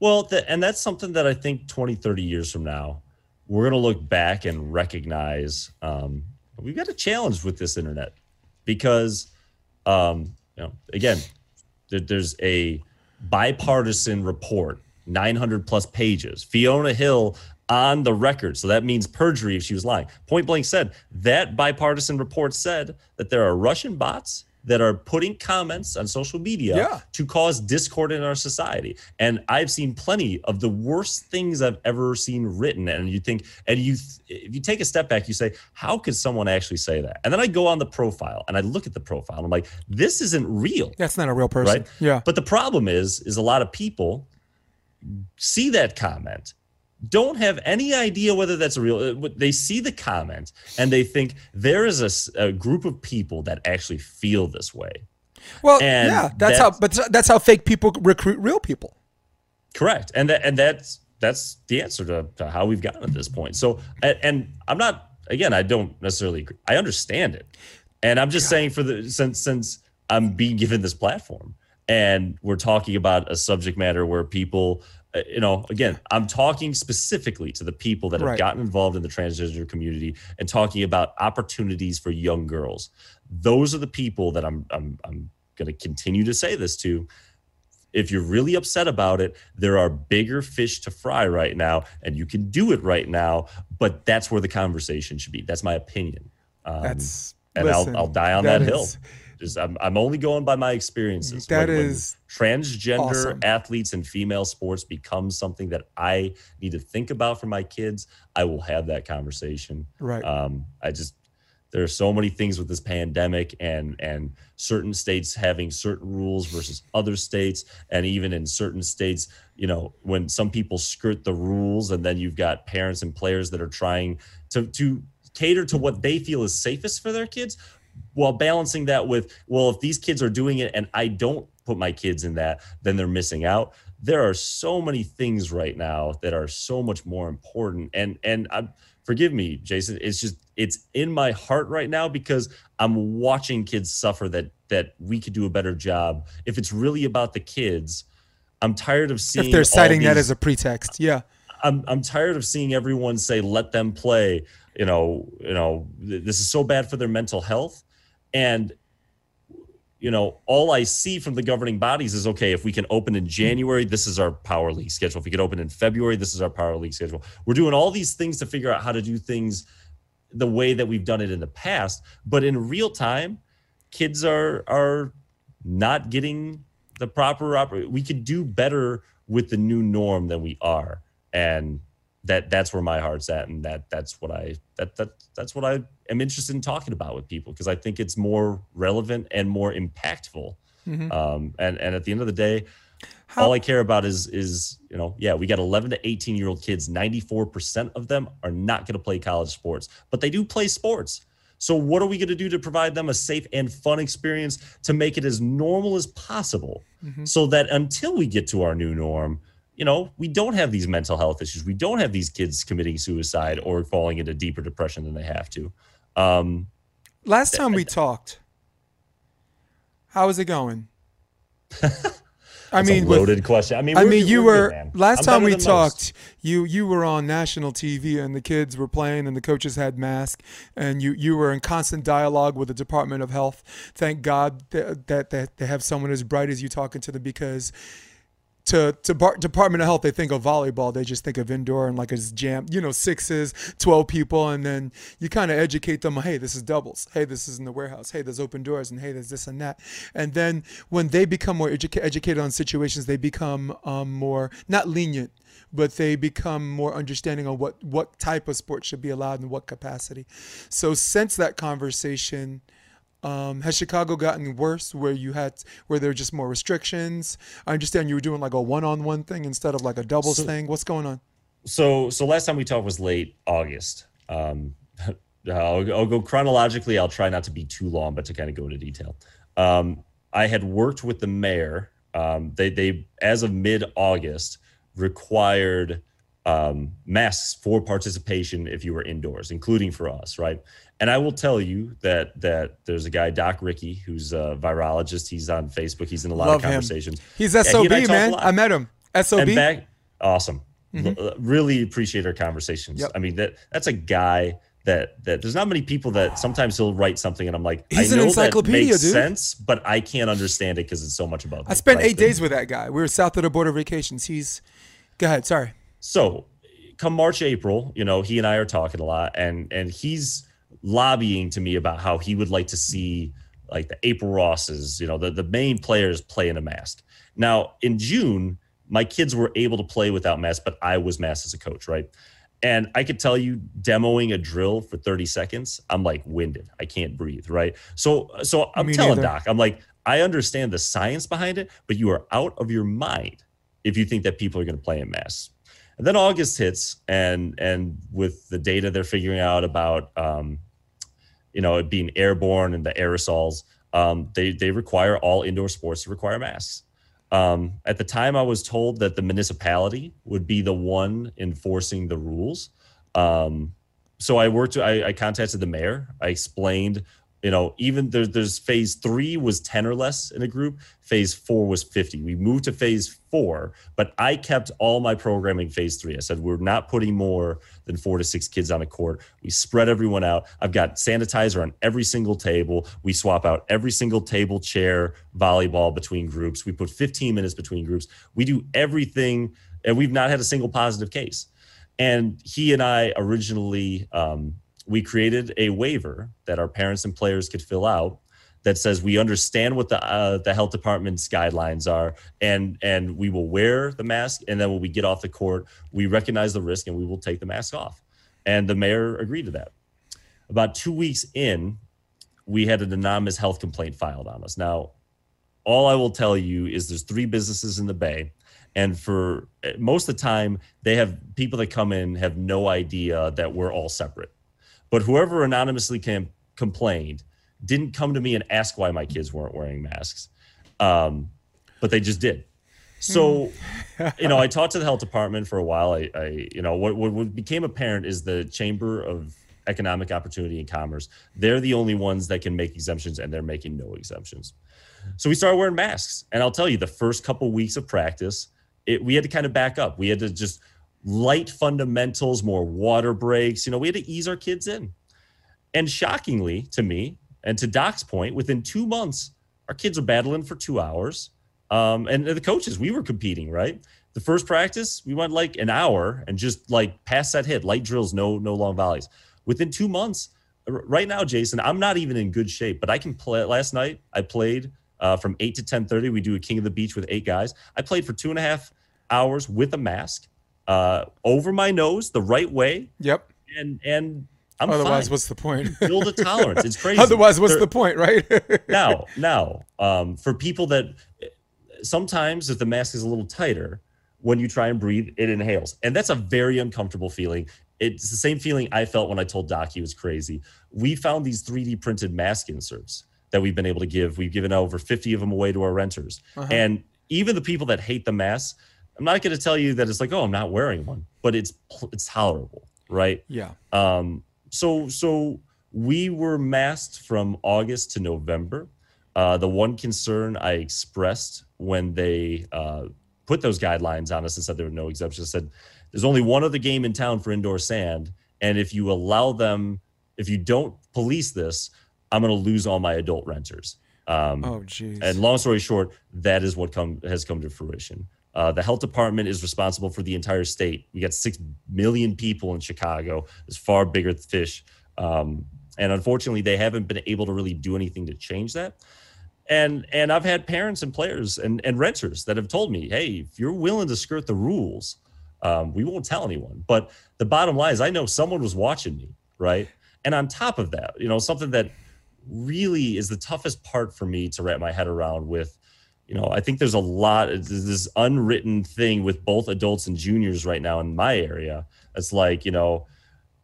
[SPEAKER 2] Well, th- and that's something that I think 20, 30 years from now, we're going to look back and recognize um, we've got a challenge with this internet because, um, you know, again, there, there's a bipartisan report, 900 plus pages. Fiona Hill on the record. So that means perjury if she was lying. Point blank said that bipartisan report said that there are Russian bots that are putting comments on social media
[SPEAKER 1] Yeah.
[SPEAKER 2] to cause discord in our society. And I've seen plenty of the worst things I've ever seen written. And you think, and you, if you take a step back, you say, how could someone actually say that? And then I go on the profile and I look at the profile and I'm like, this isn't real
[SPEAKER 1] That's not a real person.
[SPEAKER 2] right?
[SPEAKER 1] Yeah.
[SPEAKER 2] But the problem is, is a lot of people see that comment, don't have any idea whether that's a real. uh, They see the comment and they think there is a group of people that actually feel this way.
[SPEAKER 1] Well,
[SPEAKER 2] and
[SPEAKER 1] yeah, that's how. But that's how fake people recruit real people.
[SPEAKER 2] Correct, and that and that's that's the answer to, to how we've gotten at this point. So, and, and I'm not again, I don't necessarily agree. I understand it, and I'm just saying for the since since I'm being given this platform, and we're talking about a subject matter where people. Uh, You know, again, I'm talking specifically to the people that have
[SPEAKER 1] Right.
[SPEAKER 2] gotten involved in the transgender community and talking about opportunities for young girls. Those are the people that I'm I'm I'm going to continue to say this to if you're really upset about it, there are bigger fish to fry right now, and you can do it right now. But that's where the conversation should be. That's my opinion. Um,
[SPEAKER 1] That's
[SPEAKER 2] and
[SPEAKER 1] listen,
[SPEAKER 2] I'll, I'll die on that, hill.
[SPEAKER 1] is-
[SPEAKER 2] Just, I'm, I'm only going by my experiences.
[SPEAKER 1] That
[SPEAKER 2] when
[SPEAKER 1] is
[SPEAKER 2] transgender
[SPEAKER 1] awesome.
[SPEAKER 2] athletes and female sports becomes something that I need to think about for my kids. I will have that conversation.
[SPEAKER 1] Right.
[SPEAKER 2] Um, I just there are so many things with this pandemic and and certain states having certain rules versus other states and even in certain states you know when some people skirt the rules and then you've got parents and players that are trying to to cater to what they feel is safest for their kids while balancing that with well if these kids are doing it and i don't put my kids in that then they're missing out. There are so many things right now that are so much more important. And and i forgive me jason it's just it's in my heart right now because i'm watching kids suffer that that we could do a better job. If it's really about the kids i'm tired of seeing
[SPEAKER 1] if they're citing
[SPEAKER 2] these,
[SPEAKER 1] that as a pretext yeah.
[SPEAKER 2] I'm, I'm tired of seeing everyone say let them play. You know you know this is so bad for their mental health and you know, all I see from the governing bodies is okay, if we can open in January, this is our power league schedule. If we can open in February, this is our power league schedule. We're doing all these things to figure out how to do things the way that we've done it in the past. But in real time, kids are are not getting the proper oper- we could do better with the new norm than we are. And that that's where my heart's at and that that's what i that that that's what i am interested in talking about with people because i think it's more relevant and more impactful mm-hmm. um, and and at the end of the day How- all i care about is is you know yeah we got 11 to 18 year old kids 94% of them are not going to play college sports but they do play sports so what are we going to do to provide them a safe and fun experience to make it as normal as possible mm-hmm. so that until we get to our new norm you know, we don't have these mental health issues. We don't have these kids committing suicide or falling into deeper depression than they have to. Um,
[SPEAKER 1] Last time we talked, how is it going?
[SPEAKER 2] I mean, loaded with, question. I mean,
[SPEAKER 1] I mean, you were good, last I'm time we talked. Most. You you were on national TV, and the kids were playing, and the coaches had masks, and you you were in constant dialogue with the Department of Health. Thank God that that, that they have someone as bright as you talking to them because to to bar, Department of Health, they think of volleyball. They just think of indoor and like a jam, you know, sixes, twelve people, and then you kind of educate them. Hey, this is doubles. Hey, this is in the warehouse. Hey, there's open doors, and hey, there's this and that. And then when they become more educa- educated on situations, they become um, more not lenient, but they become more understanding on what what type of sport should be allowed in what capacity. So since that conversation um, has Chicago gotten worse where you had where there are just more restrictions? I understand you were doing like a one-on-one thing instead of like a doubles so, thing. What's going on?
[SPEAKER 2] So so last time we talked was late August. Um, I'll, I'll, go chronologically. I'll try not to be too long, but to kind of go into detail. Um, I had worked with the mayor. Um, they they as of mid August required um, masks for participation if you were indoors, including for us, right? And I will tell you that that there's a guy, Doc Ricky, who's a virologist. He's on Facebook. He's in a lot Love of conversations.
[SPEAKER 1] Him. He's SOB, yeah, he man. I met him. SOB. Back,
[SPEAKER 2] awesome. Mm-hmm. L- really appreciate our conversations. Yep. I mean that that's a guy that that there's not many people that sometimes he'll write something and I'm like,
[SPEAKER 1] he's
[SPEAKER 2] I
[SPEAKER 1] an encyclopedia,
[SPEAKER 2] that makes
[SPEAKER 1] dude.
[SPEAKER 2] sense, but I can't understand it because it's so much about.
[SPEAKER 1] I spent eight days with that guy. We were south of the border vacations. He's, go ahead. Sorry.
[SPEAKER 2] So, come March, April, you know, he and I are talking a lot, and and he's lobbying to me about how he would like to see like the April Rosses, you know, the, the main players play in a mask. Now in June, my kids were able to play without masks, but I was masked as a coach, right? And I could tell you, demoing a drill for 30 seconds, I'm like winded. I can't breathe, right? So, so I'm me telling neither. Doc, I'm like, I understand the science behind it, but you are out of your mind if you think that people are going to play in masks. And then August hits, and and with the data they're figuring out about um, you know, it being airborne and the aerosols, um, they they require all indoor sports to require masks. Um, at the time, I was told that the municipality would be the one enforcing the rules. Um, so I worked. I, I contacted the mayor. I explained you know, even there, there's phase three was 10 or less in a group. Phase four was 50. We moved to phase four, but I kept all my programming phase three. I said, we're not putting more than four to six kids on a court. We spread everyone out. I've got sanitizer on every single table. We swap out every single table, chair, volleyball between groups. We put 15 minutes between groups. We do everything, and we've not had a single positive case. And he and I originally, um, we created a waiver that our parents and players could fill out that says we understand what the uh, the health department's guidelines are and and we will wear the mask and then when we get off the court we recognize the risk and we will take the mask off and the mayor agreed to that about two weeks in, we had an anonymous health complaint filed on us. Now, all I will tell you is there's three businesses in the Bay. And for most of the time, they have people that come in have no idea that we're all separate. But whoever anonymously came, complained didn't come to me and ask why my kids weren't wearing masks, um, but they just did. So, hmm. you know, I talked to the health department for a while. I, I you know, what, what became apparent is the Chamber of Economic Opportunity and Commerce. They're the only ones that can make exemptions, and they're making no exemptions. So we started wearing masks, and I'll tell you, the first couple weeks of practice, it, we had to kind of back up. We had to just light fundamentals, more water breaks. You know, we had to ease our kids in. And shockingly to me, and to Doc's point, within two months, our kids are battling for two hours. Um, and the coaches, we were competing, right? The first practice, we went like an hour and just like pass that hit, light drills, no, no long volleys. Within two months, right now, Jason, I'm not even in good shape, but I can play. Last night, I played uh, from eight to ten thirty. We do a King of the Beach with eight guys. I played for two and a half hours with a mask uh, over my nose, the right way.
[SPEAKER 1] Yep.
[SPEAKER 2] And and I'm
[SPEAKER 1] Otherwise,
[SPEAKER 2] fine.
[SPEAKER 1] what's the point?
[SPEAKER 2] Build a tolerance. It's crazy.
[SPEAKER 1] Otherwise, what's the point, right?
[SPEAKER 2] now, now, um, for people that sometimes if the mask is a little tighter, when you try and breathe, it inhales, and that's a very uncomfortable feeling. It's the same feeling I felt when I told Doc he was crazy. We found these 3D printed mask inserts that we've been able to give. We've given over 50 of them away to our renters, uh-huh. and even the people that hate the mask, I'm not going to tell you that it's like, oh, I'm not wearing one, but it's it's tolerable, right?
[SPEAKER 1] Yeah.
[SPEAKER 2] Um, so so we were masked from August to November. Uh, the one concern I expressed when they uh, put those guidelines on us and said there were no exemptions, I said there's only one other game in town for indoor sand, and if you allow them, if you don't police this, I'm going to lose all my adult renters.
[SPEAKER 1] Um, oh, geez.
[SPEAKER 2] And long story short, that is what come has come to fruition. Uh, the health department is responsible for the entire state. We got six million people in Chicago. It's far bigger fish, um, and unfortunately, they haven't been able to really do anything to change that. And and I've had parents and players and and renters that have told me, "Hey, if you're willing to skirt the rules, um, we won't tell anyone." But the bottom line is, I know someone was watching me, right? And on top of that, you know, something that really is the toughest part for me to wrap my head around with you know, I think there's a lot of this unwritten thing with both adults and juniors right now in my area. It's like, you know,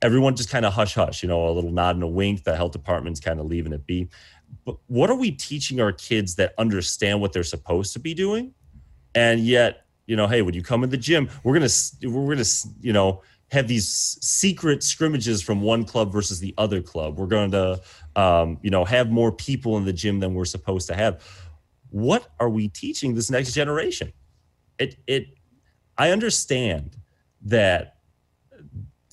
[SPEAKER 2] everyone just kind of hush hush, you know, a little nod and a wink. The health department's kind of leaving it be. But what are we teaching our kids that understand what they're supposed to be doing? And yet, you know, hey, when you come in the gym, we're gonna we're gonna you know have these secret scrimmages from one club versus the other club. We're going to um, you know have more people in the gym than we're supposed to have what are we teaching this next generation? It it I understand that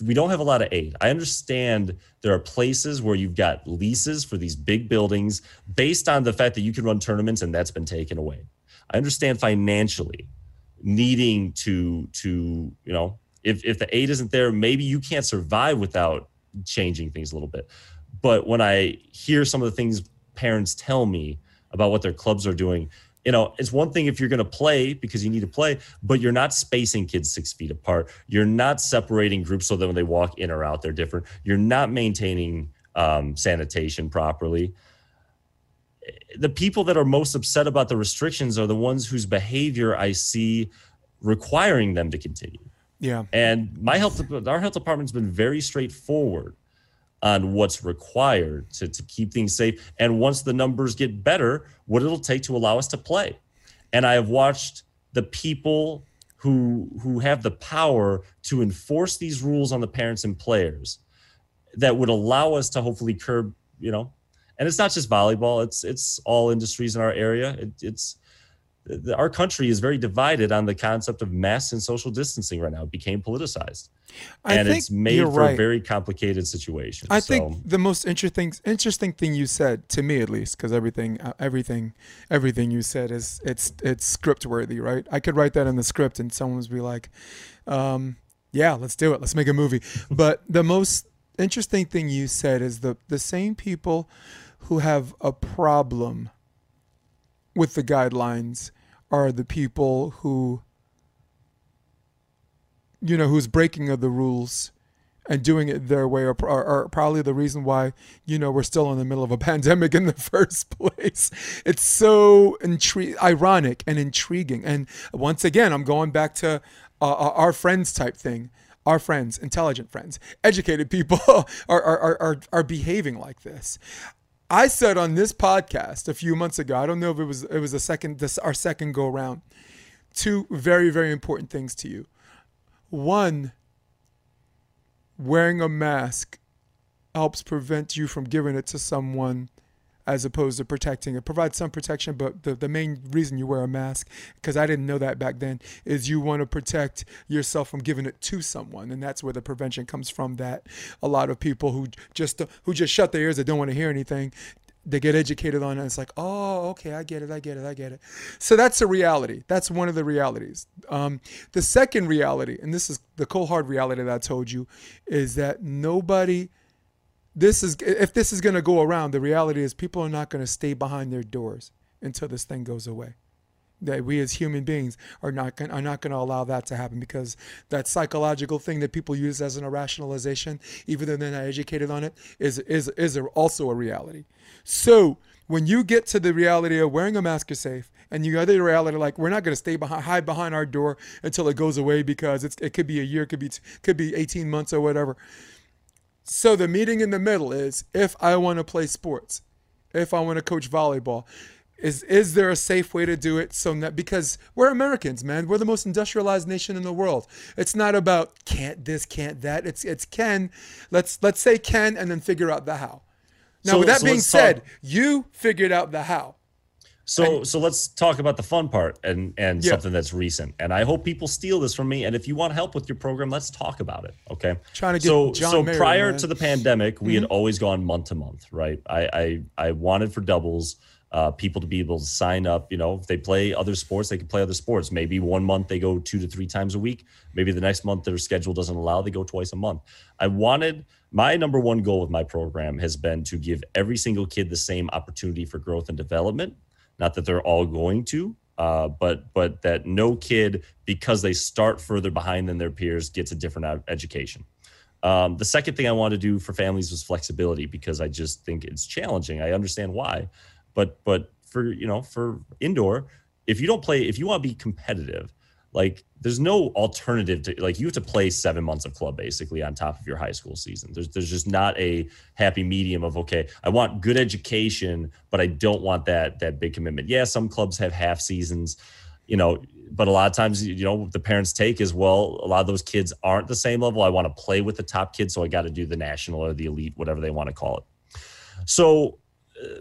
[SPEAKER 2] we don't have a lot of aid. I understand there are places where you've got leases for these big buildings based on the fact that you can run tournaments and that's been taken away. I understand financially needing to to, you know, if if the aid isn't there, maybe you can't survive without changing things a little bit. But when I hear some of the things parents tell me about what their clubs are doing. You know, it's one thing if you're going to play because you need to play, but you're not spacing kids six feet apart. You're not separating groups so that when they walk in or out, they're different. You're not maintaining um, sanitation properly. The people that are most upset about the restrictions are the ones whose behavior I see requiring them to continue.
[SPEAKER 1] Yeah.
[SPEAKER 2] And my health, our health department's been very straightforward on what's required to, to keep things safe. And once the numbers get better, what it'll take to allow us to play. And I have watched the people who who have the power to enforce these rules on the parents and players that would allow us to hopefully curb, you know, and it's not just volleyball, it's it's all industries in our area. It, it's our country is very divided on the concept of masks and social distancing right now. It became politicized. I and it's made for right. a very complicated situation.
[SPEAKER 1] I so. think the most interesting interesting thing you said to me at least because everything uh, everything everything you said is it's it's script worthy, right? I could write that in the script and someone would be like, um, yeah, let's do it. Let's make a movie. but the most interesting thing you said is the the same people who have a problem with the guidelines are the people who you know who's breaking of the rules and doing it their way are, are, are, probably the reason why you know we're still in the middle of a pandemic in the first place. It's so intri- ironic and intriguing. And once again i'm going back to uh, uh our friends type thing. Our friends intelligent friends educated people are, are, are, are behaving like this i said on this podcast a few months ago i don't know if it was it was a second this our second go around two very very important things to you. One wearing a mask helps prevent you from giving it to someone as opposed to protecting it. Provides some protection, but the, the main reason you wear a mask, because I didn't know that back then, is you want to protect yourself from giving it to someone, and that's where the prevention comes from. That a lot of people who just who just shut their ears, they don't want to hear anything, they get educated on it. it's like, oh, okay, I get it, I get it, I get it. So that's a reality. That's one of the realities. Um, the second reality, and this is the cold hard reality that I told you, is that nobody. This is if this is going to go around. The reality is people are not going to stay behind their doors until this thing goes away that we as human beings are not are not going to allow that to happen because that psychological thing that people use as an rationalization, even though they're not educated on it, is is is also a reality. So when you get to the reality of wearing a mask is safe, and you other reality like we're not going to stay behind hide behind our door until it goes away because it could be a year, could be could be 18 months or whatever. So the meeting in the middle is if I want to play sports, if I want to coach volleyball is is there a safe way to do it so that because we're Americans, man, we're the most industrialized nation in the world. It's not about can't this, can't that. It's it's can. Let's let's say can and then figure out the how. Now, so, with that so being said, talk. you figured out the how.
[SPEAKER 2] So so let's talk about the fun part and and yeah. something that's recent. And I hope people steal this from me. And if you want help with your program, let's talk about it. Okay.
[SPEAKER 1] Trying to get
[SPEAKER 2] so
[SPEAKER 1] John
[SPEAKER 2] so
[SPEAKER 1] Mayer,
[SPEAKER 2] prior
[SPEAKER 1] man.
[SPEAKER 2] to the pandemic, we mm-hmm. had always gone month to month, right? I I, I wanted for doubles uh, people to be able to sign up. You know, if they play other sports, they can play other sports. Maybe one month they go two to three times a week. Maybe the next month their schedule doesn't allow, they go twice a month. I wanted my number one goal with my program has been to give every single kid the same opportunity for growth and development. Not that they're all going to, uh, but but that no kid because they start further behind than their peers gets a different education. Um, the second thing I wanted to do for families was flexibility because I just think it's challenging. I understand why, but but for you know for indoor, if you don't play, if you want to be competitive, like there's no alternative to like you have to play seven months of club basically on top of your high school season. There's there's just not a happy medium of okay, I want good education, but I don't want that that big commitment. Yeah, some clubs have half seasons, you know, but a lot of times you know the parents take is well a lot of those kids aren't the same level i want to play with the top kids so i got to do the national or the elite whatever they want to call it so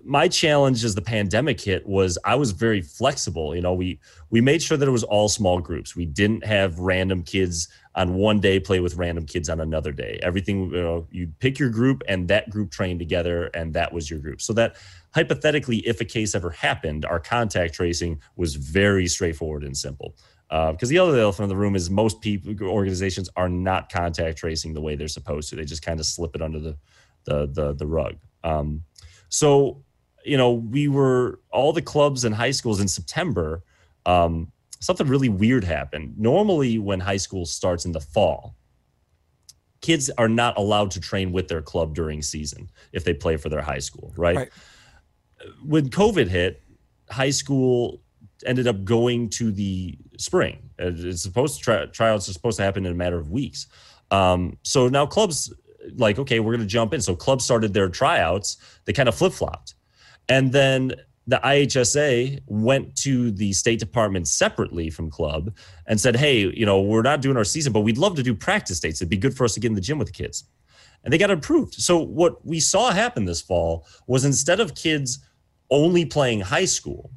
[SPEAKER 2] my challenge as the pandemic hit was I was very flexible. You know, we we made sure that it was all small groups. We didn't have random kids on one day play with random kids on another day. Everything you know, you pick your group and that group trained together, and that was your group. So that hypothetically, if a case ever happened, our contact tracing was very straightforward and simple. Because uh, the other elephant in the room is most people organizations are not contact tracing the way they're supposed to. They just kind of slip it under the the the, the rug. Um, so, you know, we were all the clubs and high schools in September. Um, something really weird happened. Normally, when high school starts in the fall, kids are not allowed to train with their club during season if they play for their high school, right? right. When COVID hit, high school ended up going to the spring. It's supposed to try, tryouts are supposed to happen in a matter of weeks. Um, so now clubs like, okay, we're going to jump in. So clubs started their tryouts. They kind of flip flopped. And then the IHSA went to the State Department separately from club and said, hey, you know, we're not doing our season, but we'd love to do practice dates. It'd be good for us to get in the gym with the kids. And they got approved. So what we saw happen this fall was instead of kids only playing high school,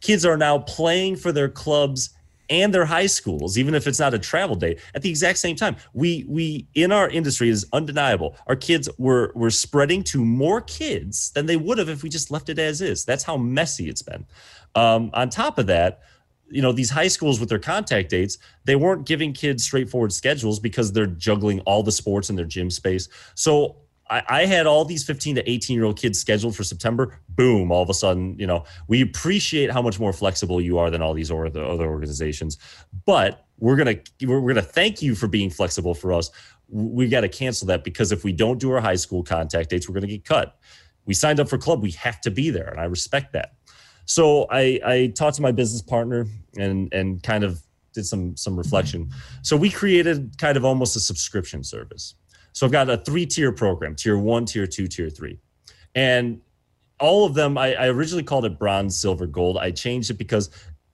[SPEAKER 2] kids are now playing for their clubs and their high schools, even if it's not a travel day, at the exact same time. We we in our industry is undeniable. Our kids were were spreading to more kids than they would have if we just left it as is. That's how messy it's been. Um, on top of that, you know these high schools with their contact dates they weren't giving kids straightforward schedules because they're juggling all the sports in their gym space so I, I had all these 15 to 18 year old kids scheduled for September. Boom! All of a sudden, you know, we appreciate how much more flexible you are than all these or the other organizations, but we're gonna we're, we're gonna thank you for being flexible for us. we got to cancel that because if we don't do our high school contact dates, we're to get cut. We signed up for club, we have to be there, and I respect that. So I, I talked to my business partner and and kind of did some some reflection. So we created kind of almost a subscription service. So I've got a three tier program: tier one, tier two, tier three, and all of them. I, I originally called it bronze, silver, gold. I changed it because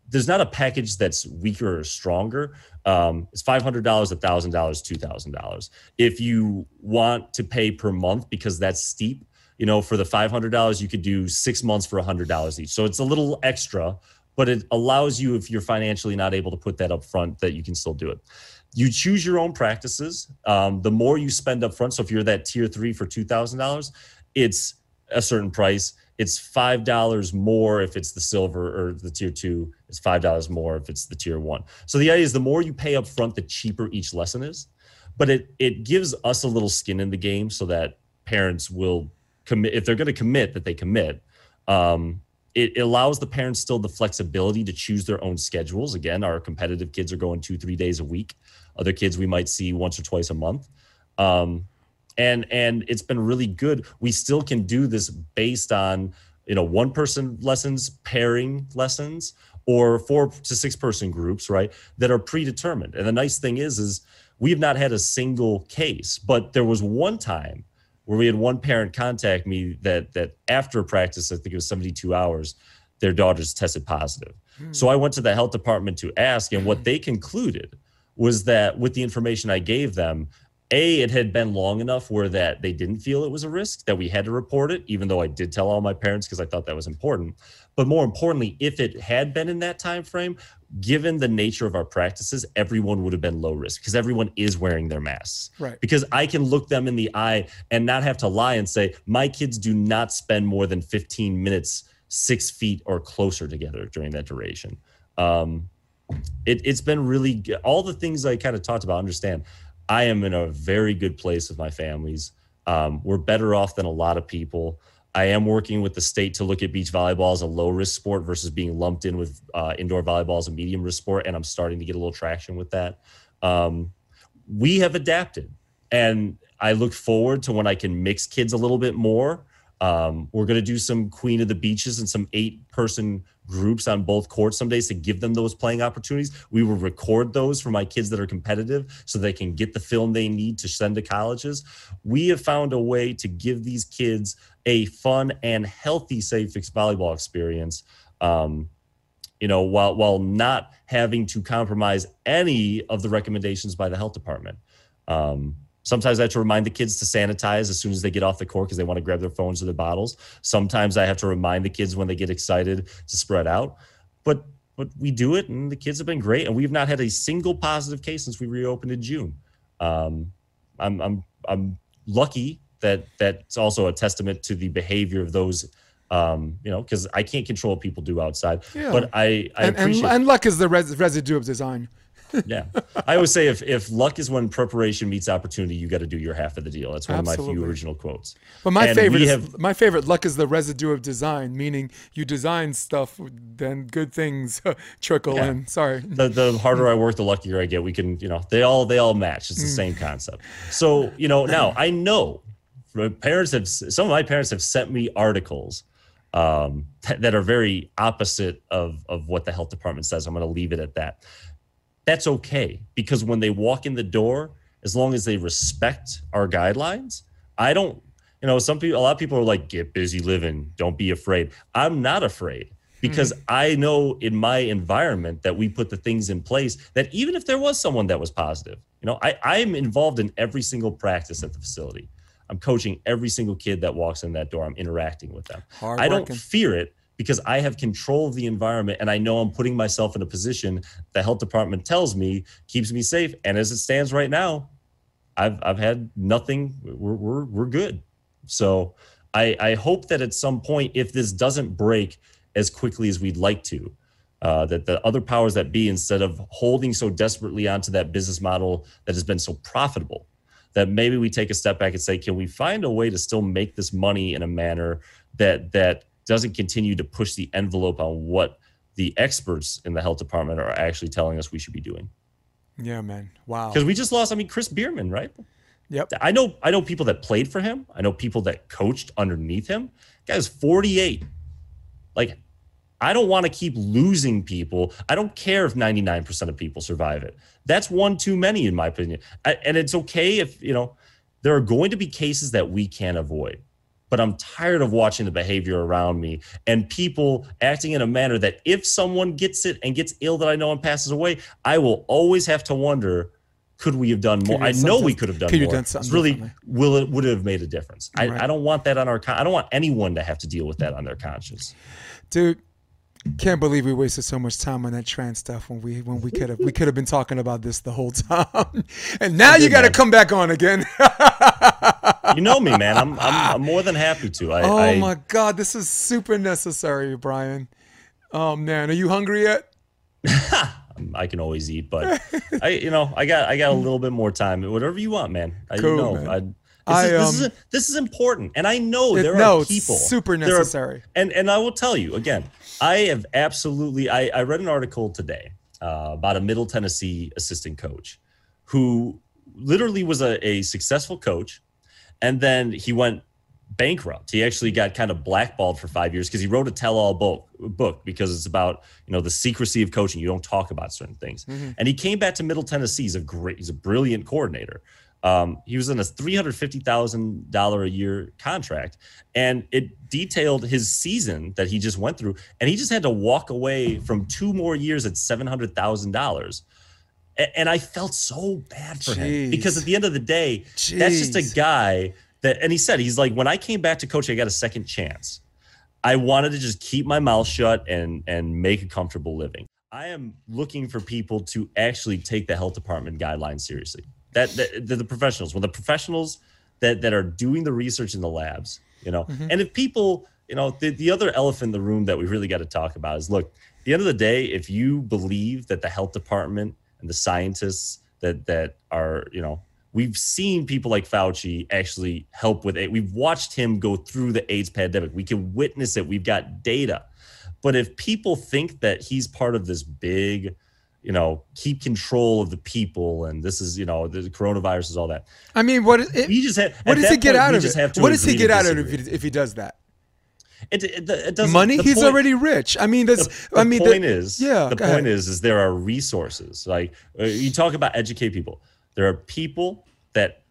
[SPEAKER 2] there's not a package that's weaker or stronger. Um, it's five hundred dollars, thousand dollars, two thousand dollars. If you want to pay per month because that's steep, you know, for the five hundred dollars, you could do six months for hundred dollars each. So it's a little extra, but it allows you, if you're financially not able to put that up front, that you can still do it. You choose your own practices. Um, the more you spend up front, so if you're that tier three for two thousand dollars, it's a certain price. It's five dollars more if it's the silver or the tier two. It's five dollars more if it's the tier one. So the idea is the more you pay up front the cheaper each lesson is. But it it gives us a little skin in the game so that parents will commit if they're going to commit that they commit. Um, it, it allows the parents still the flexibility to choose their own schedules. Again our competitive kids are going two three days a week other kids we might see once or twice a month. Um, and and it's been really good. We still can do this based on you know one person lessons pairing lessons or four to six person groups right that are predetermined. And the nice thing is is we have not had a single case but there was one time where we had one parent contact me that that after practice i think it was 72 hours their daughters tested positive. Hmm. so i went to the health department to ask and what they concluded was that with the information i gave them a it had been long enough where that they didn't feel it was a risk that we had to report it even though i did tell all my parents because i thought that was important. But more importantly if it had been in that time frame given the nature of our practices everyone would have been low risk because everyone is wearing their masks.
[SPEAKER 1] Right.
[SPEAKER 2] Because i can look them in the eye and not have to lie and say my kids do not spend more than 15 minutes six feet or closer together during that duration. Um, it, it's been really good. all the things i kind of talked about understand I am in a very good place with my families. Um, we're better off than a lot of people. I am working with the state to look at beach volleyball as a low risk sport versus being lumped in with uh, indoor volleyball as a medium risk sport, and I'm starting to get a little traction with that. Um, we have adapted, and I look forward to when I can mix kids a little bit more. Um, we're going to do some Queen of the Beaches and some eight person groups on both courts some days to give them those playing opportunities. We will record those for my kids that are competitive so they can get the film they need to send to colleges. We have found a way to give these kids a fun and healthy safe volleyball experience. Um, you know, while while not having to compromise any of the recommendations by the health department. Um, Sometimes I have to remind the kids to sanitize as soon as they get off the court because they want to grab their phones or their bottles. Sometimes I have to remind the kids when they get excited to spread out. But but we do it, and the kids have been great, and we've not had a single positive case since we reopened in June. Um, I'm I'm I'm lucky that that's also a testament to the behavior of those um, you know, because I can't control what people do outside. Yeah. But I, I
[SPEAKER 1] and, appreciate and, and luck is the res- residue of design
[SPEAKER 2] yeah. I always say if, if luck is when preparation meets opportunity, you got to do your half of the deal. That's one Absolutely. of my few original quotes.
[SPEAKER 1] But my and favorite is, have, my favorite luck is the residue of design, meaning you design stuff, then good things trickle yeah. in. Sorry.
[SPEAKER 2] The, the harder I work, the luckier I get. We can, you know, they all they all match. It's the mm. same concept. So, you know, now I know parents have some of my parents have sent me articles um, that are very opposite of of what the health department says. I'm going to leave it at that that's okay because when they walk in the door, as long as they respect our guidelines, I don't, you know, some people, a lot of people are like, get busy living, don't be afraid. I'm not afraid because mm-hmm. I know in my environment that we put the things in place that even if there was someone that was positive, you know, I, I'm involved in every single practice at the facility. I'm coaching every single kid that walks in that door. I'm interacting with them. I don't fear it because I have control of the environment and I know I'm putting myself in a position the health department tells me keeps me safe. And as it stands right now, I've I've had nothing. We're we're, we're good. So I, I hope that at some point, if this doesn't break as quickly as we'd like to, uh, that the other powers that be, instead of holding so desperately onto that business model that has been so profitable, that maybe we take a step back and say, can we find a way to still make this money in a manner that that doesn't continue to push the envelope on what the experts in the health department are actually telling us we should be doing.
[SPEAKER 1] Yeah, man. Wow.
[SPEAKER 2] Because we just lost, I mean, Chris Bierman, right?
[SPEAKER 1] Yep.
[SPEAKER 2] I know I know people that played for him. I know people that coached underneath him. Guy's 48. Like I don't want to keep losing people. I don't care if 99% of people survive it. That's one too many in my opinion. I, and it's okay if, you know, there are going to be cases that we can't avoid. But I'm tired of watching the behavior around me and people acting in a manner that if someone gets it and gets ill that I know and passes away, I will always have to wonder could we have done more? I know we could have done
[SPEAKER 1] could
[SPEAKER 2] more.
[SPEAKER 1] Done it's
[SPEAKER 2] really, will it would it have made a difference? Right. I, I don't want that on our. I don't want anyone to have to deal with that on their conscience.
[SPEAKER 1] Dude, can't believe we wasted so much time on that trans stuff when we when we could have we could have been talking about this the whole time, and now you got to come back on again.
[SPEAKER 2] you know me, man. I'm I'm, I'm more than happy to. I,
[SPEAKER 1] oh
[SPEAKER 2] I,
[SPEAKER 1] my god, this is super necessary, Bryan. Oh man, are you hungry yet?
[SPEAKER 2] I can always eat, but I, you know, I got I got a little bit more time. Whatever you want, man.
[SPEAKER 1] Cool,
[SPEAKER 2] you know,
[SPEAKER 1] man.
[SPEAKER 2] I, this,
[SPEAKER 1] I,
[SPEAKER 2] is, this,
[SPEAKER 1] um,
[SPEAKER 2] is this is important, and I know there
[SPEAKER 1] no,
[SPEAKER 2] are
[SPEAKER 1] it's
[SPEAKER 2] people
[SPEAKER 1] super
[SPEAKER 2] there are-
[SPEAKER 1] necessary.
[SPEAKER 2] and and I will tell you again, I have absolutely. I, I read an article today uh, about a Middle Tennessee assistant coach who literally was a, a successful coach, and then he went bankrupt. He actually got kind of blackballed for five years because he wrote a tell-all book book because it's about you know the secrecy of coaching. You don't talk about certain things. And he came back to Middle Tennessee. He's a great. He's a brilliant coordinator. Um, he was in a three hundred fifty thousand dollar a year contract, and it detailed his season that he just went through, and he just had to walk away from two more years at seven hundred thousand dollars. And I felt so bad for him because at the end of the day, that's just a guy that, and he said, he's like, when I came back to coach, I got a second chance. I wanted to just keep my mouth shut and and make a comfortable living. I am looking for people to actually take the health department guidelines seriously. That, that the, the professionals, well, the professionals that that are doing the research in the labs, you know, mm-hmm. and if people, you know, the, the other elephant in the room that we really got to talk about is look, at the end of the day, if you believe that the health department and the scientists that that are, you know, we've seen people like Fauci actually help with it. We've watched him go through the AIDS pandemic. We can witness it. We've got data. But if people think that he's part of this big, you know, keep control of the people and this is, you know, the coronavirus is all that.
[SPEAKER 1] I mean, what is it?
[SPEAKER 2] We just have
[SPEAKER 1] What does he get
[SPEAKER 2] point,
[SPEAKER 1] out of it? What does he get out of it if he, if he does that?
[SPEAKER 2] It, it, it doesn't
[SPEAKER 1] Money? He's
[SPEAKER 2] point-
[SPEAKER 1] already rich. I mean, that's.
[SPEAKER 2] the,
[SPEAKER 1] I mean,
[SPEAKER 2] point
[SPEAKER 1] the-
[SPEAKER 2] is,
[SPEAKER 1] yeah.
[SPEAKER 2] the point
[SPEAKER 1] ahead.
[SPEAKER 2] is, is there are resources. Like uh, you talk about educate people. There are people that,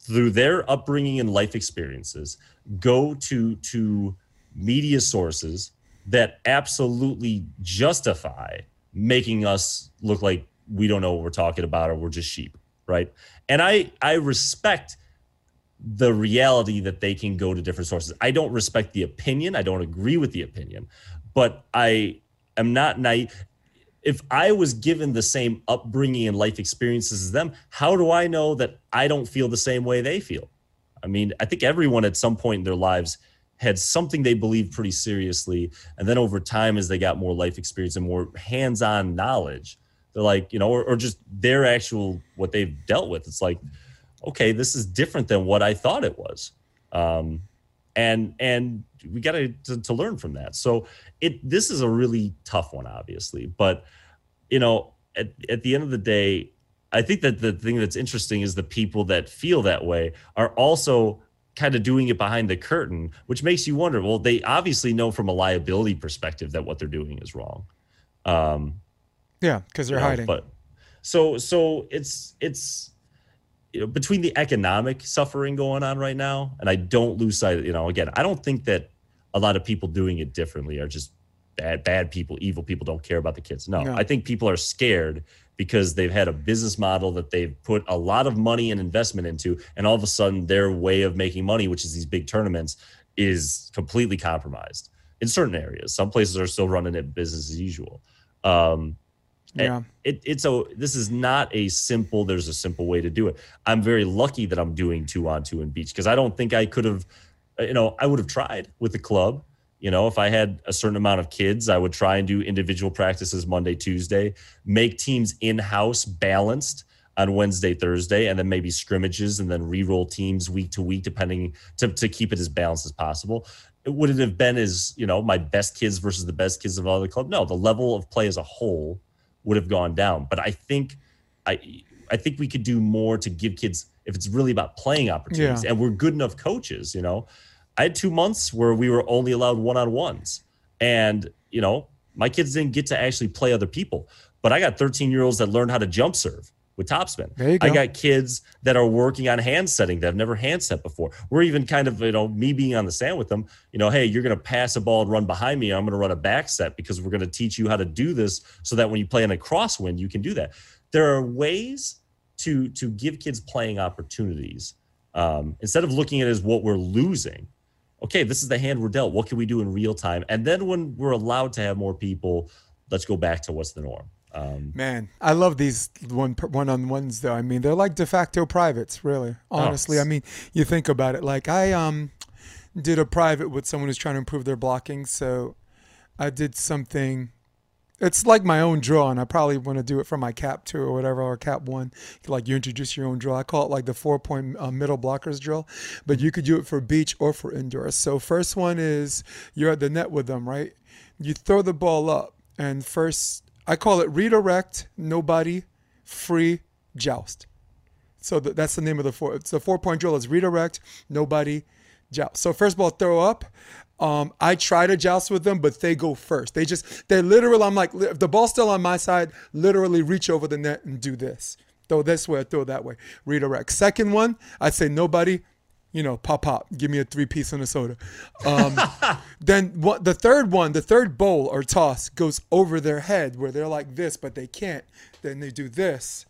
[SPEAKER 2] through their upbringing and life experiences, go to to media sources that absolutely justify making us look like we don't know what we're talking about or we're just sheep, right? And I I respect the reality that they can go to different sources. I don't respect the opinion. I don't agree with the opinion, but I am not naive. If I was given the same upbringing and life experiences as them, how do I know that I don't feel the same way they feel? I mean, I think everyone at some point in their lives had something they believed pretty seriously. And then over time, as they got more life experience and more hands on knowledge, they're like, you know, or, or just their actual what they've dealt with. It's like, okay, this is different than what I thought it was. Um, and and we got to, to learn from that. So it this is a really tough one, obviously, but you know, at, at the end of the day, I think that the thing that's interesting is the people that feel that way are also kind of doing it behind the curtain, which makes you wonder. Well, they obviously know from a liability perspective that what they're doing is wrong. Um,
[SPEAKER 1] Yeah, because they're
[SPEAKER 2] you know,
[SPEAKER 1] hiding.
[SPEAKER 2] But so so it's it's you know between the economic suffering going on right now, and I don't lose sight. You know, again, I don't think that a lot of people doing it differently are just bad bad people, evil people don't care about the kids. No,
[SPEAKER 1] No.
[SPEAKER 2] I think people are scared because they've had a business model that they've put a lot of money and investment into, and all of a sudden their way of making money, which is these big tournaments, is completely compromised in certain areas. Some places are still running it business as usual. Um,
[SPEAKER 1] yeah.
[SPEAKER 2] it, it's a this is not a simple there's a simple way to do it i'm very lucky that i'm doing two on two in beach because i don't think i could have you know i would have tried with the club you know if i had a certain amount of kids i would try and do individual practices monday tuesday make teams in-house balanced on wednesday thursday and then maybe scrimmages and then re-roll teams week to week depending to, to keep it as balanced as possible It would it have been as you know my best kids versus the best kids of all the club no the level of play as a whole would have gone down. But I think I I think we could do more to give kids if it's really about playing opportunities
[SPEAKER 1] Yeah.
[SPEAKER 2] and we're good enough coaches, you know. I had two months where we were only allowed one on ones. And, you know, my kids didn't get to actually play other people. But I got 13 year olds that learned how to jump serve with topspin.
[SPEAKER 1] You
[SPEAKER 2] I got kids that are working on hand setting that have never hand set before. We're even kind of, you know, me being on the sand with them, you know, hey, you're going to pass a ball and run behind me. I'm going to run a back set because we're going to teach you how to do this so that when you play in a crosswind, you can do that. There are ways to to give kids playing opportunities um, instead of looking at it as what we're losing. Okay, this is the hand we're dealt. What can we do in real time? And then when we're allowed to have more people, let's go back to what's the norm. Um,
[SPEAKER 1] Man, I love these one one on ones though. I mean, they're like de facto privates, really. Honestly, I mean, you think about it. Like I um did a private with someone who's trying to improve their blocking, so I did something. It's like my own drill, and I probably want to do it for my cap two or whatever, or cap one. Like you introduce your own drill. I call it like the four point uh, middle blockers drill, but you could do it for beach or for indoors. So first one is you're at the net with them, right? You throw the ball up, and first I call it redirect, nobody, free, joust. So th- that's the name of the four. It's the four point drill is redirect, nobody, joust. So first ball throw up. Um, I try to joust with them, but they go first. They just they literally. I'm like, if the ball's still on my side, literally reach over the net and do this. Throw this way, throw that way. Redirect. Second one, I'd say nobody. You know, pop pop. Give me a three piece and a soda. Um, then what? The third one, the third bowl or toss goes over their head where they're like this, but they can't. Then they do this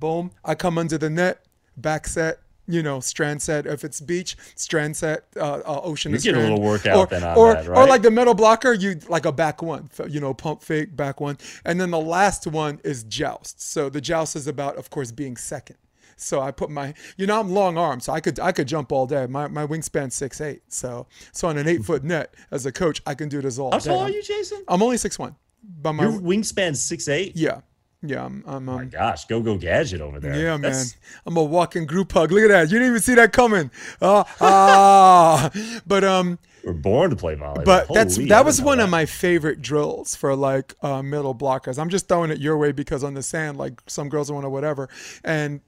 [SPEAKER 1] boom, I come under the net, back set, you know, strand set. If it's beach, strand set, uh, uh, ocean.
[SPEAKER 2] You get a
[SPEAKER 1] strand.
[SPEAKER 2] little workout
[SPEAKER 1] or,
[SPEAKER 2] then on
[SPEAKER 1] or,
[SPEAKER 2] that,
[SPEAKER 1] Or like the middle blocker, you like a back one, you know, pump fake, back one. And then the last one is joust. So the joust is about, of course, being second. So I put my, you know, I'm long arm, so I could I could jump all day. My my wingspan six eight, so so on an eight foot net as a coach, I can do this all
[SPEAKER 2] how
[SPEAKER 1] day.
[SPEAKER 2] tall are you, Jason?
[SPEAKER 1] I'm only six one, but my
[SPEAKER 2] Your wingspan six eight.
[SPEAKER 1] yeah yeah I'm I'm, um,
[SPEAKER 2] Gosh, go go gadget over there.
[SPEAKER 1] yeah, man. I'm a walking group hug. Look at that. You didn't even see that coming. Ah, ah. But um,
[SPEAKER 2] We're born to play volleyball.
[SPEAKER 1] but that's
[SPEAKER 2] Holy, I
[SPEAKER 1] that was one
[SPEAKER 2] that.
[SPEAKER 1] of my favorite drills for like uh, middle blockers. I'm just throwing it your way because on the sand, like some girls want to whatever, and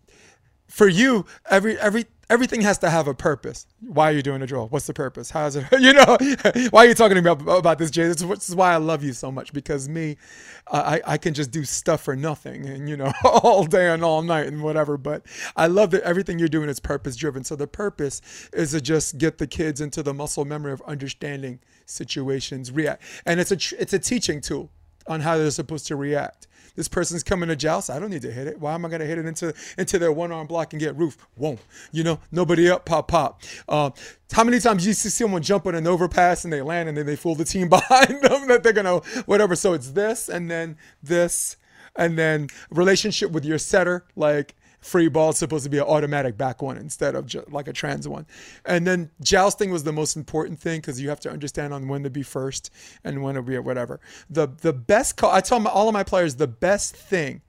[SPEAKER 1] for you, every every everything has to have a purpose. Why are you doing a drill? What's the purpose? How is it? You know, why are you talking to me about this, Jay? This is, why I love you so much because me, I I can just do stuff for nothing and you know all day and all night and whatever. But I love that everything you're doing is purpose driven. So the purpose is to just get the kids into the muscle memory of understanding situations, react, and it's a it's a teaching tool on how they're supposed to react. This person's coming to joust. I don't need to hit it. Why am I going to hit it into into their one arm block and get roof? Won't. You know, nobody up, pop, pop. Uh, how many times you see someone jump on an overpass and they land and then they fool the team behind them that they're going to whatever. So it's this and then this and then relationship with your setter, like free ball is supposed to be an automatic back one instead of ju- like a trans one. And then jousting was the most important thing because you have to understand on when to be first and when to be whatever. The the best call I tell my, all of my players the best thing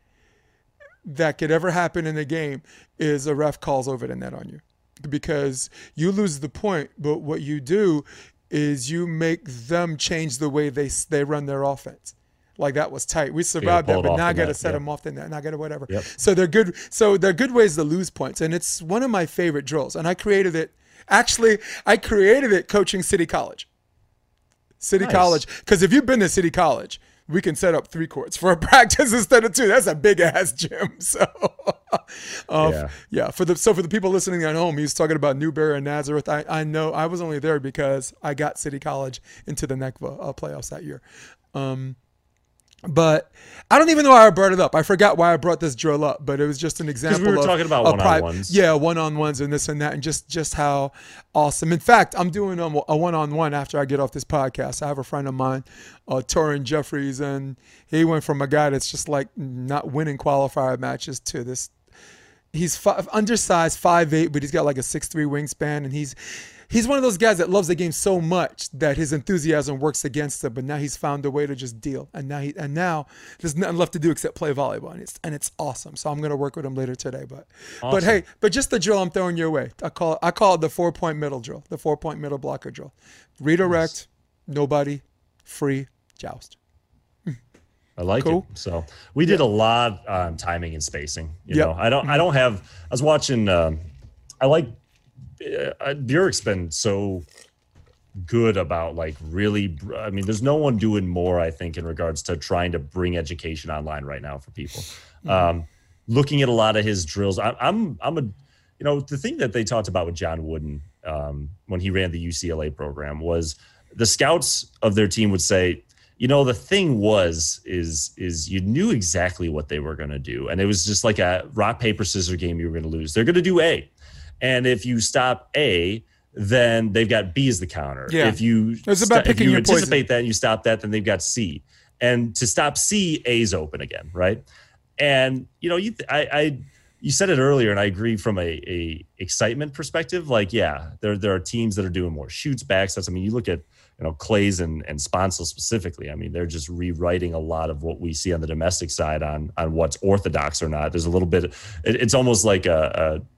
[SPEAKER 1] that could ever happen in a game is a ref calls over the net on you because you lose the point, but what you do is you make them change the way they they run their offense. Like that was tight. We survived
[SPEAKER 2] pull
[SPEAKER 1] that, but now I got to set
[SPEAKER 2] yep.
[SPEAKER 1] them off the net. And I got to whatever.
[SPEAKER 2] Yep.
[SPEAKER 1] So they're good. So they're good ways to lose points, and it's one of my favorite drills. And I created it. Actually, I created it coaching City College. City
[SPEAKER 2] Nice.
[SPEAKER 1] College, because if you've been to City College, we can set up three courts for a practice instead of two. That's a big ass gym. So, uh,
[SPEAKER 2] Yeah.
[SPEAKER 1] yeah. For the so for the people listening at home, he's talking about Newberry and Nazareth. I, I know I was only there because I got City College into the NECVA uh, playoffs that year. Um, but I don't even know why I brought it up. I forgot why I brought this drill up, but it was just an example.
[SPEAKER 2] We were
[SPEAKER 1] of
[SPEAKER 2] talking about
[SPEAKER 1] a pri-
[SPEAKER 2] one-on-ones.
[SPEAKER 1] Yeah, one-on-ones and this and that, and just just how awesome. In fact, I'm doing um, a one-on-one after I get off this podcast. I have a friend of mine, uh, Torin Jeffries, and he went from a guy that's just like not winning qualifier matches to this he's five, undersized, five eight, but he's got like a six three wingspan, and he's he's one of those guys that loves the game so much that his enthusiasm works against him. But now he's found a way to just deal, and now he and now there's nothing left to do except play volleyball, and it's and it's awesome. So I'm gonna work with him later today. But but hey, but just the drill I'm throwing your way. I call I call it the four point middle drill, the four point middle blocker drill. Redirect, nobody, free, joust.
[SPEAKER 2] I like
[SPEAKER 1] Cool.
[SPEAKER 2] it. So we did a lot on timing and spacing. You
[SPEAKER 1] Yep. Mm-hmm.
[SPEAKER 2] know, I don't, I don't have. I was watching um, I like uh, Bjork's been so good about like really i mean there's no one doing more i think in regards to trying to bring education online right now for people. Mm-hmm. um, looking at a lot of his drills I, i'm i'm a you know the thing that they talked about with john wooden um, when he ran the ucla program was the scouts of their team would say you know the thing was is is you knew exactly what they were going to do. And it was just like a rock paper scissors game you were going to lose. They're going to do a and if you stop a then they've got B as the counter.
[SPEAKER 1] Yeah.
[SPEAKER 2] If you
[SPEAKER 1] it's about
[SPEAKER 2] st-
[SPEAKER 1] picking
[SPEAKER 2] if you anticipate
[SPEAKER 1] poison.
[SPEAKER 2] that and you stop that, then they've got C. And to stop C, A's open again, right? And you know, you th- I, I you said it earlier, and I agree from a, a excitement perspective. Like, yeah, there there are teams that are doing more shoots, backs. That's I mean, you look at you know Claes and and Sponcil specifically. I mean, they're just rewriting a lot of what we see on the domestic side on on what's orthodox or not. There's a little bit. It, it's almost like a, a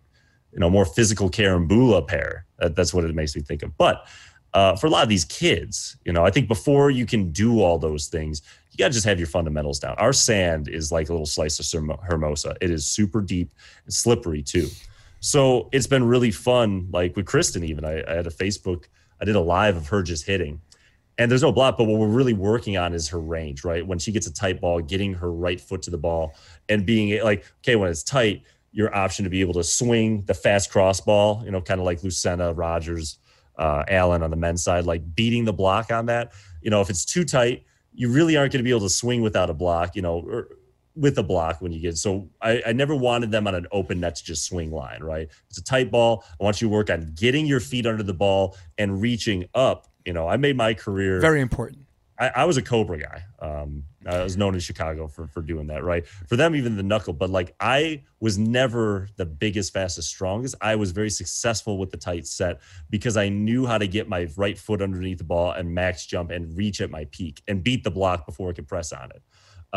[SPEAKER 2] you know more physical Bula pair. That, that's what it makes me think of. But uh, for a lot of these kids, you know, I think before you can do all those things, you got to just have your fundamentals down. Our sand is like a little slice of Hermosa. It is super deep and slippery too. So it's been really fun. Like with Kristen, even I, I had a Facebook, I did a live of her just hitting. And there's no block, but what we're really working on is her range, right? When she gets a tight ball, getting her right foot to the ball and being like, okay, when it's tight, your option to be able to swing the fast cross ball, you know, kind of like Lucena, Rogers, uh, Allen on the men's side, like beating the block on that. You know, if it's too tight, you really aren't going to be able to swing without a block, you know, or with a block when you get. So I, I never wanted them on an open net to just swing line, right? It's a tight ball. I want you to work on getting your feet under the ball and reaching up. You know, I made my career
[SPEAKER 1] very important.
[SPEAKER 2] I, I was a Cobra guy. Um, I was known in Chicago for for doing that, right? For them, even the knuckle. But like, I was never the biggest, fastest, strongest. I was very successful with the tight set because I knew how to get my right foot underneath the ball and max jump and reach at my peak and beat the block before I could press on it.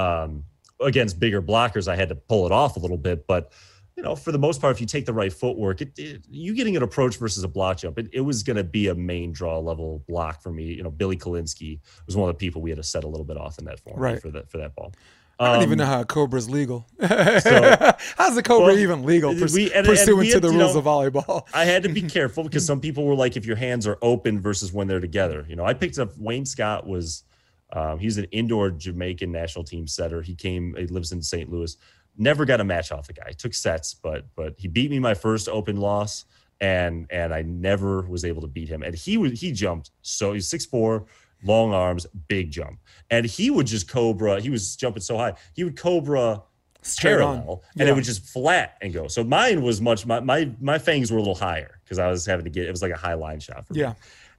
[SPEAKER 2] Um, against bigger blockers, I had to pull it off a little bit, but you know, for the most part, if you take the right footwork, it, it, you getting an approach versus a block jump, it, it was going to be a main draw level block for me. You know, Billy Kolinske was one of the people we had to set a little bit off in that form
[SPEAKER 1] right.
[SPEAKER 2] for that for that ball.
[SPEAKER 1] I don't even know
[SPEAKER 2] Um,
[SPEAKER 1] how a cobra is legal.
[SPEAKER 2] so-
[SPEAKER 1] How's the cobra
[SPEAKER 2] Well,
[SPEAKER 1] even legal? Purs-
[SPEAKER 2] we- and- and
[SPEAKER 1] pursuant
[SPEAKER 2] we
[SPEAKER 1] to the rules
[SPEAKER 2] know,
[SPEAKER 1] of volleyball.
[SPEAKER 2] I had to be careful because some people were like, if your hands are open versus when they're together. You know, I picked up Wayne Scott was um, he's an indoor Jamaican national team setter. He came, he lives in St. Louis. Never got a match off the guy. Took sets, but but he beat me my first open loss, and and I never was able to beat him. And he was he jumped so he's six four, long arms, big jump, and he would just cobra. He was jumping so high, he would cobra
[SPEAKER 1] Straight on.
[SPEAKER 2] parallel and
[SPEAKER 1] Yeah.
[SPEAKER 2] it would just flat and go. So mine was much my my my fangs were a little higher because I was having to get it was like a high line shot for me.
[SPEAKER 1] Yeah.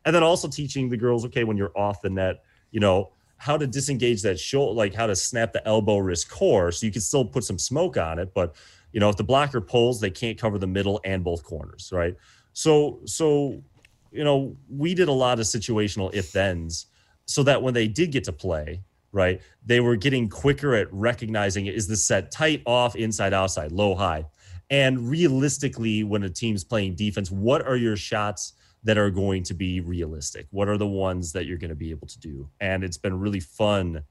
[SPEAKER 2] And then also teaching the girls, okay, when you're off the net, you know, how to disengage that shoulder, like how to snap the elbow wrist core so you can still put some smoke on it. But you know, if the blocker pulls, they can't cover the middle and both corners, right? So so you know, we did a lot of situational if thens so that when they did get to play, right, they were getting quicker at recognizing is the set tight, off, inside, outside, low, high. And realistically, when a team's playing defense, what are your shots that are going to be realistic? What are the ones that you're going to be able to do? And it's been really fun,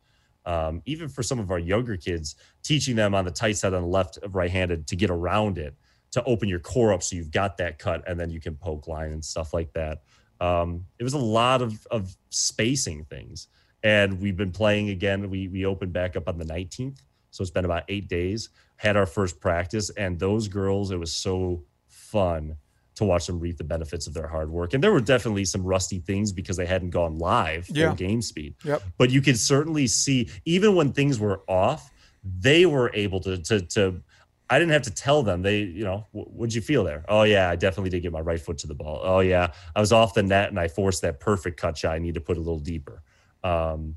[SPEAKER 2] um, even for some of our younger kids, teaching them on the tight side on the left, of right handed to get around it, to open your core up so you've got that cut and then you can poke line and stuff like that. Um, it was a lot of, of spacing things. And we've been playing again. We, we opened back up on the 19th. So it's been about eight days, had our first practice. And those girls, it was so fun to watch them reap the benefits of their hard work. And there were definitely some rusty things because they hadn't gone live
[SPEAKER 1] Yeah.
[SPEAKER 2] game speed.
[SPEAKER 1] Yep.
[SPEAKER 2] But you could certainly see, even when things were off, they were able to to to I didn't have to tell them. They, you know, what'd you feel there? Oh yeah, I definitely did get my right foot to the ball. Oh yeah, I was off the net and I forced that perfect cut shot. I need to put a little deeper. Um,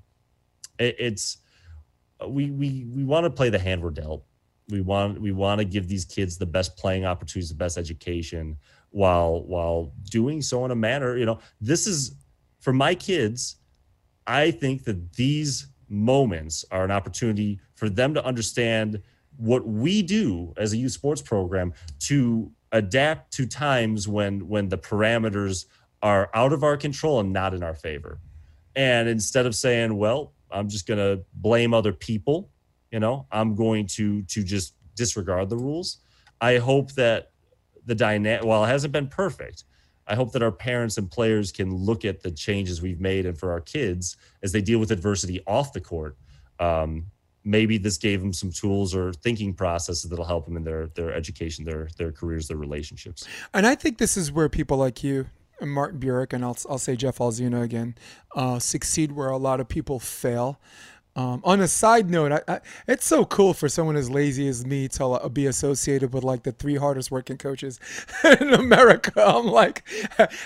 [SPEAKER 2] it, it's we we we want to play the hand we're dealt. We want we want to give these kids the best playing opportunities, the best education, while while doing so in a manner. You know, this is for my kids. I think that these moments are an opportunity for them to understand what we do as a youth sports program to adapt to times when when the parameters are out of our control and not in our favor. And instead of saying, well, I'm just going to blame other people, you know, I'm going to to just disregard the rules. I hope that the dynamic. While it hasn't been perfect, I hope that our parents and players can look at the changes we've made, and for our kids as they deal with adversity off the court. Um, maybe this gave them some tools or thinking processes that'll help them in their their education, their their careers, their relationships.
[SPEAKER 1] And I think this is where people like you and Martin Burek and I'll I'll say Jeff Alzina again uh, succeed where a lot of people fail. Um, on a side note, I, I, it's so cool for someone as lazy as me to uh, be associated with like the three hardest working coaches in America. I'm like,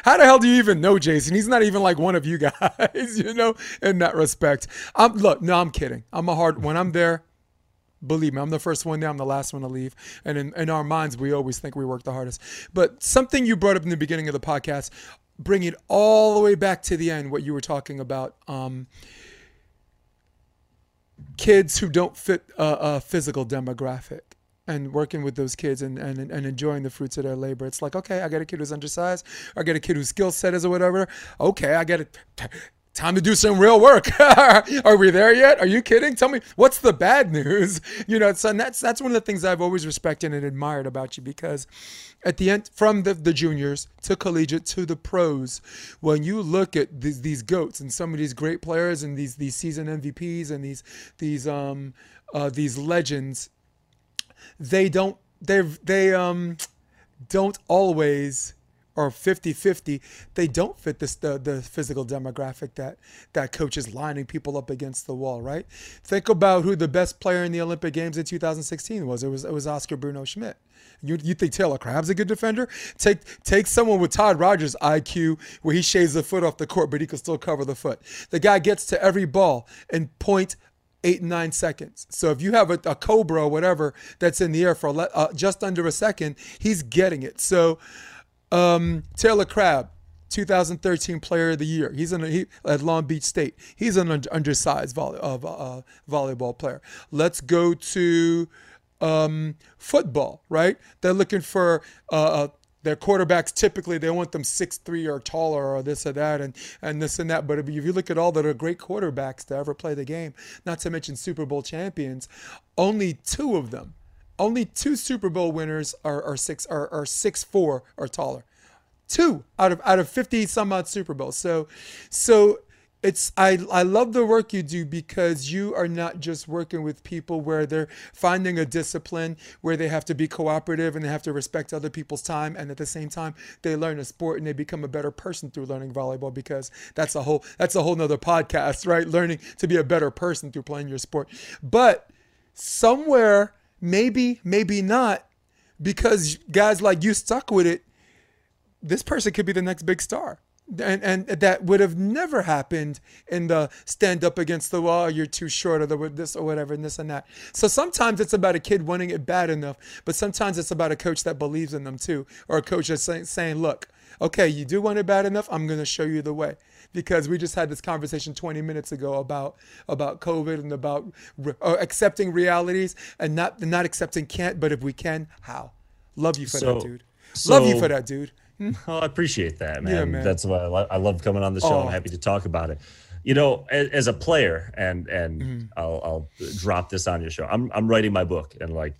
[SPEAKER 1] how the hell do you even know Jason? He's not even like one of you guys, you know, in that respect. I'm look, no, I'm kidding. I'm a hard when I'm there. Believe me, I'm the first one there. I'm the last one to leave. And in, in our minds, we always think we work the hardest. But something you brought up in the beginning of the podcast, bring it all the way back to the end, what you were talking about. Um, kids who don't fit a, a, physical demographic and working with those kids and, and, and enjoying the fruits of their labor. It's like, okay, I got a kid who's undersized. I got a kid whose skill set is or whatever. Okay, I got to time to do some real work. Are we there yet? Are you kidding? Tell me what's the bad news? You know, so that's that's one of the things I've always respected and admired about you because at the end from the, the juniors to collegiate to the pros, when you look at these, these goats and some of these great players and these these season MVPs and these these um uh, these legends, they don't they they um don't always or 50-50 they don't fit this the, the physical demographic that that coach is lining people up against the wall right think about who the best player in the olympic games in 2016 was it was it was oscar bruno schmidt you, you think Taylor Crabb's a good defender? Take take someone with Todd Rogers' IQ where he shaves the foot off the court, but he can still cover the foot. The guy gets to every ball in point eight nine seconds. So if you have a, a Cobra or whatever that's in the air for uh, just under a second, he's getting it. So um, Taylor Crabb, 2013 Player of the Year. He's an, he, at Long Beach State. He's an undersized volley, uh, uh, volleyball player. Let's go to um, football, right? They're looking for uh, uh, their quarterbacks. Typically, they want them six three or taller, or this or that, and and this and that. But if you look at all are great quarterbacks to ever play the game, not to mention Super Bowl champions, only two of them only two Super Bowl winners are, are six are, are six four or taller. Two out of out of fifty some odd Super Bowls. So so it's I, I love the work you do because you are not just working with people where they're finding a discipline where they have to be cooperative and they have to respect other people's time and at the same time they learn a sport and they become a better person through learning volleyball because that's a whole that's a whole nother podcast right learning to be a better person through playing your sport but somewhere Maybe, maybe not, because guys like you stuck with it. This person could be the next big star. And, and that would have never happened in the stand up against the wall. You're too short, or the this or whatever, and this and that. So sometimes it's about a kid wanting it bad enough, but sometimes it's about a coach that believes in them too, or a coach that's saying, saying "Look, okay, you do want it bad enough. I'm going to show you the way." Because we just had this conversation 20 minutes ago about about COVID and about re- uh, accepting realities and not not accepting can't, but if we can, how? Love you for so, that, dude. So, love you for that, dude.
[SPEAKER 2] Oh, I appreciate that, man. Yeah, man. That's why I, lo- I, love coming on the show. Oh. I'm happy to talk about it. You know, as, as a player, and and mm-hmm. I'll, I'll drop this on your show. I'm I'm writing my book, and like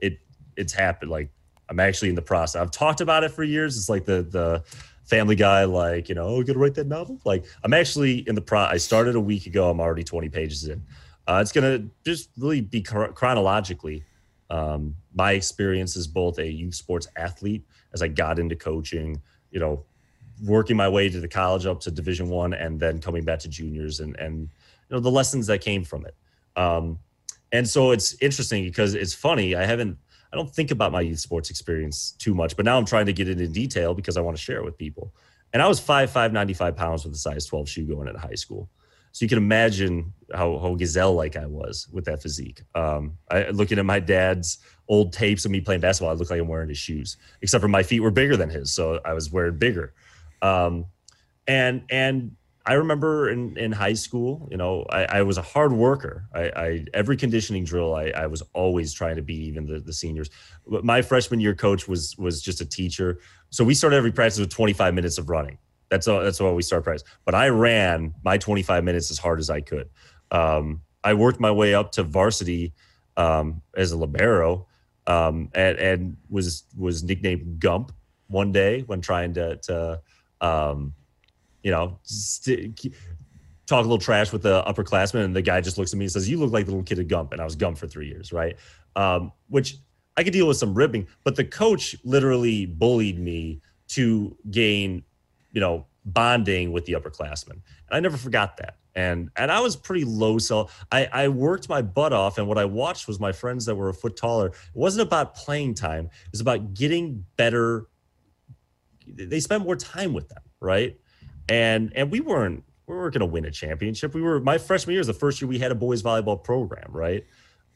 [SPEAKER 2] it it's happened. Like I'm actually in the process. I've talked about it for years. It's like the the Family Guy, like, you know, oh, gonna write that novel. Like, I'm actually in the pro. I started a week ago. I'm already 20 pages in. Uh, it's gonna just really be chronologically um, my experience as both a youth sports athlete as I got into coaching. You know, working my way to the college up to Division One, and then coming back to juniors, and and you know the lessons that came from it. Um, and so it's interesting because it's funny. I haven't I don't think about my youth sports experience too much, but now I'm trying to get it in detail because I want to share it with people. And I was 5'5, 95 pounds with a size 12 shoe going into high school. So you can imagine how, how gazelle like I was with that physique. Um, I, looking at my dad's old tapes of me playing basketball, I looked like I'm wearing his shoes, except for my feet were bigger than his. So I was wearing bigger. Um, and, and I remember in, in high school, you know, I, I was a hard worker. I, I every conditioning drill, I, I, was always trying to beat even the, the seniors. But my freshman year coach was was just a teacher, so we started every practice with 25 minutes of running. That's all. That's all we start practice. But I ran my 25 minutes as hard as I could. Um, I worked my way up to varsity um, as a libero um, and, and was was nicknamed Gump one day when trying to to um, you know st- talk a little trash with the upperclassmen, and the guy just looks at me and says, "You look like the little kid at Gump," and I was Gump for three years, right? Um, which I could deal with some ribbing, but the coach literally bullied me to gain, you know, bonding with the upperclassmen, and I never forgot that. And and I was pretty low self. I I worked my butt off, and what I watched was my friends that were a foot taller. It wasn't about playing time; it was about getting better. They spent more time with them, right? And and we weren't we weren't going to win a championship. We were my freshman year was the first year we had a boys volleyball program, right?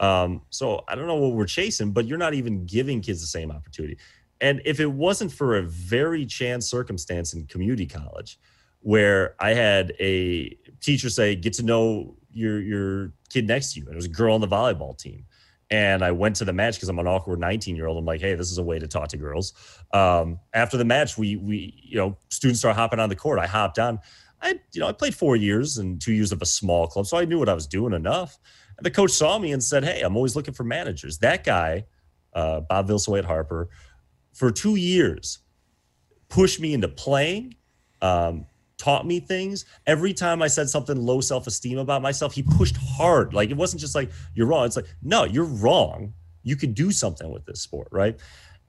[SPEAKER 2] Um, so I don't know what we're chasing, but you're not even giving kids the same opportunity. And if it wasn't for a very chance circumstance in community college, where I had a teacher say, "Get to know your your kid next to you," and it was a girl on the volleyball team. And I went to the match because I'm an awkward 19 year old. I'm like, hey, this is a way to talk to girls. Um, after the match, we we you know students start hopping on the court. I hopped on. I, you know, I played four years and two years of a small club, so I knew what I was doing enough. And the coach saw me and said, "Hey, I'm always looking for managers." That guy, uh, Bob Vilsaway at Harper, for two years, pushed me into playing, um, taught me things. Every time I said something low self esteem about myself, he pushed hard. Like it wasn't just like you're wrong. It's like no, you're wrong. You can do something with this sport, right?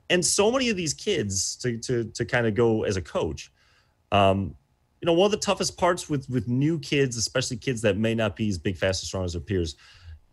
[SPEAKER 2] And so many of these kids, to to to kind of go as a coach. Um, you know, one of the toughest parts with with new kids, especially kids that may not be as big, fast, as strong as their peers,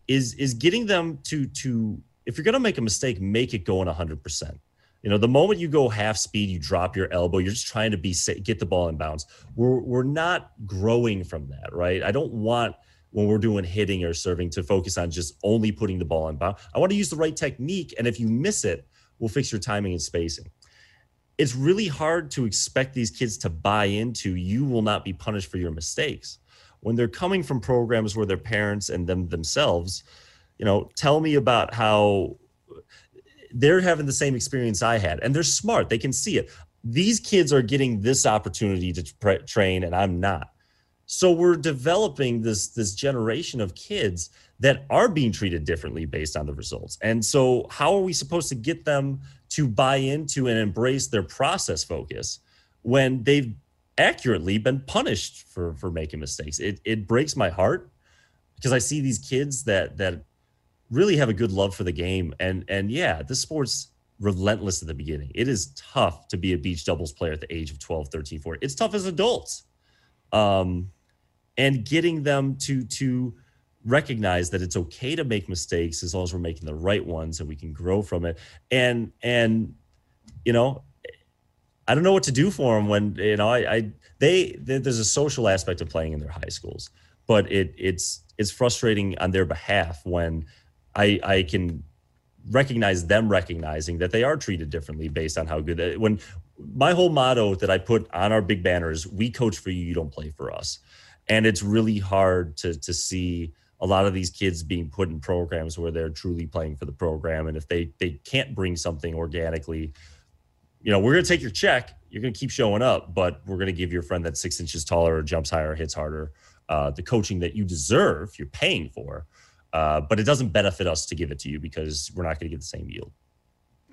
[SPEAKER 2] is is getting them to to if you're going to make a mistake, make it go going 100 percent. You know, the moment you go half speed, you drop your elbow. You're just trying to be get the ball in bounds. We're we're not growing from that, right? I don't want when we're doing hitting or serving to focus on just only putting the ball in bounds. I want to use the right technique, and if you miss it, we'll fix your timing and spacing it's really hard to expect these kids to buy into you will not be punished for your mistakes when they're coming from programs where their parents and them themselves you know tell me about how they're having the same experience i had and they're smart. They can see it. These kids are getting this opportunity to tra- train and i'm not. So we're developing this this generation of kids that are being treated differently based on the results. And so how are we supposed to get them to buy into and embrace their process focus when they've accurately been punished for for making mistakes. It it breaks my heart because I see these kids that that really have a good love for the game and and yeah, this sport's relentless at the beginning. It is tough to be a beach doubles player at the age of 12, 13, 14. It's tough as adults. Um and getting them to to recognize that it's okay to make mistakes as long as we're making the right ones and we can grow from it and and you know i don't know what to do for them when you know i, I they, they there's a social aspect of playing in their high schools but it it's it's frustrating on their behalf when i i can recognize them recognizing that they are treated differently based on how good when my whole motto that i put on our big banners we coach for you you don't play for us. And it's really hard to to see a lot of these kids being put in programs where they're truly playing for the program. And if they they can't bring something organically you know we're to take your check you're to keep showing up but we're to give your friend that six inches taller or jumps higher hits harder uh, the coaching that you deserve you're paying for uh, but it doesn't benefit us to give it to you because we're not going to get the same yield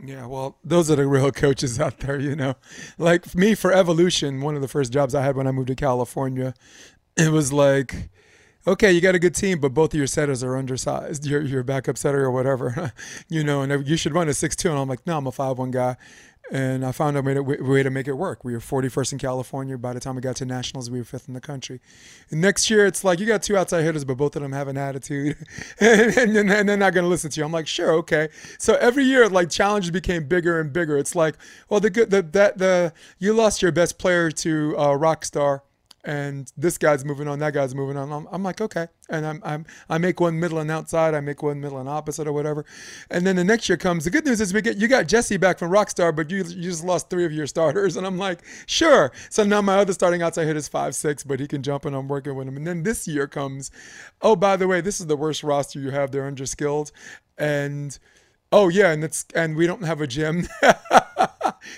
[SPEAKER 1] yeah, well, those are the real coaches out there, you know. Like me for Evolution, one of the first jobs I had when I moved to California, it was like okay, you got a good team, but both of your setters are undersized. Your your backup setter or whatever, you know, and you should run a six two. And I'm like, no, I'm a five one guy. And I found a way to, way to make it work. We were 41st in California. By the time we got to nationals, we were fifth in the country. And next year, it's like you got two outside hitters, but both of them have an attitude, and, and, and they're not going to listen to you. I'm like, sure, okay. So every year, like challenges became bigger and bigger. It's like, well, the good, the that the you lost your best player to uh, Rockstar and this guy's moving on, that guy's moving on. I'm, I'm, like, okay. And I'm, I'm, I make one middle and outside, I make one middle and opposite or whatever. And then the next year comes. The good news is we get you got Jesse back from Rockstar, but you you just lost three of your starters. And I'm like, sure. So now my other starting outside hit is five six, but he can jump and I'm working with him. And then this year comes, oh by the way, this is the worst roster you have. They're underskilled, and oh yeah, and it's and we don't have a gym.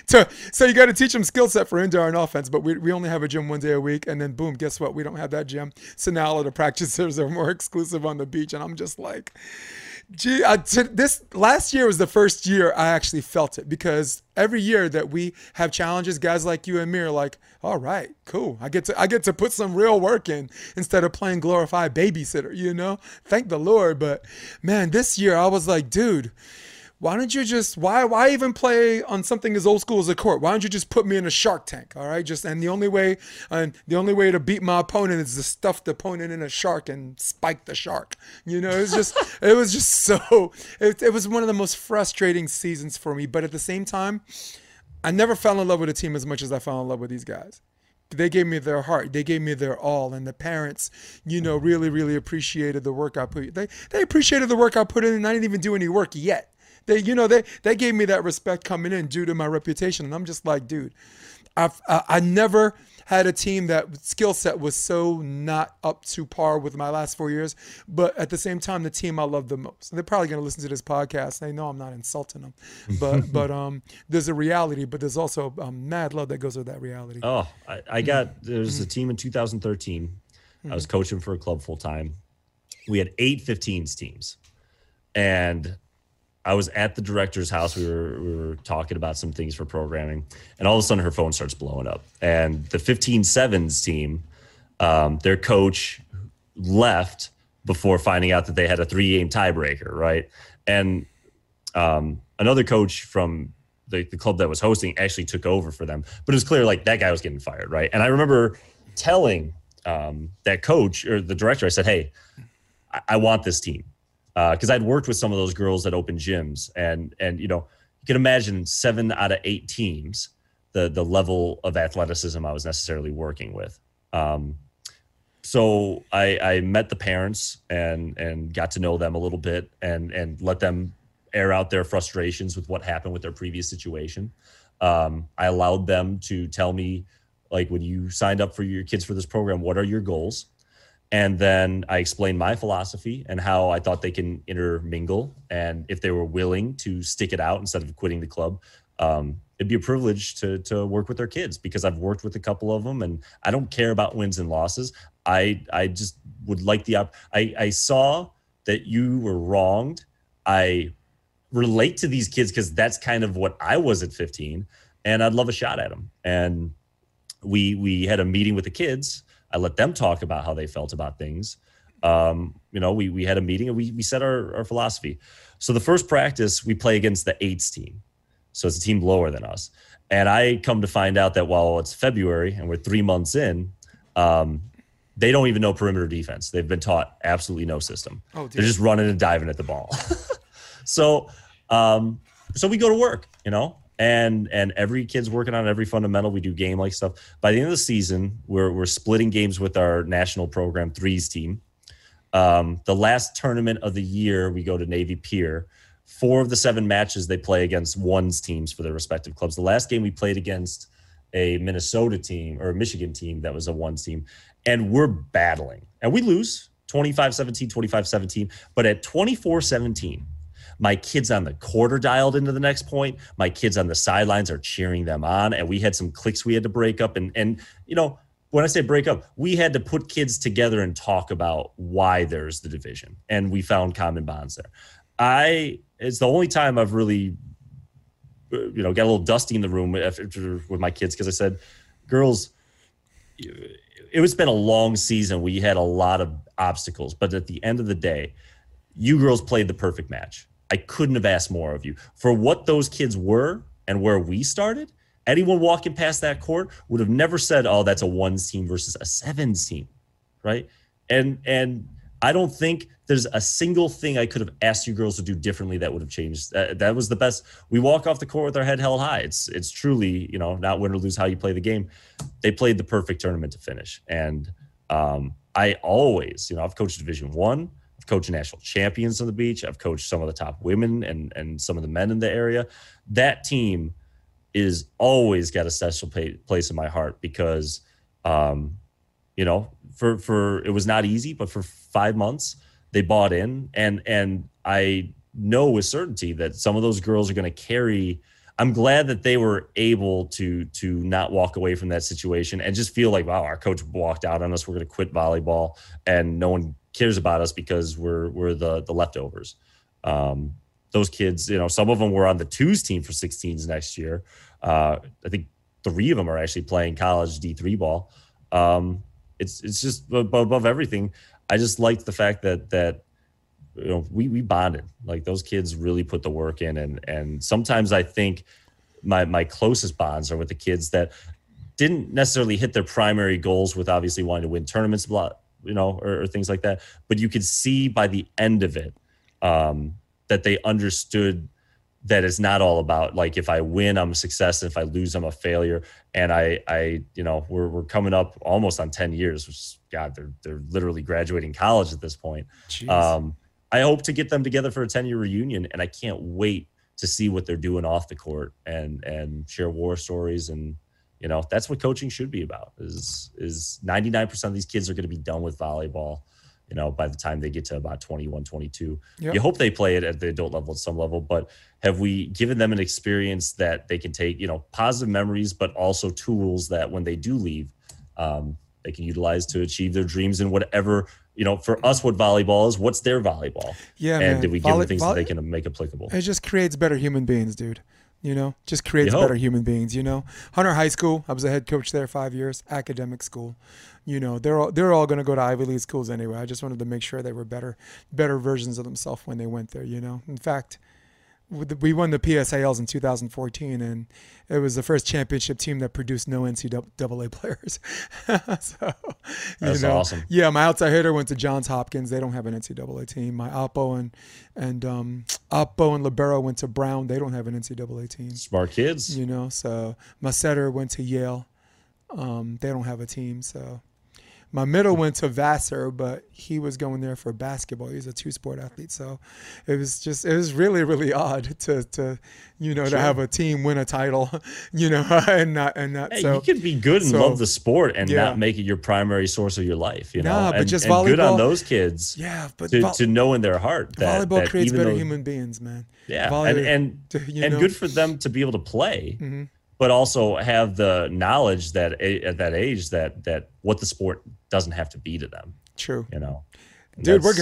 [SPEAKER 1] so, so you got to teach them skill set for indoor and offense, but we, we only have a gym one day a week, and then boom, guess what? We don't have that gym. So now all the practices are more exclusive on the beach, and I'm just like, gee, I, this last year was the first year I actually felt it because every year that we have challenges, guys like you and me are like, all right, cool. I get to I get to put some real work in instead of playing glorified babysitter, you know? Thank the Lord. But man, this year I was like, dude, why don't you just why why even play on something as old school as a court? Why don't you just put me in a shark tank? All right, just and the only way and the only way to beat my opponent is to stuff the opponent in a shark and spike the shark. You know, it's just it was just so it, it was one of the most frustrating seasons for me. But at the same time, I never fell in love with a team as much as I fell in love with these guys they gave me their heart they gave me their all and the parents you know really really appreciated the work i put they they appreciated the work i put in and i didn't even do any work yet they, you know, they they gave me that respect coming in due to my reputation, and I'm just like, dude, I've I, I never had a team that skill set was so not up to par with my last four years, but at the same time, the team I love the most. They're probably going to listen to this podcast. They know I'm not insulting them, but but um, there's a reality, but there's also um, mad love that goes with that reality.
[SPEAKER 2] Oh, I, I got there's a team in 2013. I was coaching for a club full time. We had eight 15s teams, and I was at the director's house. We were we were talking about some things for programming, and all of a sudden her phone starts blowing up. And the 15 sevens team, um, their coach left before finding out that they had a three game tiebreaker, right? And um, another coach from the, the club that was hosting actually took over for them. But it was clear like that guy was getting fired, right? And I remember telling um, that coach or the director, I said, "Hey, I, I want this team because uh, I'd worked with some of those girls that open gyms, and and you know you can imagine seven out of eight teams the the level of athleticism I was necessarily working with. Um, so I, I met the parents and and got to know them a little bit and and let them air out their frustrations with what happened with their previous situation. Um, I allowed them to tell me like when you signed up for your kids for this program, what are your goals? And then I explained my philosophy and how I thought they can intermingle, and if they were willing to stick it out instead of quitting the club, um, it'd be a privilege to to work with their kids because I've worked with a couple of them, and I don't care about wins and losses. I I just would like the up. I I saw that you were wronged. I relate to these kids because that's kind of what I was at 15, and I'd love a shot at them. And we we had a meeting with the kids I let them talk about how they felt about things. Um, you know, we we had a meeting and we we set our, our philosophy. So the first practice we play against the eights team. So it's a team lower than us. And I come to find out that while it's February and we're three months in, um, they don't even know perimeter defense. They've been taught absolutely no system. Oh, They're just running and diving at the ball. so um, so we go to work, you know, and and every kid's working on every fundamental. We do game like stuff. By the end of the season, we're we're splitting games with our national program threes team. Um, the last tournament of the year, we go to Navy Pier. Four of the seven matches they play against ones teams for their respective clubs. The last game we played against a Minnesota team or a Michigan team that was a ones team, and we're battling and we lose 25 17, 25 17. But at 24 17, my kids on the quarter dialed into the next point. My kids on the sidelines are cheering them on. And we had some clicks we had to break up. And, and you know, when I say break up, we had to put kids together and talk about why there's the division. And we found common bonds there. I, it's the only time I've really, uh, you know, got a little dusty in the room with my kids because I said, girls, it was been a long season. We had a lot of obstacles, but at the end of the day, you girls played the perfect match. I couldn't have asked more of you. For what those kids were and where we started, anyone walking past that court would have never said, "Oh, that's a ones team versus a sevens team," right? And and I don't think there's a single thing I could have asked you girls to do differently that would have changed. That, that was the best. We walk off the court with our head held high. It's it's truly you know not win or lose how you play the game. They played the perfect tournament to finish, and um, I always you know I've coached Division One. I've coached national champions on the beach. I've coached some of the top women and and some of the men in the area. That team is always got a special place in my heart because, um, you know, for for it was not easy, but for five months they bought in, and and I know with certainty that some of those girls are going to carry I'm glad that they were able to to not walk away from that situation and just feel like, wow, our coach walked out on us. We're going to quit volleyball, and no one cares about us because we're we're the the leftovers. Um, those kids, you know, some of them were on the twos team for 16s next year. Uh, I think three of them are actually playing college D3 ball. Um, it's it's just above everything. I just liked the fact that that you know we we bonded. Like those kids really put the work in, and and sometimes I think my my closest bonds are with the kids that didn't necessarily hit their primary goals with obviously wanting to win tournaments, you know, or, or things like that. But you could see by the end of it um, that they understood that it's not all about like if I win, I'm a success, and if I lose, I'm a failure. And I, I, you know, we're we're coming up almost on ten years, which is, God, they're they're literally graduating college at this point. Um, I hope to get them together for a ten year reunion, and I can't wait to see what they're doing off the court and and share war stories and you know that's what coaching should be about is is 99% of these kids are going to be done with volleyball you know, by the time they get to about 21, 22. Yep. You hope they play it at the adult level at some level, but have we given them an experience that they can take, you know, positive memories, but also tools that when they do leave, um, they can utilize to achieve their dreams in whatever, you know, for us, what volleyball is, what's their volleyball?
[SPEAKER 1] Yeah.
[SPEAKER 2] And
[SPEAKER 1] man.
[SPEAKER 2] did we give Volley- them things volley- that they can make applicable?
[SPEAKER 1] It just creates better human beings, dude you know just creates better human beings you know? Hunter high school i was a head coach there five years academic school. You know they're all they're all going to go to ivy league schools anyway. I just wanted to make sure they were better better versions of themselves when they went there you know? In fact we won the PSALs in 2014, and it was the first championship team that produced no NCAA players. so,
[SPEAKER 2] That's know, awesome.
[SPEAKER 1] Yeah, my outside hitter went to Johns Hopkins. They don't have an NCAA team. My Oppo and and um, Oppo and Libero went to Brown. They don't have an NCAA team.
[SPEAKER 2] Smart kids.
[SPEAKER 1] You know, so my setter went to Yale. Um, they don't have a team, so my middle went to Vassar, but he was going there for basketball. He's a two sport athlete, so it was just it was really really odd to to you know sure. to have a team win a title, you know, and not and not.
[SPEAKER 2] Hey,
[SPEAKER 1] so
[SPEAKER 2] you could be good and so, love the sport and yeah. not make it your primary source of your life. You know,
[SPEAKER 1] nah,
[SPEAKER 2] but
[SPEAKER 1] and, just
[SPEAKER 2] and
[SPEAKER 1] volleyball.
[SPEAKER 2] good on those kids.
[SPEAKER 1] Yeah, but
[SPEAKER 2] to, vo- to know in their heart that
[SPEAKER 1] volleyball
[SPEAKER 2] that
[SPEAKER 1] creates better
[SPEAKER 2] though,
[SPEAKER 1] human beings, man.
[SPEAKER 2] Yeah, and and, and good for them to be able to play. Mm-hmm but also have the knowledge that at that age that that what the sport doesn't have to be to them.
[SPEAKER 1] True.
[SPEAKER 2] You know,
[SPEAKER 1] dude, we're.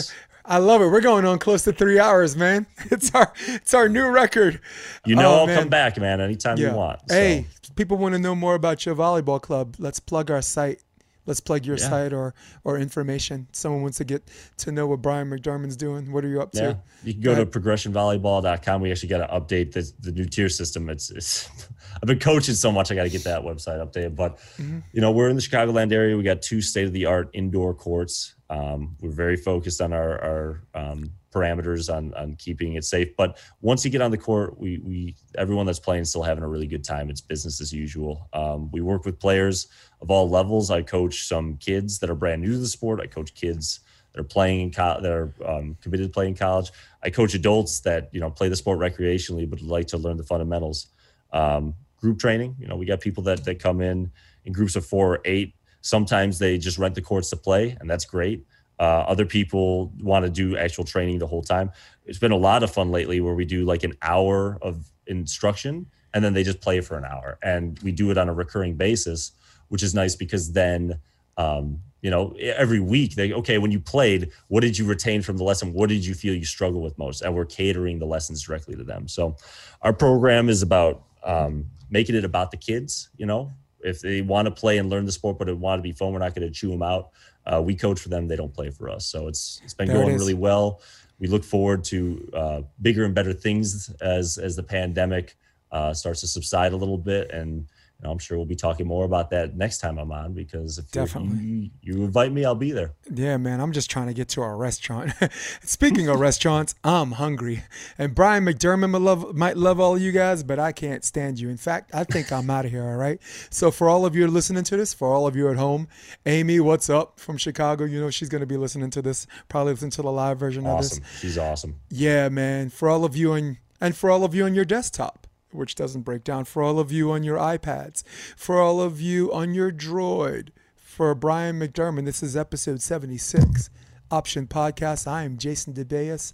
[SPEAKER 1] I love it. We're going on close to three hours, man. It's our it's our new record.
[SPEAKER 2] You know, oh, I'll man. come back, man, anytime yeah. you want.
[SPEAKER 1] So. Hey, people want to know more about your volleyball club. Let's plug our site let's plug your yeah. site or or information. Someone wants to get to know what Bryan McDermand's doing. What are you up yeah. to?
[SPEAKER 2] You can go to progressionvolleyball.com. We actually got to update the, the new tier system. It's, it's I've been coaching so much. I got to get that website updated. But mm-hmm. you know, we're in the Chicagoland area. We got two state of the art indoor courts. Um, we're very focused on our our um, parameters on on keeping it safe. But once you get on the court, we we everyone that's playing still having a really good time. It's business as usual. Um, we work with players of all levels. I coach some kids that are brand new to the sport. I coach kids that are playing in college, that are um, committed to playing college. I coach adults that you know play the sport recreationally but like to learn the fundamentals. Um, group training, you know, we got people that that come in in groups of four or eight. Sometimes they just rent the courts to play, and that's great. Uh, other people want to do actual training the whole time. It's been a lot of fun lately where we do like an hour of instruction and then they just play for an hour, and we do it on a recurring basis which is nice because then um, you know every week they okay when you played what did you retain from the lesson what did you feel you struggle with most and we're catering the lessons directly to them so our program is about um, making it about the kids you know? If they want to play and learn the sport but it want to be fun we're not going to chew them out. Uh, we coach for them they don't play for us. So it's it's been there going it really well. We look forward to uh, bigger and better things as as the pandemic uh, starts to subside a little bit and I'm sure we'll be talking more about that next time I'm on because if Definitely. You, you invite me, I'll be there.
[SPEAKER 1] Yeah, man. I'm just trying to get to our restaurant. Speaking of restaurants, I'm hungry. And Bryan McDermand might love, might love all of you guys, but I can't stand you. In fact, I think I'm out of here. All right. So for all of you listening to this, for all of you at home, Amy, what's up from Chicago? You know she's going to be listening to this, probably listen to the live version
[SPEAKER 2] awesome.
[SPEAKER 1] of this.
[SPEAKER 2] She's awesome.
[SPEAKER 1] Yeah, man. For all of you on and for all of you on your desktop which doesn't break down, for all of you on your iPads, for all of you on your Droid, for Bryan McDermand, this is episode 76 Option Podcast. I am Jason DeBeas.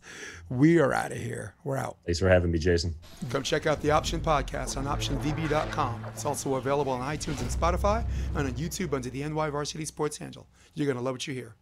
[SPEAKER 1] We are out of here. We're out.
[SPEAKER 2] Thanks for having me, Jason.
[SPEAKER 1] Come check out the Option Podcast on optionvb.com. It's also available on iTunes and Spotify and on YouTube under the NY Varsity Sports handle. You're going to love what you hear.